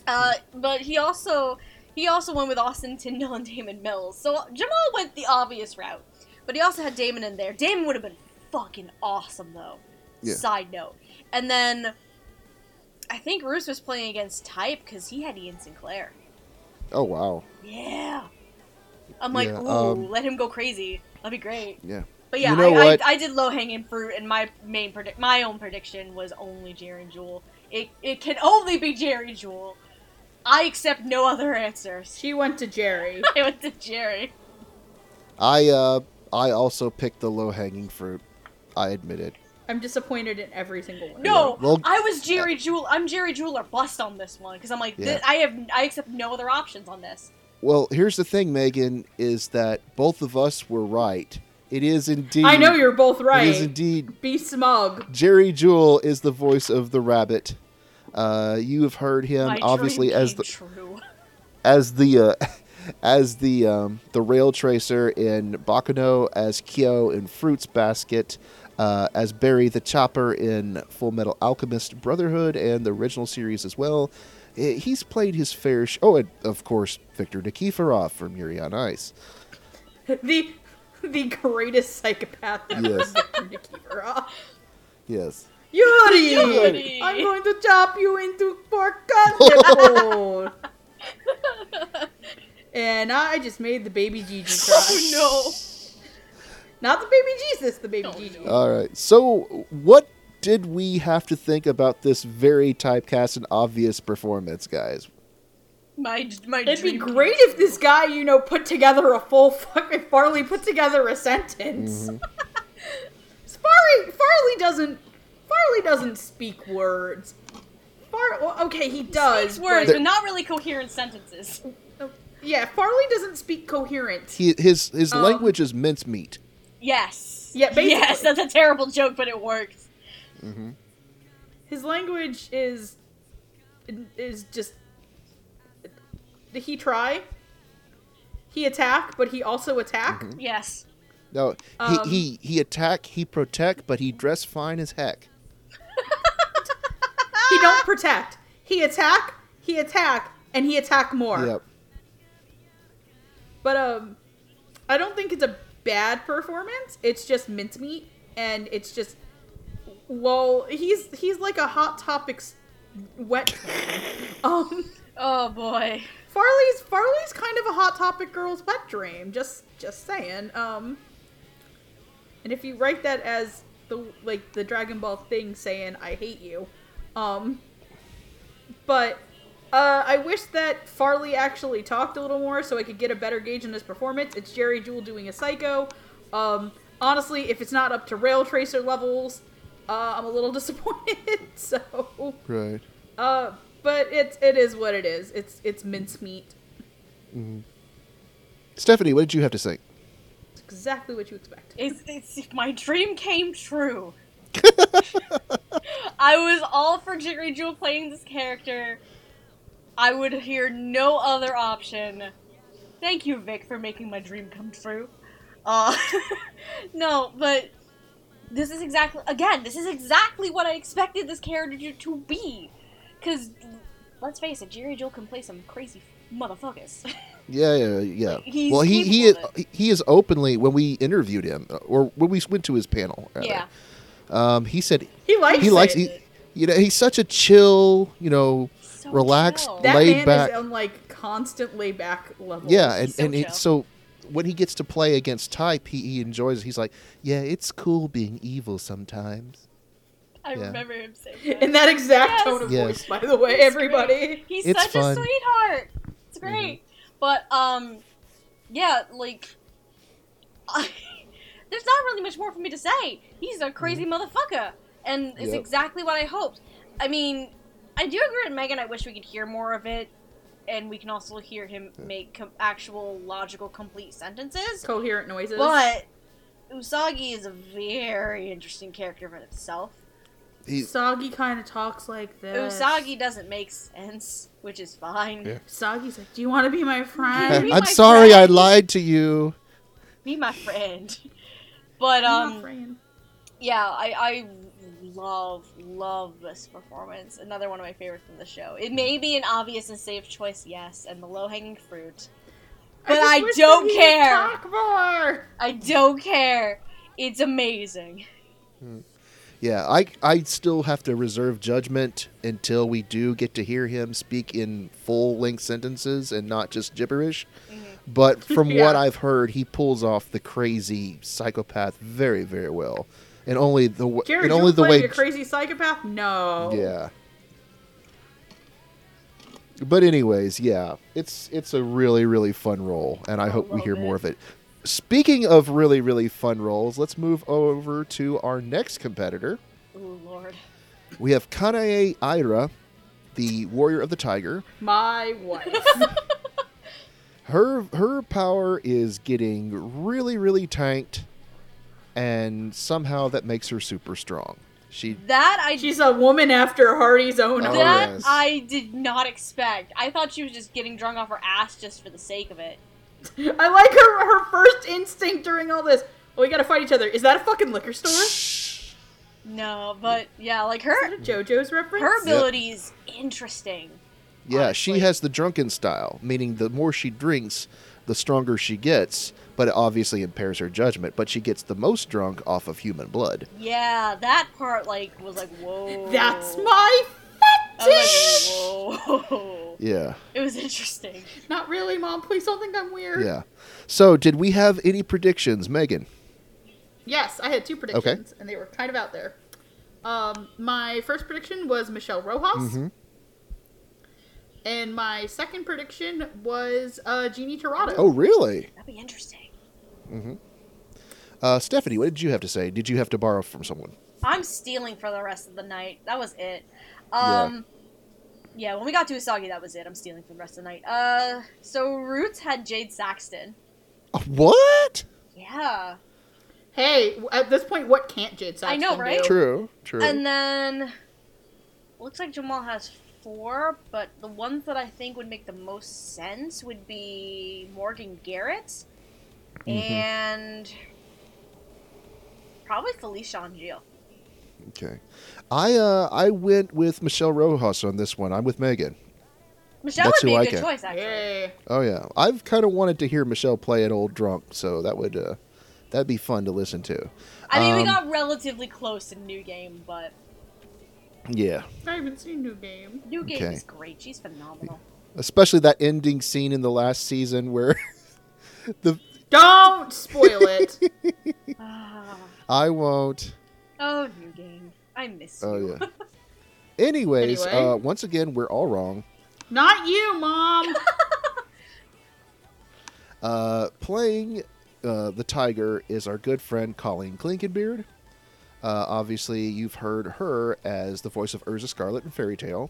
Uh, but he also he also went with Austin Tindle and Daman Mills. So Jamal went the obvious route, but he also had Daman in there. Daman would have been fucking awesome though. Yeah. Side note, and then I think Roos was playing against Type because he had Ian Sinclair. Oh wow. Yeah. I'm like, Yeah, ooh, um, let him go crazy. That'd be great. Yeah. But yeah, You know I. I, I did low hanging fruit, and my main predict, my own prediction was only Jerry Jewell. It it can only be Jerry Jewell. I accept no other answers. She went to Jerry. I went to Jerry. I uh, I also picked the low hanging fruit. I admit it. I'm disappointed in every single one. No, Well- I was Jerry Jewell. I'm Jerry Jewell or bust on this one because I'm like, Yeah. I have I accept no other options on this. Well, here's the thing, Megan, is that both of us were right. It is indeed. I know you're both right. It is indeed. Be smug. Jerry Jewell is the voice of the rabbit. Uh, you have heard him My obviously dream as the true. as the uh, as the um, the rail tracer in Baccano, as Kyo in Fruits Basket, uh, as Barry the Chopper in Full Metal Alchemist Brotherhood and the original series as well. Eh, He's played his fair. Sh- oh, and of course Victor Nikiforov from Yuri on Ice. The the greatest psychopath ever. Yes. Victor Nikiforov. Yes. Yuri! Yuri! I'm going to chop you into pork cutlet. and I just made the baby Gigi cry. Oh Not the baby Jesus, the baby Oh, Gigi. no. All right. So, what did we have to think about this very typecast and obvious performance, guys? My my. It'd be dream came great if this guy, you know, put together a full fucking Farley put together a sentence. Mm-hmm. Farley Farley doesn't Farley doesn't speak words. Far well, okay, he does. Speaks words, but- but not really coherent sentences. yeah, Farley doesn't speak coherent. He, his his Um, language is mincemeat. Yes. Yeah, basically. Yes, that's a terrible joke, but it works. His language is is just Did he try. He attack, but he also attack. Yes. No, Um, he, he he attack, he protect, but he dress fine as heck. He don't protect. He attack, he attack, and he attack more. Yep. But um, I don't think it's a bad performance. It's just mincemeat, and it's just well, he's he's like a hot topics wet. Um, Oh boy. Farley's Farley's kind of a hot topic girl's wet dream. Just just saying. Um, and if you write that as the like the Dragon Ball thing saying "I hate you," um, but uh, I wish that Farley actually talked a little more so I could get a better gauge on his performance. It's Jerry Jewell doing a psycho. Um, honestly, if it's not up to Rail Tracer levels, uh, I'm a little disappointed. so, Right. uh, but it's it is what it is. It's it's mincemeat. Stephanie, what did you have to say? It's exactly what you expect. It's, it's my dream came true. I was all for Jerry Jewell playing this character. I would hear no other option. Thank you, Vic, for making my dream come true. Uh, no, but this is exactly again. This is exactly what I expected this character to, to be. Cause let's face it, Jerry Jewell can play some crazy motherfuckers. Yeah, yeah, yeah. He's well, he he is, he is openly when we interviewed him uh, or when we went to his panel. rather, yeah, Um, he said He likes he likes it. he, you know he's such a chill, you know, so relaxed, chill. that laid man back. is on like constant laid back level. yeah, and so and it, so when he gets to play against type, he, he enjoys. it. He's like, yeah, it's cool being evil sometimes. I yeah. remember him saying that. in that exact Yes. tone of Yes. voice, by the way, It's everybody. great. He's It's such fun. Mm-hmm. a sweetheart. It's great. But um yeah, like I, there's not really much more for me to say. He's a crazy motherfucker. And it's Mm-hmm. Yep. exactly what I hoped. I mean, I do agree with Megan. I wish we could hear more of it. And we can also hear him make com- actual logical, complete sentences. Coherent noises. But Usagi is a very interesting character in itself. He, Soggy kind of talks like this. Usagi doesn't make sense, which is fine. Yeah. Sagi's like, "Do you want to be my friend?" Be I'm my sorry, I lied to you. Be my friend. But Be my um, friend. yeah, I I love love this performance. Another one of my favorites from the show. It may be an obvious and safe choice, yes, and the low hanging fruit. But just I don't care. Talk more. I don't care. It's amazing. Hmm. Yeah, I I still have to reserve judgment until we do get to hear him speak in full length sentences and not just gibberish. Mm-hmm. But from what I've heard, he pulls off the crazy psychopath very very well, and only the w- Jerry, and you only the way a crazy psychopath? No. yeah. But anyways, yeah, it's it's a really really fun role, and I hope we hear more of it. Speaking of really really fun roles, let's move over to our next competitor. Oh lord. We have Kanae Ira, the warrior of the tiger. My wife. Her her power is getting really really tanked, and somehow that makes her super strong. She That I She's a woman after Hardy's own Oh, heart. that yes. I did not expect. I thought she was just getting drunk off her ass just for the sake of it. I like her her first instinct during all this. Oh, we gotta fight each other. Is that a fucking liquor store? No, but yeah, like her that a JoJo's reference? her ability is interesting. yeah she has the drunken style, meaning the more she drinks, the stronger she gets. But it obviously impairs her judgment. But she gets the most drunk off of human blood. Yeah, that part like was like whoa. That's my fetish. was like, whoa. Yeah, It was interesting. Not really, mom. Please don't think I'm weird. yeah. So, did we have any predictions, Megan? Yes, I had two predictions, and they were kind of out there. Um, my first prediction was Michelle Rojas, Mhm. and my second prediction was uh, Jeannie Tirado. Oh, really? That'd be interesting. Uh, Stephanie, what did you have to say? Did you have to borrow from someone? I'm stealing for the rest of the night. That was it. Yeah. Um yeah. when we got to Usagi, that was it. I'm stealing for the rest of the night. Uh so Roots had Jad Saxton. Uh, What? Yeah. Hey, at this point, what can't Jad Saxton I know, right? do? True. True. And then looks like Jamal has four, but the ones that I think would make the most sense would be Morgan Garrett and probably Felecia Angelle. Okay. I uh I went with Michelle Rojas on this one. I'm with Megan. Michelle That's would be who a I good can- choice, actually. Yay. Oh yeah. I've kind of wanted to hear Michelle play an old drunk, so that would uh that'd be fun to listen to. I mean, we Um, got relatively close in New Game, but Yeah, I haven't seen New Game. New Game Okay. is great. She's phenomenal. especially that ending scene in the last season where the Don't spoil it. Ah. I won't. oh, New Game. I miss Oh you. yeah. Anyways, Anyway. uh, once again, we're all wrong. Not you, mom. Uh, playing uh, the tiger is our good friend Colleen Klinkenbeard. Uh, obviously, you've heard her as the voice of Erza Scarlet in Fairy Tail,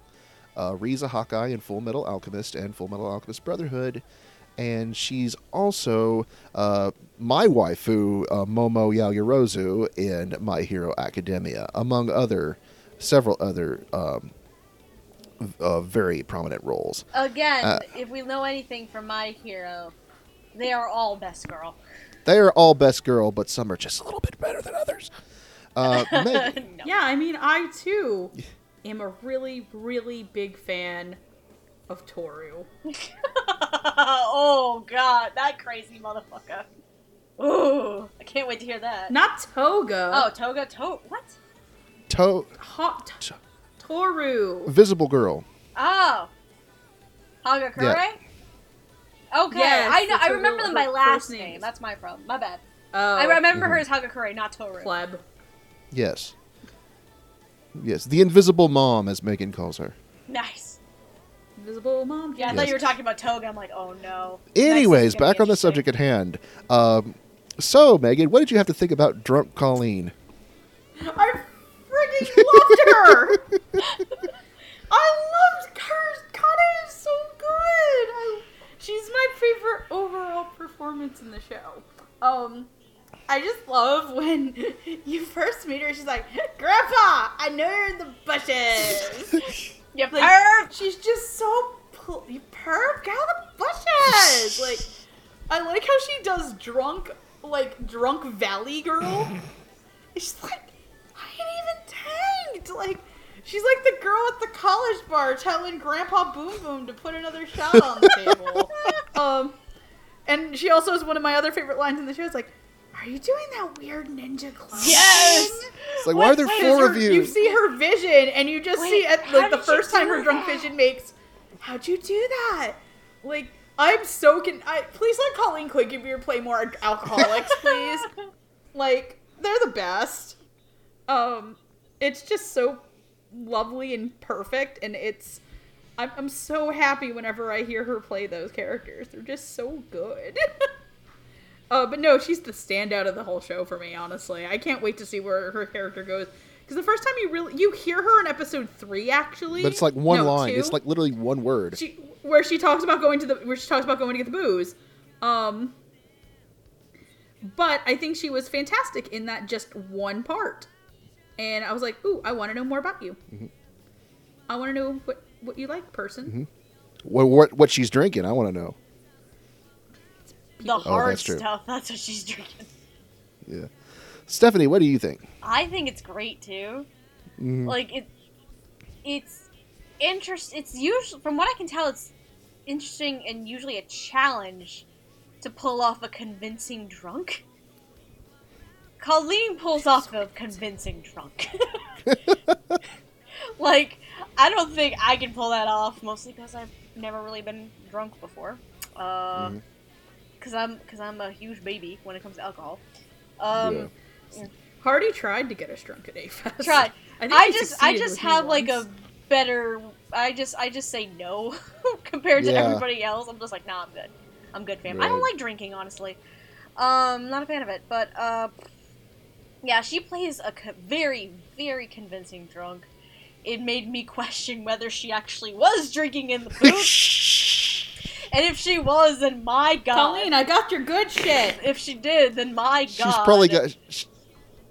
uh, Riza Hawkeye in Full Metal Alchemist and Full Metal Alchemist Brotherhood, and she's also uh, my waifu, uh, Momo Yaoyorozu, in My Hero Academia, among other several other um, uh, very prominent roles. Again, Uh, if we know anything from My Hero, they are all best girl. They are all best girl, but some are just a little bit better than others. Uh, No. yeah, I mean, I too am a really, really big fan of Toru. oh god, that crazy motherfucker. Ooh, I can't wait to hear that. Not Toga. Oh, Toga to what? to- Hot T- Toru. Visible Girl. Oh, Hagakure. Yeah. Okay, Yes, I know. I remember them by last name name. is- That's my problem. My bad. Oh, I remember mm-hmm. her as Hagakure, not Toru. pleb. Yes. Yes, the Invisible Mom, as Megan calls her. Nice. Invisible mom. Yeah, I Yes. thought you were talking about Toga. I'm like, oh no. Anyways, back on the subject at hand. Um, so, Megan, what did you have to think about Drunk Colleen? I freaking loved her. I loved her. Kane is so good. I, she's my favorite overall performance in the show. Um, I just love when you first meet her. She's like, "Grandpa, I know you're in the bushes." You Like, she's just so pl- perv, get out of the bushes. Like, I like how she does drunk, like drunk valley girl. She's like, I ain't even tanked. Like, she's like the girl at the college bar telling Grandpa Boom Boom to put another shot on the table. um, and she also is one of my other favorite lines in the show. It's like, are you doing that weird ninja clown? Yes! thing?" It's like, why are there four Because of you? You see her vision, and you just Wait, see it like the first time do her drunk that? vision makes. How'd you do that? Like, I'm so con. I, please let Colleen Clinkenbeard play more alcoholics, please. like, they're the best. Um, it's just so lovely and perfect, and it's. I'm, I'm so happy whenever I hear her play those characters. They're just so good. Uh, but no, she's the standout of the whole show for me. Honestly, I can't wait to see where her character goes. Because the first time you really you hear her in episode three, actually, but it's like one No, line. two, It's like literally one word. she where she talks about going to the where she talks about going to get the booze. Um, but I think she was fantastic in that just one part, and I was like, ooh, I want to know more about you. Mm-hmm. I want to know what what you like, person. what, what what she's drinking? I want to know. The hard Oh, that's stuff. That's what she's drinking. Yeah, Stephanie, what do you think? I think it's great too. Mhm. Like it, it's interest. It's usually, from what I can tell, it's interesting and usually a challenge to pull off a convincing drunk. Colleen pulls off a convincing drunk. like I don't think I can pull that off, mostly because I've never really been drunk before. Uh, Mhm. Cause I'm cause I'm a huge baby when it comes to alcohol. Um, Hardy tried to get us drunk at AFest. Tried. I, think I just I just have like a better I just I just say no compared to everybody else. I'm just like, nah, I'm good. I'm good, fam. I don't like drinking, honestly. Um, not a fan of it, but uh, yeah, she plays a co- very very convincing drunk. It made me question whether she actually was drinking in the booth, and if she was, then my god. Colleen, I got your good shit. if she did, then my god. She's probably got. sh-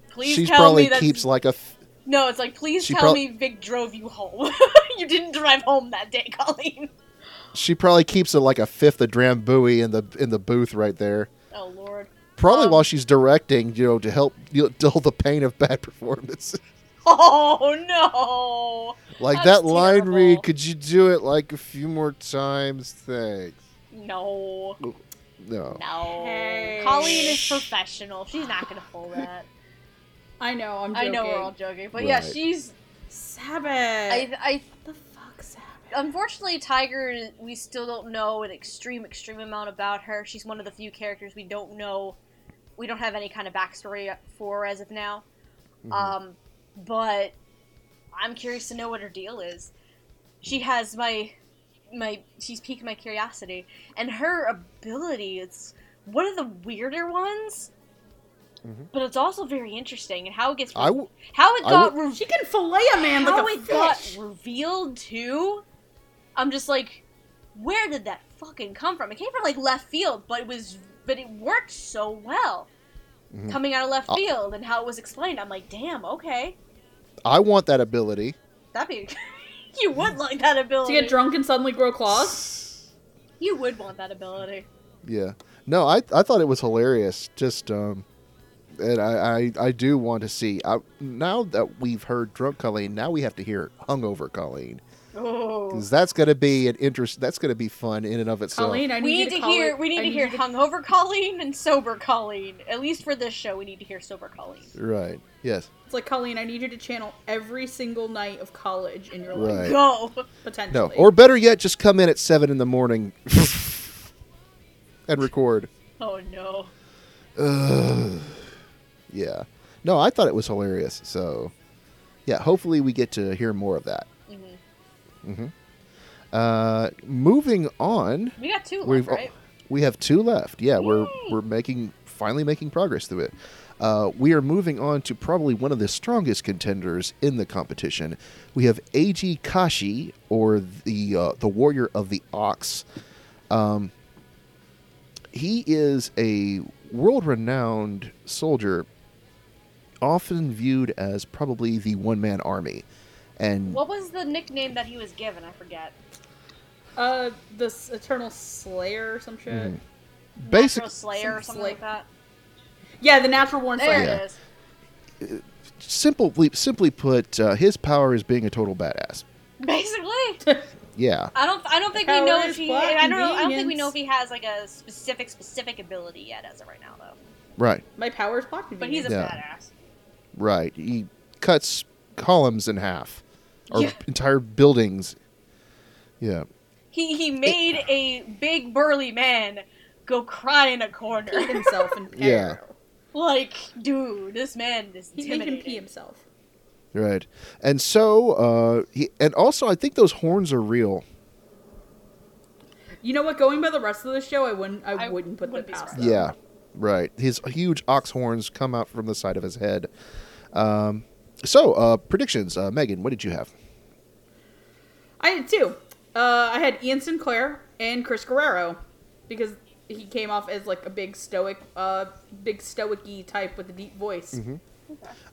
Please She's tell probably me that keeps like a. f- No, it's like, please She tell prob- me Vic drove you home. you didn't drive home that day, Colleen. She probably keeps a, like a fifth of Drambuie in the in the booth right there. Oh lord. Probably Um, while she's directing, you know, to help you know, dull the pain of bad performance. Oh no. like That's that line terrible. read, could you do it like a few more times? Thanks. No. No. No. Hey. Colleen is professional. She's not gonna pull that. I know, I'm I know we're all joking, but yeah, she's Sabbath. I, I the fuck, Sabbath? unfortunately Tiger we still don't know an extreme extreme amount about her. She's one of the few characters we don't know we don't have any kind of backstory for as of now. Um but I'm curious to know what her deal is. She has my my she's piqued my curiosity and her ability it's one of the weirder ones. Mhm. But it's also very interesting and how it gets I w- how it I got would- re- She can fillet a man how like a it got revealed too. I'm just like, where did that fucking come from? It came from like left field, but it was, but it worked so well Mhm. coming out of left Uh, field and how it was explained. I'm like, damn, okay, I want that ability. that'd be. you would like that ability. To get drunk and suddenly grow claws. You would want that ability. Yeah. No, I I thought it was hilarious. Just um, and I I, I do want to see. I, now that we've heard drunk Colleen, now we have to hear hungover Colleen. Oh. because that's gonna be an interest. That's gonna be fun in and of itself. Colleen, I need We need to, to hear. it- We need I to hear you hungover Colleen and sober Colleen. At least for this show, we need to hear sober Colleen. Right. Yes. It's like Colleen, I need you to channel every single night of college in your life, Right. Go. potentially. No. Or better yet, just come in at seven in the morning and record. Oh no. Ugh. Yeah. No, I thought it was hilarious. So, yeah. Hopefully, we get to hear more of that. Hmm hmm Uh, moving on, We got two left, right? we have two left. Yeah, we're we're making finally making progress through it. Uh, we are moving on to probably one of the strongest contenders in the competition. We have Eiji Kashi, or the uh, the warrior of the ox. Um, he is a world-renowned soldier, often viewed as probably the one-man army, and What was the nickname that he was given? I forget. Uh, this Eternal Slayer or some shit. Natural basic Slayer or something sla- like that. Yeah, the Natural Born There Slayer. Yeah. it is. simply simply put, uh, his power is being a total badass. Basically, Yeah. I don't. I don't think we know if he. I don't know. I don't think we know if he has like a specific specific ability yet as of right now, though. Right. My power is block But he's a Yeah. badass. Right. He cuts columns in half, or Yeah. entire buildings. Yeah. He he made a big burly man go cry in a corner. Pee himself in Yeah. like, dude, this man is He made him pee himself. Right. And so, uh, he and also I think those horns are real. You know what? Going by the rest of the show, I wouldn't. I, I wouldn't put wouldn't that past them. Yeah. Right. His huge ox horns come out from the side of his head. Um, so, uh, predictions. Uh, Megan, what did you have? I had two. Uh, I had Ian Sinclair and Chris Guerrero because he came off as like a big stoic, uh, big stoic-y type with a deep voice. Mm-hmm.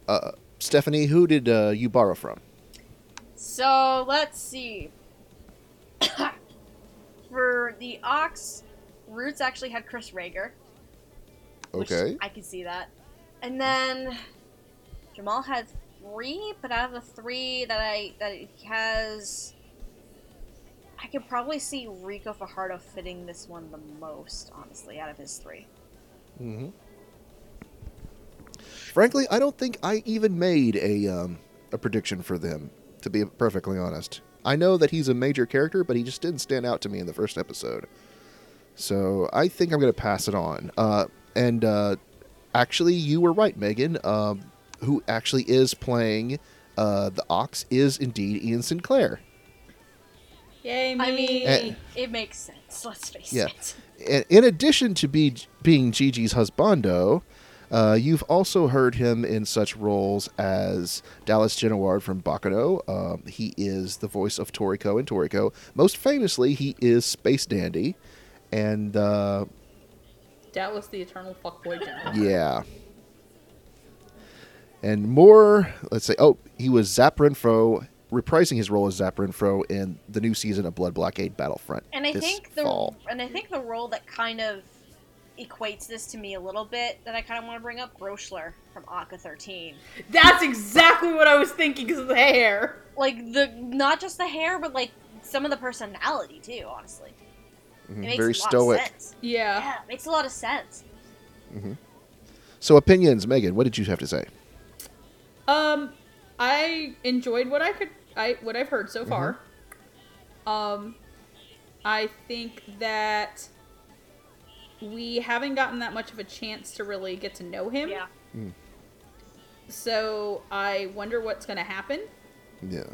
Uh, Stephanie, who did uh, you borrow from? So let's see. For the Ox, Roots actually had Chris Rager. Okay. I can see that. And then Jamal had three, but out of the three that I that he has, I could probably see Ricco Fajardo fitting this one the most, honestly, out of his three. hmm Frankly, I don't think I even made a um, a prediction for them. To be perfectly honest, I know that he's a major character, but he just didn't stand out to me in the first episode. So I think I'm going to pass it on. Uh, and uh, actually, you were right, Megan. Um, who actually is playing uh, the Ox is indeed Ian Sinclair. Yay me! I mean, Eh. it makes sense. Let's face Yeah. it. in in addition to be, being Gigi's husbando, uh, you've also heard him in such roles as Dallas Genoard from Baccano. Um, he is the voice of Toriko in Toriko. Most famously, he is Space Dandy. And uh, Dallas, the eternal fuckboy general. yeah. And more, let's say, oh, he was Zapp Renfro, reprising his role as Zapp Renfro in the new season of Blood Blockade Battlefront. And I this think the fall. and I think the role that kind of equates this to me a little bit that I kind of want to bring up Groschler from Aka 13. That's exactly what I was thinking because of the hair. Like the not just the hair, but like some of the personality too. Honestly, Mhm, it makes Very a lot stoic. of sense. Yeah. Yeah, it makes a lot of sense. So, opinions, Megan, what did you have to say? Um, I enjoyed what I could I what I've heard so far. Um I think that we haven't gotten that much of a chance to really get to know him. Yeah. So I wonder what's going to happen Yeah.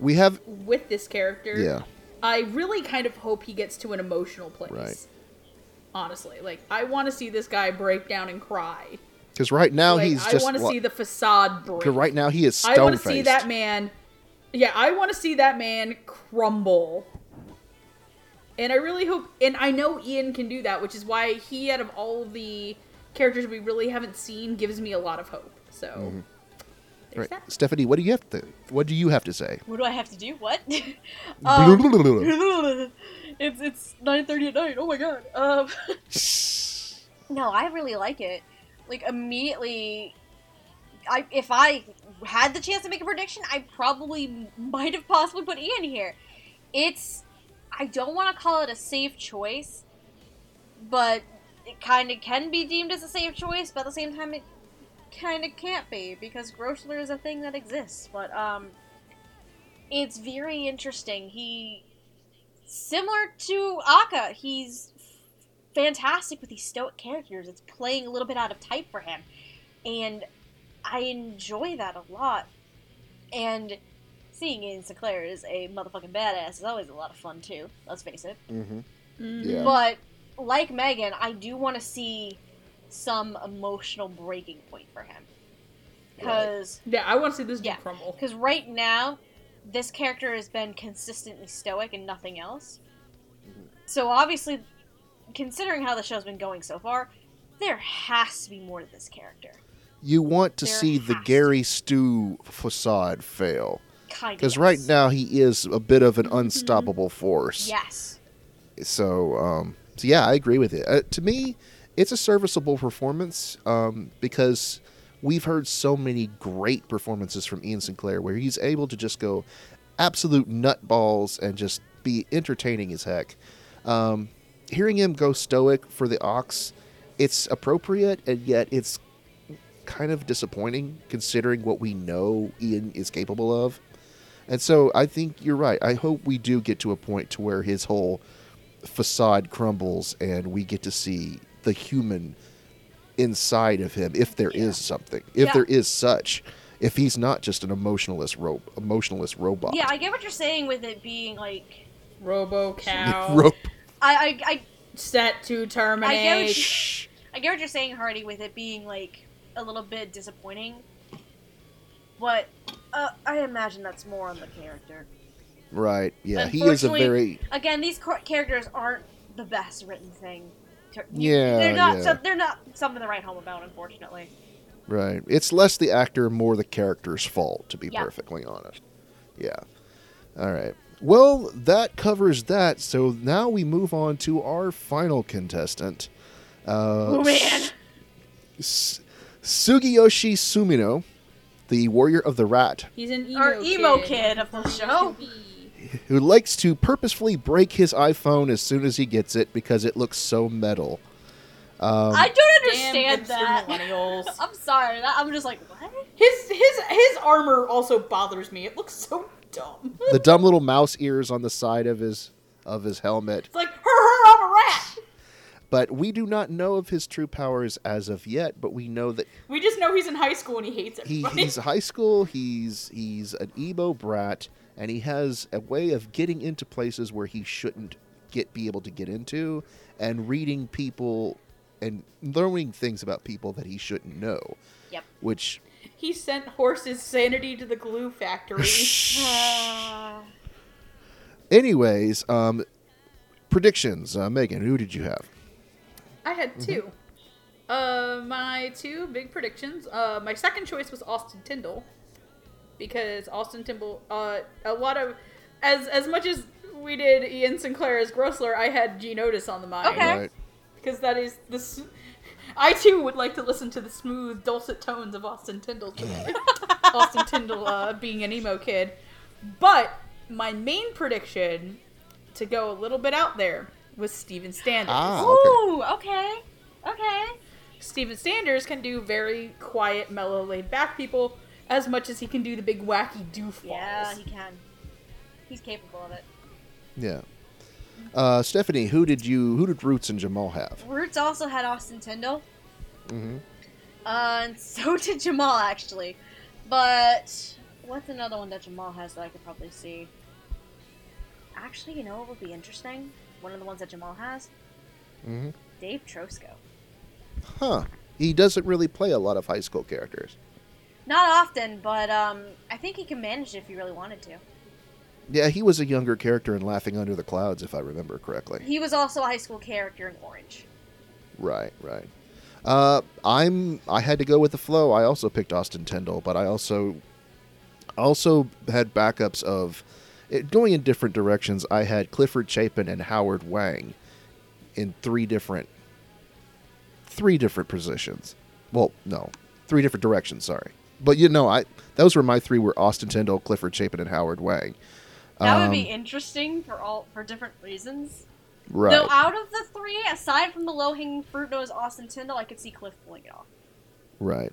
We have with this character. yeah. I really kind of hope he gets to an emotional place. Right. Honestly, like I want to see this guy break down and cry. Cuz right now like, he's I just I want to see the facade break. 'cause right now he is stone I want to see that man. Yeah, I want to see that man crumble. And I really hope, and I know Ian can do that, which is why he, out of all the characters we really haven't seen, gives me a lot of hope. So, Mm-hmm. Right. that. Stephanie, what do you have to what do you have to say? What do I have to do? What? Um, it's it's nine thirty at night. Oh my god. Um, no, I really like it. Like immediately, I if I had the chance to make a prediction, I probably might have possibly put Ian here. It's I don't want to call it a safe choice, but it kind of can be deemed as a safe choice. But at the same time, it kind of can't be because Grossler is a thing that exists. But um, it's very interesting. He similar to Akka, he's fantastic with these stoic characters. It's playing a little bit out of type for him. And I enjoy that a lot. And seeing Ian Sinclair is a motherfucking badass is always a lot of fun too. Let's face it. Mhm. Mhm. Yeah. But like Megan, I do want to see some emotional breaking point for him. Because Yeah, I want to see this dude Yeah. crumble. because right now, this character has been consistently stoic and nothing else. So obviously, considering how the show's been going so far, there has to be more to this character. You want to There see the to Gary Stu facade fail. Kind of. Because right now he is a bit of an unstoppable force. Yes. So, um, so yeah, I agree with it. Uh, to me, it's a serviceable performance um, because we've heard so many great performances from Ian Sinclair where he's able to just go absolute nutballs and just be entertaining as heck. Um, hearing him go stoic for the Ox, it's appropriate and yet it's kind of disappointing considering what we know Ian is capable of. And so I think you're right. I hope we do get to a point to where his whole facade crumbles and we get to see the human inside of him if there is something. If Yeah. there is such. If he's not just an emotionless ro- emotionless robot. Yeah, I get what you're saying with it being like. Robo cow Rope. I I, I, set to terminate. I get what you, I get what you're saying, Hardy, with it being like a little bit disappointing. But uh, I imagine that's more on the character. Right. Yeah. He is a very Again, these characters aren't the best written thing. to- Yeah, they're not. yeah. So, they're not something to write home about, unfortunately. right. It's less the actor, more the character's fault, to be Yeah. perfectly honest. Yeah. All right. Well, that covers that. So now we move on to our final contestant. Uh, oh man! S- Sugiyoshi Sumino, the warrior of the rat, He's an emo Our kid. emo kid of the He used to show. who likes to purposefully break his iPhone as soon as he gets it because it looks so metal. Um, I don't understand hipster that. millennials. I'm sorry. That, I'm just like, what? His his his armor also bothers me. It looks so dumb. the dumb little mouse ears on the side of his of his helmet. It's like, her, her, I'm a rat. But we do not know of his true powers as of yet. But we know that We just know he's in high school and he hates he, everybody. he's high school. He's he's an emo brat, and he has a way of getting into places where he shouldn't get be able to get into, and reading people and learning things about people that he shouldn't know. Yep. Which He sent horses sanity to the glue factory. Anyways, um, predictions. Uh, Megan, who did you have? I had 2 Uh, my two big predictions. Uh, my second choice was Austin Tindle because Austin Tindle. Uh, a lot of as as much as we did Ian Sinclair as Grossler, I had Gene Otis on the mind. Okay. Right. because that is the. S- I too would like to listen to the smooth, dulcet tones of Austin Tindle today. Austin Tindle uh, being an emo kid, but my main prediction to go a little bit out there was Steven Sanders. Ah, okay. Ooh, okay. Okay. Steven Sanders can do very quiet, mellow, laid back people. as much as he can do the big wacky doofballs. Yeah, he can. He's capable of it. Yeah. Uh, Stephanie, who did you? Who did Roots and Jamal have? Roots also had Austin Tindle. Mm-hmm. Uh, and so did Jamal actually. But what's another one that Jamal has that I could probably see? Actually, you know what would be interesting? One of the ones that Jamal has? Mm-hmm. Dave Trosko. Huh. He doesn't really play a lot of high school characters. Not often, but um, I think he can manage it if he really wanted to. Yeah, he was a younger character in Laughing Under the Clouds, if I remember correctly. He was also a high school character in Orange. Right, right. Uh, I'm. I had to go with the flow. I also picked Austin Tindle, but I also also had backups of it, going in different directions. I had Clifford Chapin and Howard Wang in three different three different positions. Well, no, three different directions. Sorry, but you know, I those were my three were Austin Tindle, Clifford Chapin, and Howard Wang. That would Um, be interesting for all for different reasons. right. Though out of the three, aside from the low hanging fruit nose Austin Tindle, I could see Cliff pulling it off. Right.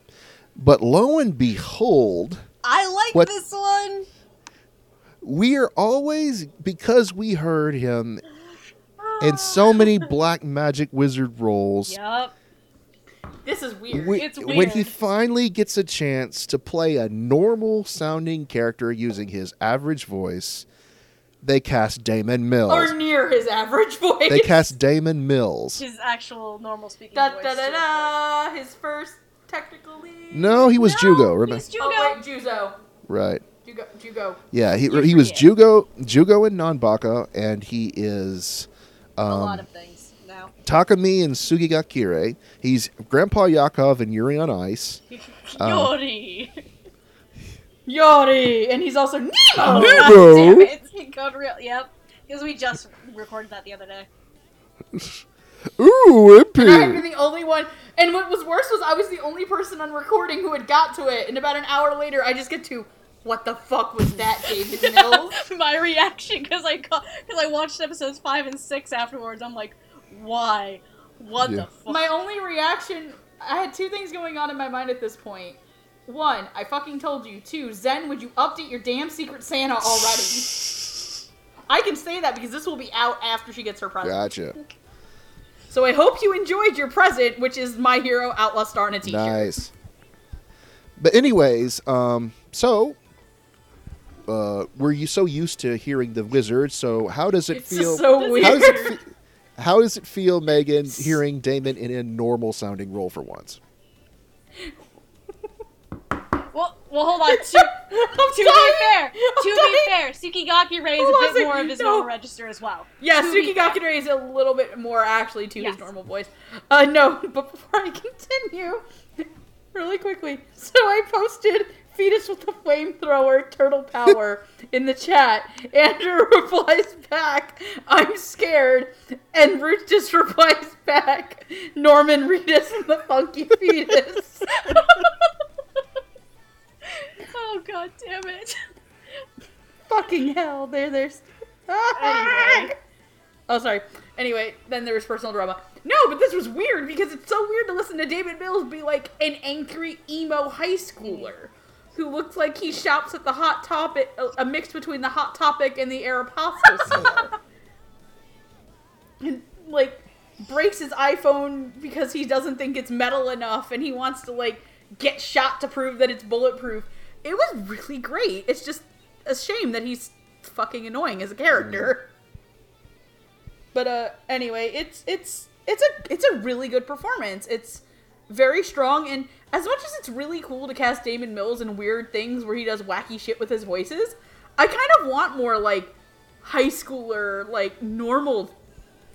But lo and behold, I like What- this one. we are always because we heard him in so many black magic wizard roles. Yep. This is weird. we- It's weird. When he finally gets a chance to play a normal sounding character using his average voice, they cast Daman Mills. or near his average voice. They cast Daman Mills. His actual normal speaking da voice. da da too. da. His first technical lead. No, he was No, Jugo. Remember? he's Jugo. Oh wait, Juzo. Right. Jugo. Jugo. Yeah, he, You he was forget. Jugo, Jugo in Nanbaka, and he is a lot um, of things now. Takami and Sugigakure. He's Grandpa Yakov and Yuri on Ice. Yuri. Yori. Yori, and he's also Nemo. Nemo. God damn it. God real. Yep. Because we just recorded that the other day. Ooh, I had been the only one, and what was worse was I was the only person on recording who had got to it, and about an hour later, I just get to, what the fuck was that, David Mills? My reaction because I because I watched episodes five and six afterwards. I'm like, why? What Yeah. the fuck? My only reaction, I had two things going on in my mind at this point. One, I fucking told you. Two, Zen, would you update your damn Secret Santa already? I can say that because this will be out after she gets her present. Gotcha. So I hope you enjoyed your present, which is My Hero Outlaw Star in a t-shirt. Nice. But anyways, um, so uh, were you so used to hearing the wizard? So how does it It's feel? so weird. how does it fe- how does it feel, Megan, hearing Daman in a normal sounding role for once? Well, hold on. To, to be fair, to be fair, Tsukigaki Ray is Hold a bit more of his No. normal register as well. Yeah, be fair. Is a little bit more actually to Yes. his normal voice. Uh, no, but before I continue, really quickly, so I posted fetus with the flamethrower turtle power in the chat. Andrew replies back, I'm scared. And Ruth just replies back, Norman Reedus and the funky fetus. Oh god damn it! Fucking hell, there, there's. Anyway. Oh, sorry. Anyway, then there was personal drama. No, but this was weird because it's so weird to listen to Daman Mills be like an angry emo high schooler who looks like he shops at the Hot Topic, a, mix between the Hot Topic and the Aeropostale store. and like breaks his iPhone because he doesn't think it's metal enough and he wants to like get shot to prove that it's bulletproof. It was really great. It's just a shame that he's fucking annoying as a character. But uh anyway, it's it's it's a it's a really good performance. It's very strong and as much as it's really cool to cast Daman Mills in weird things where he does wacky shit with his voices, I kind of want more like high schooler like normal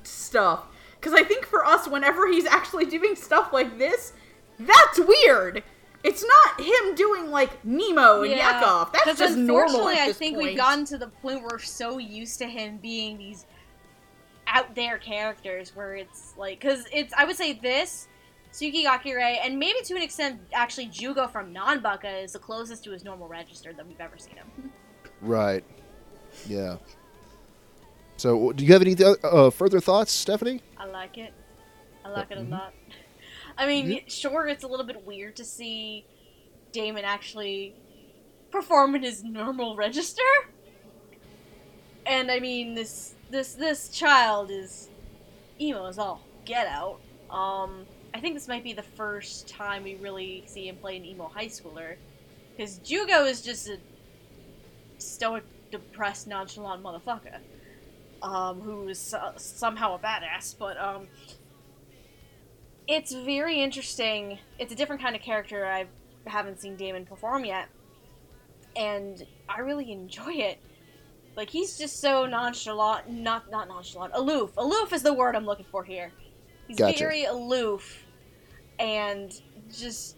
stuff cuz I think for us whenever he's actually doing stuff like this, that's weird. It's not him doing like Nemo and Yakov. That's just normal. unfortunately, I think point. we've gotten to the point where we're so used to him being these out there characters where it's like, because it's, I would say this, Tsukigaki Ray, and maybe to an extent, actually, Jugo from Nanbaka is the closest to his normal register that we've ever seen him. Right. Yeah. So, do you have any th- uh, further thoughts, Stephanie? I like it. I like it a Mhm. lot. I mean, sure, it's a little bit weird to see Daman actually perform in his normal register. And I mean, this this this child is emo as all get out. Um, I think this might be the first time we really see him play an emo high schooler, because Jugo is just a stoic, depressed, nonchalant motherfucker, um, who is uh, somehow a badass. But um, it's very interesting. It's a different kind of character. I haven't seen Daman perform yet, and I really enjoy it. Like he's just so nonchalant, not not nonchalant, aloof. Aloof is the word I'm looking for here. He's Gotcha. very aloof, and just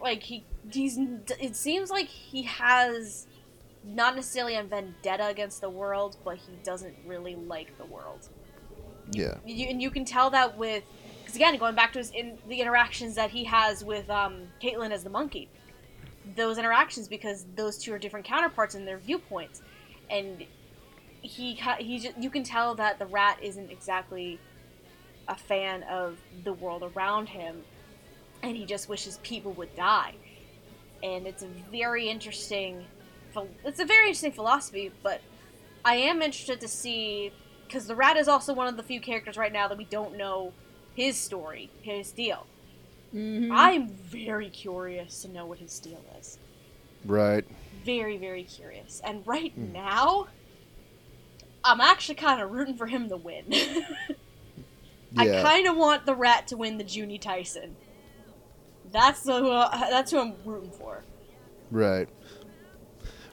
like he he's. It seems like he has not necessarily a vendetta against the world, but he doesn't really like the world. Yeah. You, and you can tell that with, because again, going back to his in the interactions that he has with um, Caitlyn as the monkey, those interactions because those two are different counterparts in their viewpoints, and he he just, you can tell that the rat isn't exactly a fan of the world around him, and he just wishes people would die, and it's a very interesting, it's a very interesting philosophy, but I am interested to see because the rat is also one of the few characters right now that we don't know his story, his deal. Mm-hmm. I'm very curious to know what his deal is. Right. Very, very curious. And right now, I'm actually kind of rooting for him to win. I kind of want the rat to win the Juni Taisen. That's the that's who I'm rooting for. Right.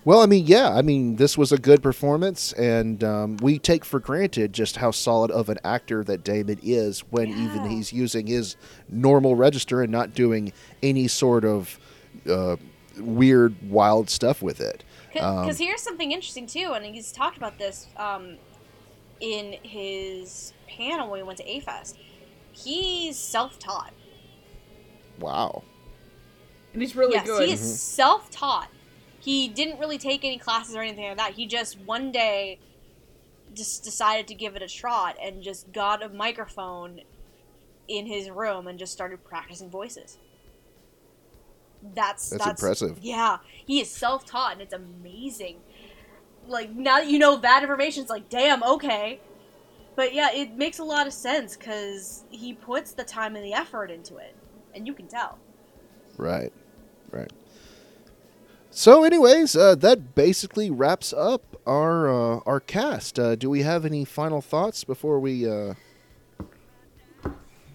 Well, I mean, yeah, I mean, this was a good performance, and um, we take for granted just how solid of an actor that Daman is when even he's using his normal register and not doing any sort of uh, weird, wild stuff with it. Because here's something interesting too, and he's talked about this um, in his panel when we went to A-Fest. He's self-taught. Wow. and he's really yes, good. he is self-taught. He didn't really take any classes or anything like that. He just one day just decided to give it a shot and just got a microphone in his room and just started practicing voices. That's That's impressive. Yeah, he is self-taught and it's amazing. Like now that you know that information, it's like, damn, okay. But yeah, it makes a lot of sense because he puts the time and the effort into it, and you can tell. Right. Right. So, anyways, uh, that basically wraps up our uh, our cast. Uh, do we have any final thoughts before we? Uh...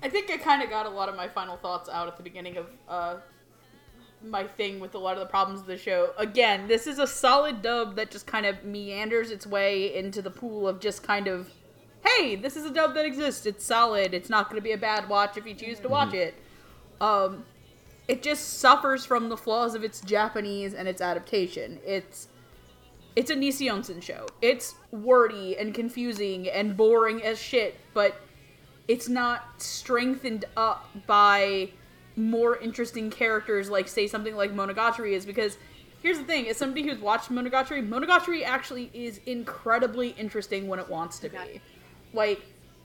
I think I kind of got a lot of my final thoughts out at the beginning of uh, my thing with a lot of the problems of the show. Again, this is a solid dub that just kind of meanders its way into the pool of just kind of, hey, this is a dub that exists. It's solid. It's not going to be a bad watch if you choose to watch it. Um, it just suffers from the flaws of its Japanese and its adaptation. It's it's a Nisio Isin show. It's wordy and confusing and boring as shit, but it's not strengthened up by more interesting characters like say something like Monogatari is because here's the thing as somebody who's watched Monogatari Monogatari actually is incredibly interesting when it wants to be like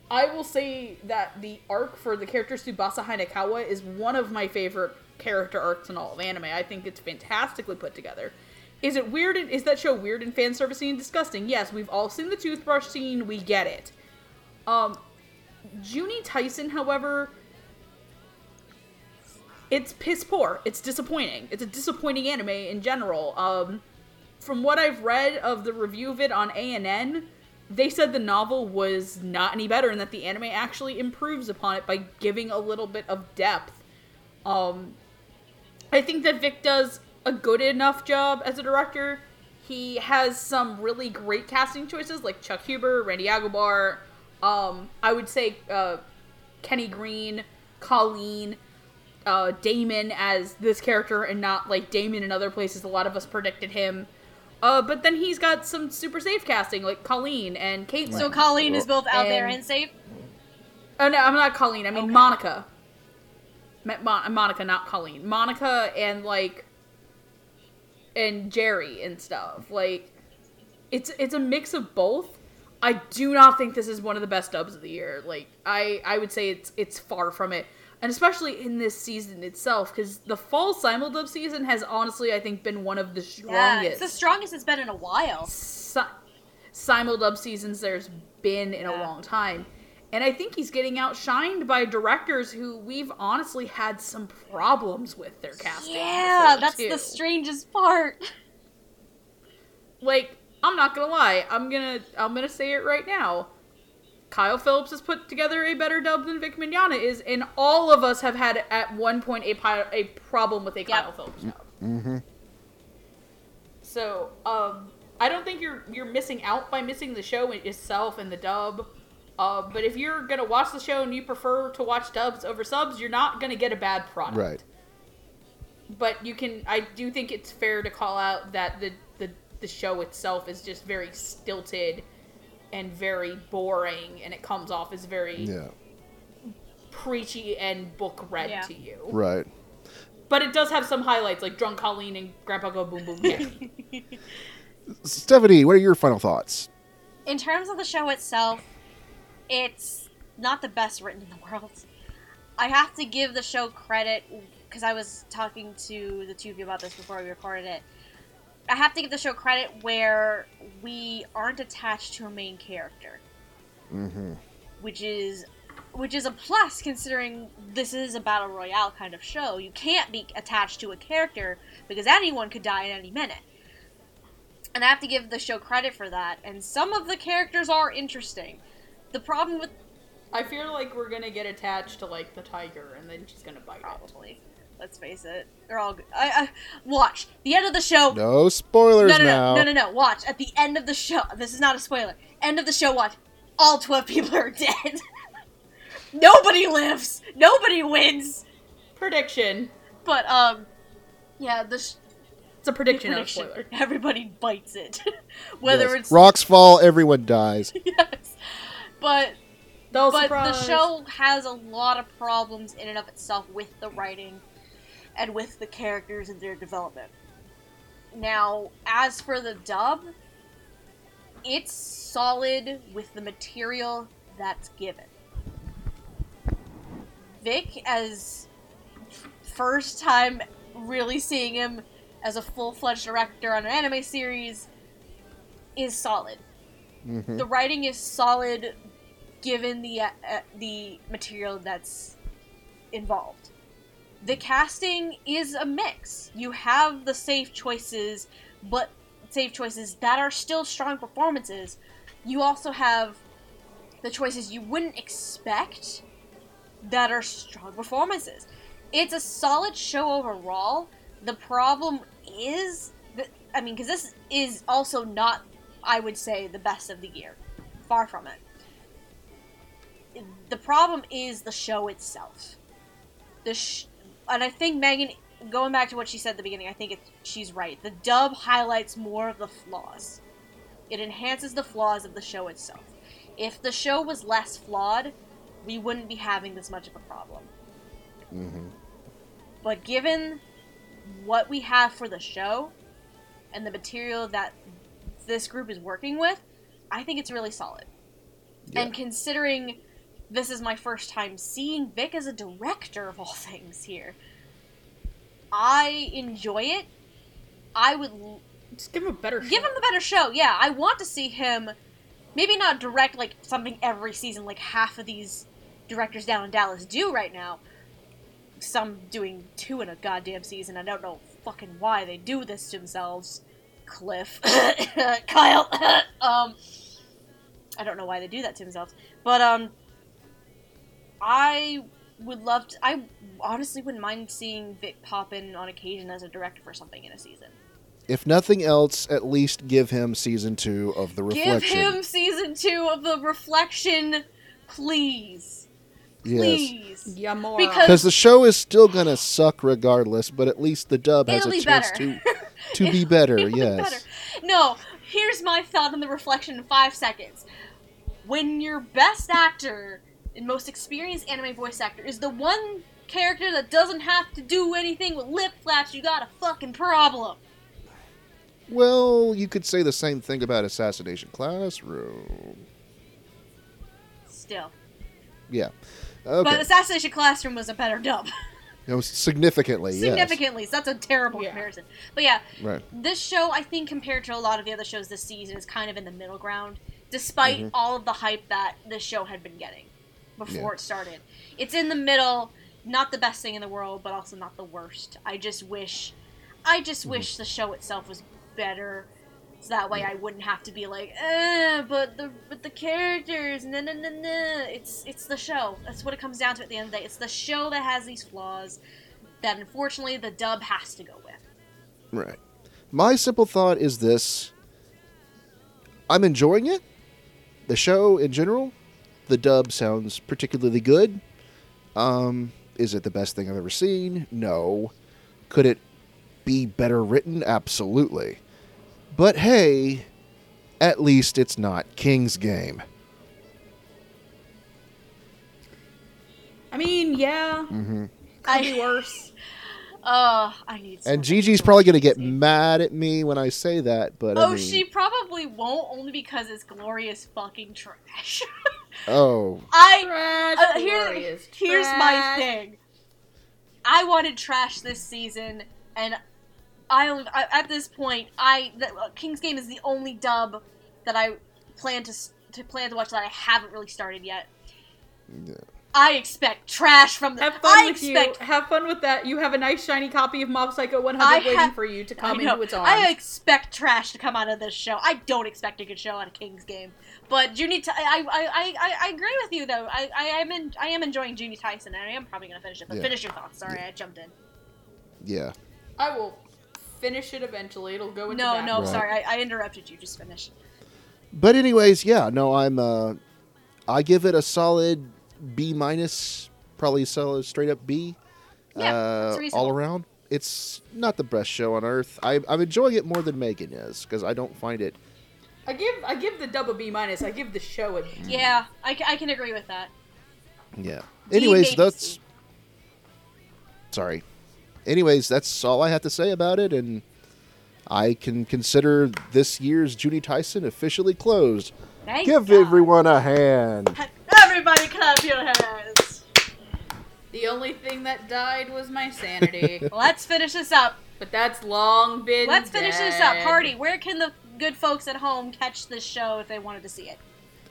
I will say that the arc for the character Tsubasa Hanekawa is one of my favorite character arcs in all of anime I think it's fantastically put together is it weird is that show weird and fan servicing and disgusting yes we've all seen the toothbrush scene we get it um Juni Taisen, however, it's piss poor. It's disappointing. It's a disappointing anime in general. Um, from what I've read of the review of it on ANN, they said the novel was not any better and that the anime actually improves upon it by giving a little bit of depth. Um, I think that Vic does a good enough job as a director. He has some really great casting choices like Chuck Huber, Randy Aguebor. Um, I would say uh, Kenny Green, Colleen, uh, Daman as this character, and not like Daman in other places. A lot of us predicted him. Uh, but then he's got some super safe casting like Colleen and Caitlyn. So Colleen is both out there And- and safe. Oh no, I'm not Colleen. I mean Okay. Monica. Mon- Monica, not Colleen. Monica and like and Jerry and stuff. Like it's it's a mix of both. I do not think this is one of the best dubs of the year. Like I I would say it's it's far from it. and especially in this season itself, because the fall simuldub season has honestly, I think, been one of the strongest. Yeah, it's the strongest it's been in a while. si- simuldub seasons there's been in a long time. And I think he's getting outshined by directors who we've honestly had some problems with their casting. Yeah, that's too. the strangest part. like I'm not gonna lie, I'm gonna I'm gonna say it right now. Kyle Phillips has put together a better dub than Vic Mignogna is, and all of us have had at one point a pi- a problem with a Kyle Phillips dub. Mm-hmm. So, um, I don't think you're you're missing out by missing the show itself and the dub. Uh, but if you're gonna watch the show and you prefer to watch dubs over subs, you're not gonna get a bad product. Right. But you can. I do think it's fair to call out that the the the show itself is just very stilted and very boring, and it comes off as very Yeah. preachy and book read Yeah. to you. Right. But it does have some highlights, like Drunk Colleen and Grandpa Go Boom Boom. Yay. Stephanie, what are your final thoughts? in terms of the show itself, it's not the best written in the world. I have to give the show credit because I was talking to the two of you about this before we recorded it. I have to give the show credit where we aren't attached to a main character, Mm-hmm. which is which is a plus considering this is a battle royale kind of show. You can't be attached to a character because anyone could die at any minute. And I have to give the show credit for that. And some of the characters are interesting. The problem with I feel like we're gonna get attached to like the tiger, and then she's gonna bite it. probably, let's face it, they're all good. I, I, watch the end of the show. No spoilers no, no, now. no, no, no, no. Watch at the end of the show. This is not a spoiler. End of the show. Watch. All twelve people are dead. Nobody lives. Nobody wins. Prediction. But um, yeah, the sh- It's a prediction, prediction. not a spoiler. Everybody bites it, whether Yes. it's Rocks fall, everyone dies. yes. But No but surprise. the show has a lot of problems in and of itself with the writing and with the characters and their development. Now, as for the dub, it's solid with the material that's given. Vic, as first time really seeing him as a full fledged director on an anime series, is solid. hmm The writing is solid given the uh, uh, the material that's involved. The casting is a mix. You have the safe choices, but safe choices that are still strong performances. You also have the choices you wouldn't expect that are strong performances. It's a solid show overall. The problem is that I mean, because this is also not, I would say, the best of the year. Far from it. The problem is the show itself. The sh- and I think Megan, going back to what she said at the beginning, I think it's, she's right. The dub highlights more of the flaws. It enhances the flaws of the show itself. If the show was less flawed, we wouldn't be having this much of a problem. hmm But given what we have for the show and the material that this group is working with, I think it's really solid. Yeah. And considering this is my first time seeing Vic as a director of all things here, I enjoy it. I would l- Just give him a better. give show. him a better show. Yeah, I want to see him maybe not direct like something every season like half of these directors down in Dallas do right now. Some doing two in a goddamn season. I don't know fucking why they do this to themselves. Cliff, Kyle, um, I don't know why they do that to themselves, but um, I would love to. I honestly wouldn't mind seeing Vic pop in on occasion as a director for something in a season. If nothing else, at least give him season two of the reflection. Give him season two of the reflection, please. yes. Please. Yeah, more. Because- Because the show is still gonna suck regardless, but at least the dub has It'll a be chance better. to to be better. It'll be yes. better. No, here's my thought on the reflection in five seconds. When your best actor and most experienced anime voice actor is the one character that doesn't have to do anything with lip flaps, you got a fucking problem. Well, you could say the same thing about Assassination Classroom. Still. Yeah. Okay. But Assassination Classroom was a better dub. it was significantly. yes. Significantly. So that's a terrible Yeah. comparison. But yeah, Right. this show, I think, compared to a lot of the other shows this season, is kind of in the middle ground, despite Mm-hmm. all of the hype that this show had been getting before Yeah. it started. It's in the middle, not the best thing in the world, but also not the worst. I just wish, I just Mm-hmm. wish the show itself was better. So that way I wouldn't have to be like, eh, but the but the characters, no no no no. It's it's the show. That's what it comes down to at the end of the day. It's the show that has these flaws that unfortunately the dub has to go with. Right. My simple thought is this I'm enjoying it. The show in general, the dub sounds particularly good. Um, is it the best thing I've ever seen? No. Could it be better written? Absolutely. But hey, at least it's not King's Game. I mean, yeah, Mm-hmm. could be worse. Oh, I need. And Gigi's probably going to get mad at me when I say that, but I Oh, mean, she probably won't, only because it's glorious fucking trash. oh, I uh, here, glorious here's my thing. I wanted trash this season, and I, only, I at this point, I the, uh, King's Game is the only dub that I plan to to plan to watch that I haven't really started yet. Yeah. I expect trash from the. Have fun I with expect you. Have fun with that. You have a nice shiny copy of Mob Psycho 100 I waiting have- for you to come know. into its arms. I expect trash to come out of this show. I don't expect a good show out of King's Game, but Juni, Ty- I, I, I, I, I agree with you though. I, I am in, I am enjoying Juni Taisen, and I am probably gonna finish it. But Yeah. finish your thoughts. Sorry, I jumped in. yeah. I will finish it eventually. It'll go into No, back. no, Right. sorry, I, I interrupted you. Just finish. But anyways, yeah, no, I'm uh I give it a solid B minus, probably solid straight up B. Yeah, uh, that's all around. It's not the best show on earth. I, I'm enjoying it more than Megan is because I don't find it. I give I give the double B minus. I give the show a Yeah, I, I can agree with that. Yeah. B, Anyways, maybe that's sorry. Anyways, that's all I have to say about it, and I can consider this year's Juni Taisen officially closed. Thank Give God. everyone a hand. Everybody, clap your hands. The only thing that died was my sanity. Let's finish this up. but that's long been Let's finish this up. dead. Hardy, where can the good folks at home catch this show if they wanted to see it?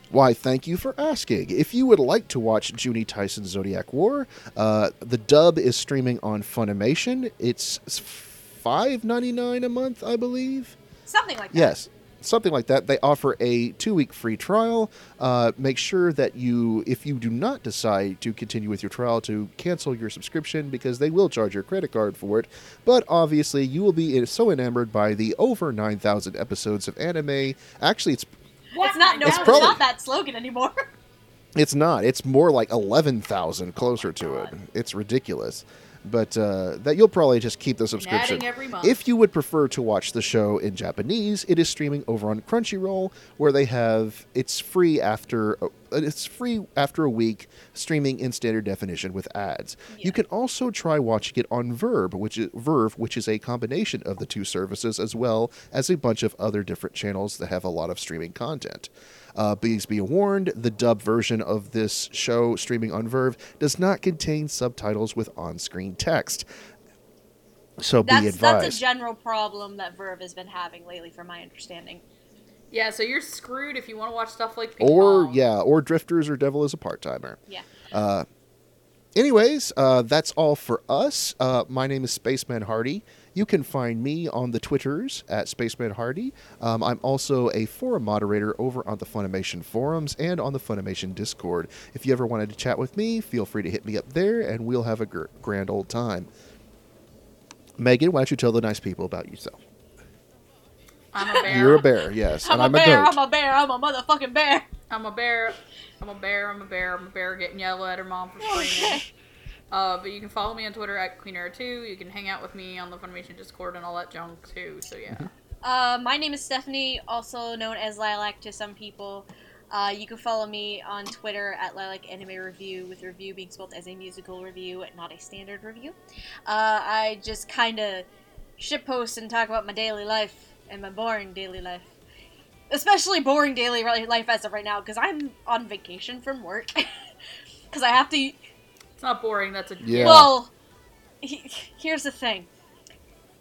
Why, thank you for asking. If you would like to watch Juni Taisen's Zodiac War, uh, the dub is streaming on Funimation. It's five ninety nine a month, I believe. Something like that. Yes, something like that. They offer a two week free trial. Uh, make sure that you, if you do not decide to continue with your trial, to cancel your subscription because they will charge your credit card for it. But obviously, you will be so enamored by the over 9,000 episodes of anime. Actually, it's It's not no, It's it's, probably- not that slogan anymore. It's not. It's more like eleven thousand closer to it. It's ridiculous. But uh, that you'll probably just keep the subscription. Adding every month. If you would prefer to watch the show in Japanese, it is streaming over on Crunchyroll, where they have it's free after uh, it's free after a week, streaming in standard definition with ads. Yeah. You can also try watching it on Verb, which is Verve, which is a combination of the two services, as well as a bunch of other different channels that have a lot of streaming content. Uh, please be warned: the dub version of this show streaming on Verve does not contain subtitles with on-screen text. So be That's advised. that's a general problem that Verve has been having lately, from my understanding. Yeah, so you're screwed if you want to watch stuff like Ping or Pong. yeah, or Drifters or Devil is a part timer. Yeah. Uh, anyways, uh, that's all for us. Uh, my name is Spaceman Hardy. You can find me on the Twitters at Spaceman Hardy. Um, I'm also a forum moderator over on the Funimation forums and on the Funimation Discord. If you ever wanted to chat with me, feel free to hit me up there, and we'll have a gr- grand old time. Megan, why don't you tell the nice people about yourself? I'm a bear. You're a bear, yes, I'm and a I'm bear. a goat. I'm a bear. I'm a motherfucking bear. I'm a bear. I'm a bear. I'm a bear. I'm a bear getting yelled at her mom for screaming. Uh, but you can follow me on Twitter at QueenEra2. You can hang out with me on the Funimation Discord and all that junk too. So yeah. Uh, my name is Stephanie, also known as Lilac to some people. Uh, you can follow me on Twitter at Lilac Anime Revue, with review being spelled as a musical revue, not a standard review. Uh, I just kind of shitpost and talk about my daily life and my boring daily life. Especially boring daily life as of right now, because I'm on vacation from work. because I have to. It's not boring. That's a Yeah. Well, he, here's the thing.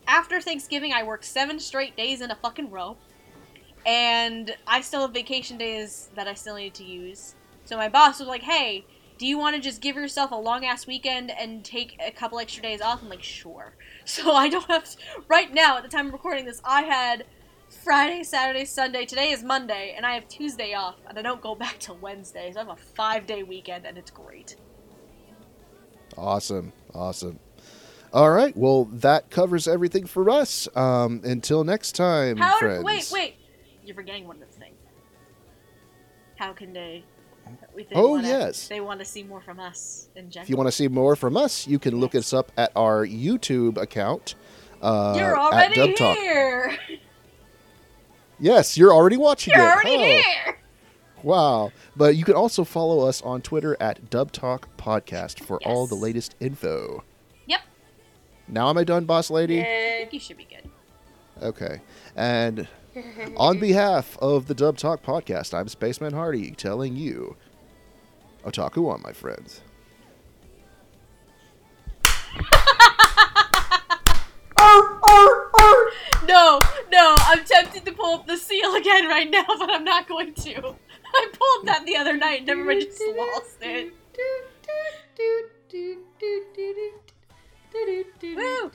After Thanksgiving, I worked seven straight days in a fucking row, and I still have vacation days that I still need to use. So my boss was like, "Hey, do you want to just give yourself a long ass weekend and take a couple extra days off?" I'm like, "Sure." So I don't have to, right now at the time of recording this. I had Friday, Saturday, Sunday. Today is Monday, and I have Tuesday off, and I don't go back till Wednesday. So I have a five day weekend, and it's great. Awesome. Awesome. All right. Well, that covers everything for us. Um, until next time, How? friends. Wait, wait. You're forgetting one of the things. How can they? If they Oh, wanna, yes. They want to see more from us in general. If you want to see more from us, you can look us up at our YouTube account. Uh, You're at already Talk. here. Yes, you're already watching You're it. already Oh, here. Wow. But you can also follow us on Twitter at Dub Talk Podcast for all the latest info. Yep. Now am I done, boss lady? I think you should be good. Okay. And on behalf of the Dub Talk Podcast, I'm Spaceman Hardy telling you, Otaku on, my friends. No, no. I'm tempted to pull up the seal again right now, but I'm not going to. I pulled that the other night and everybody just lost it. Woo!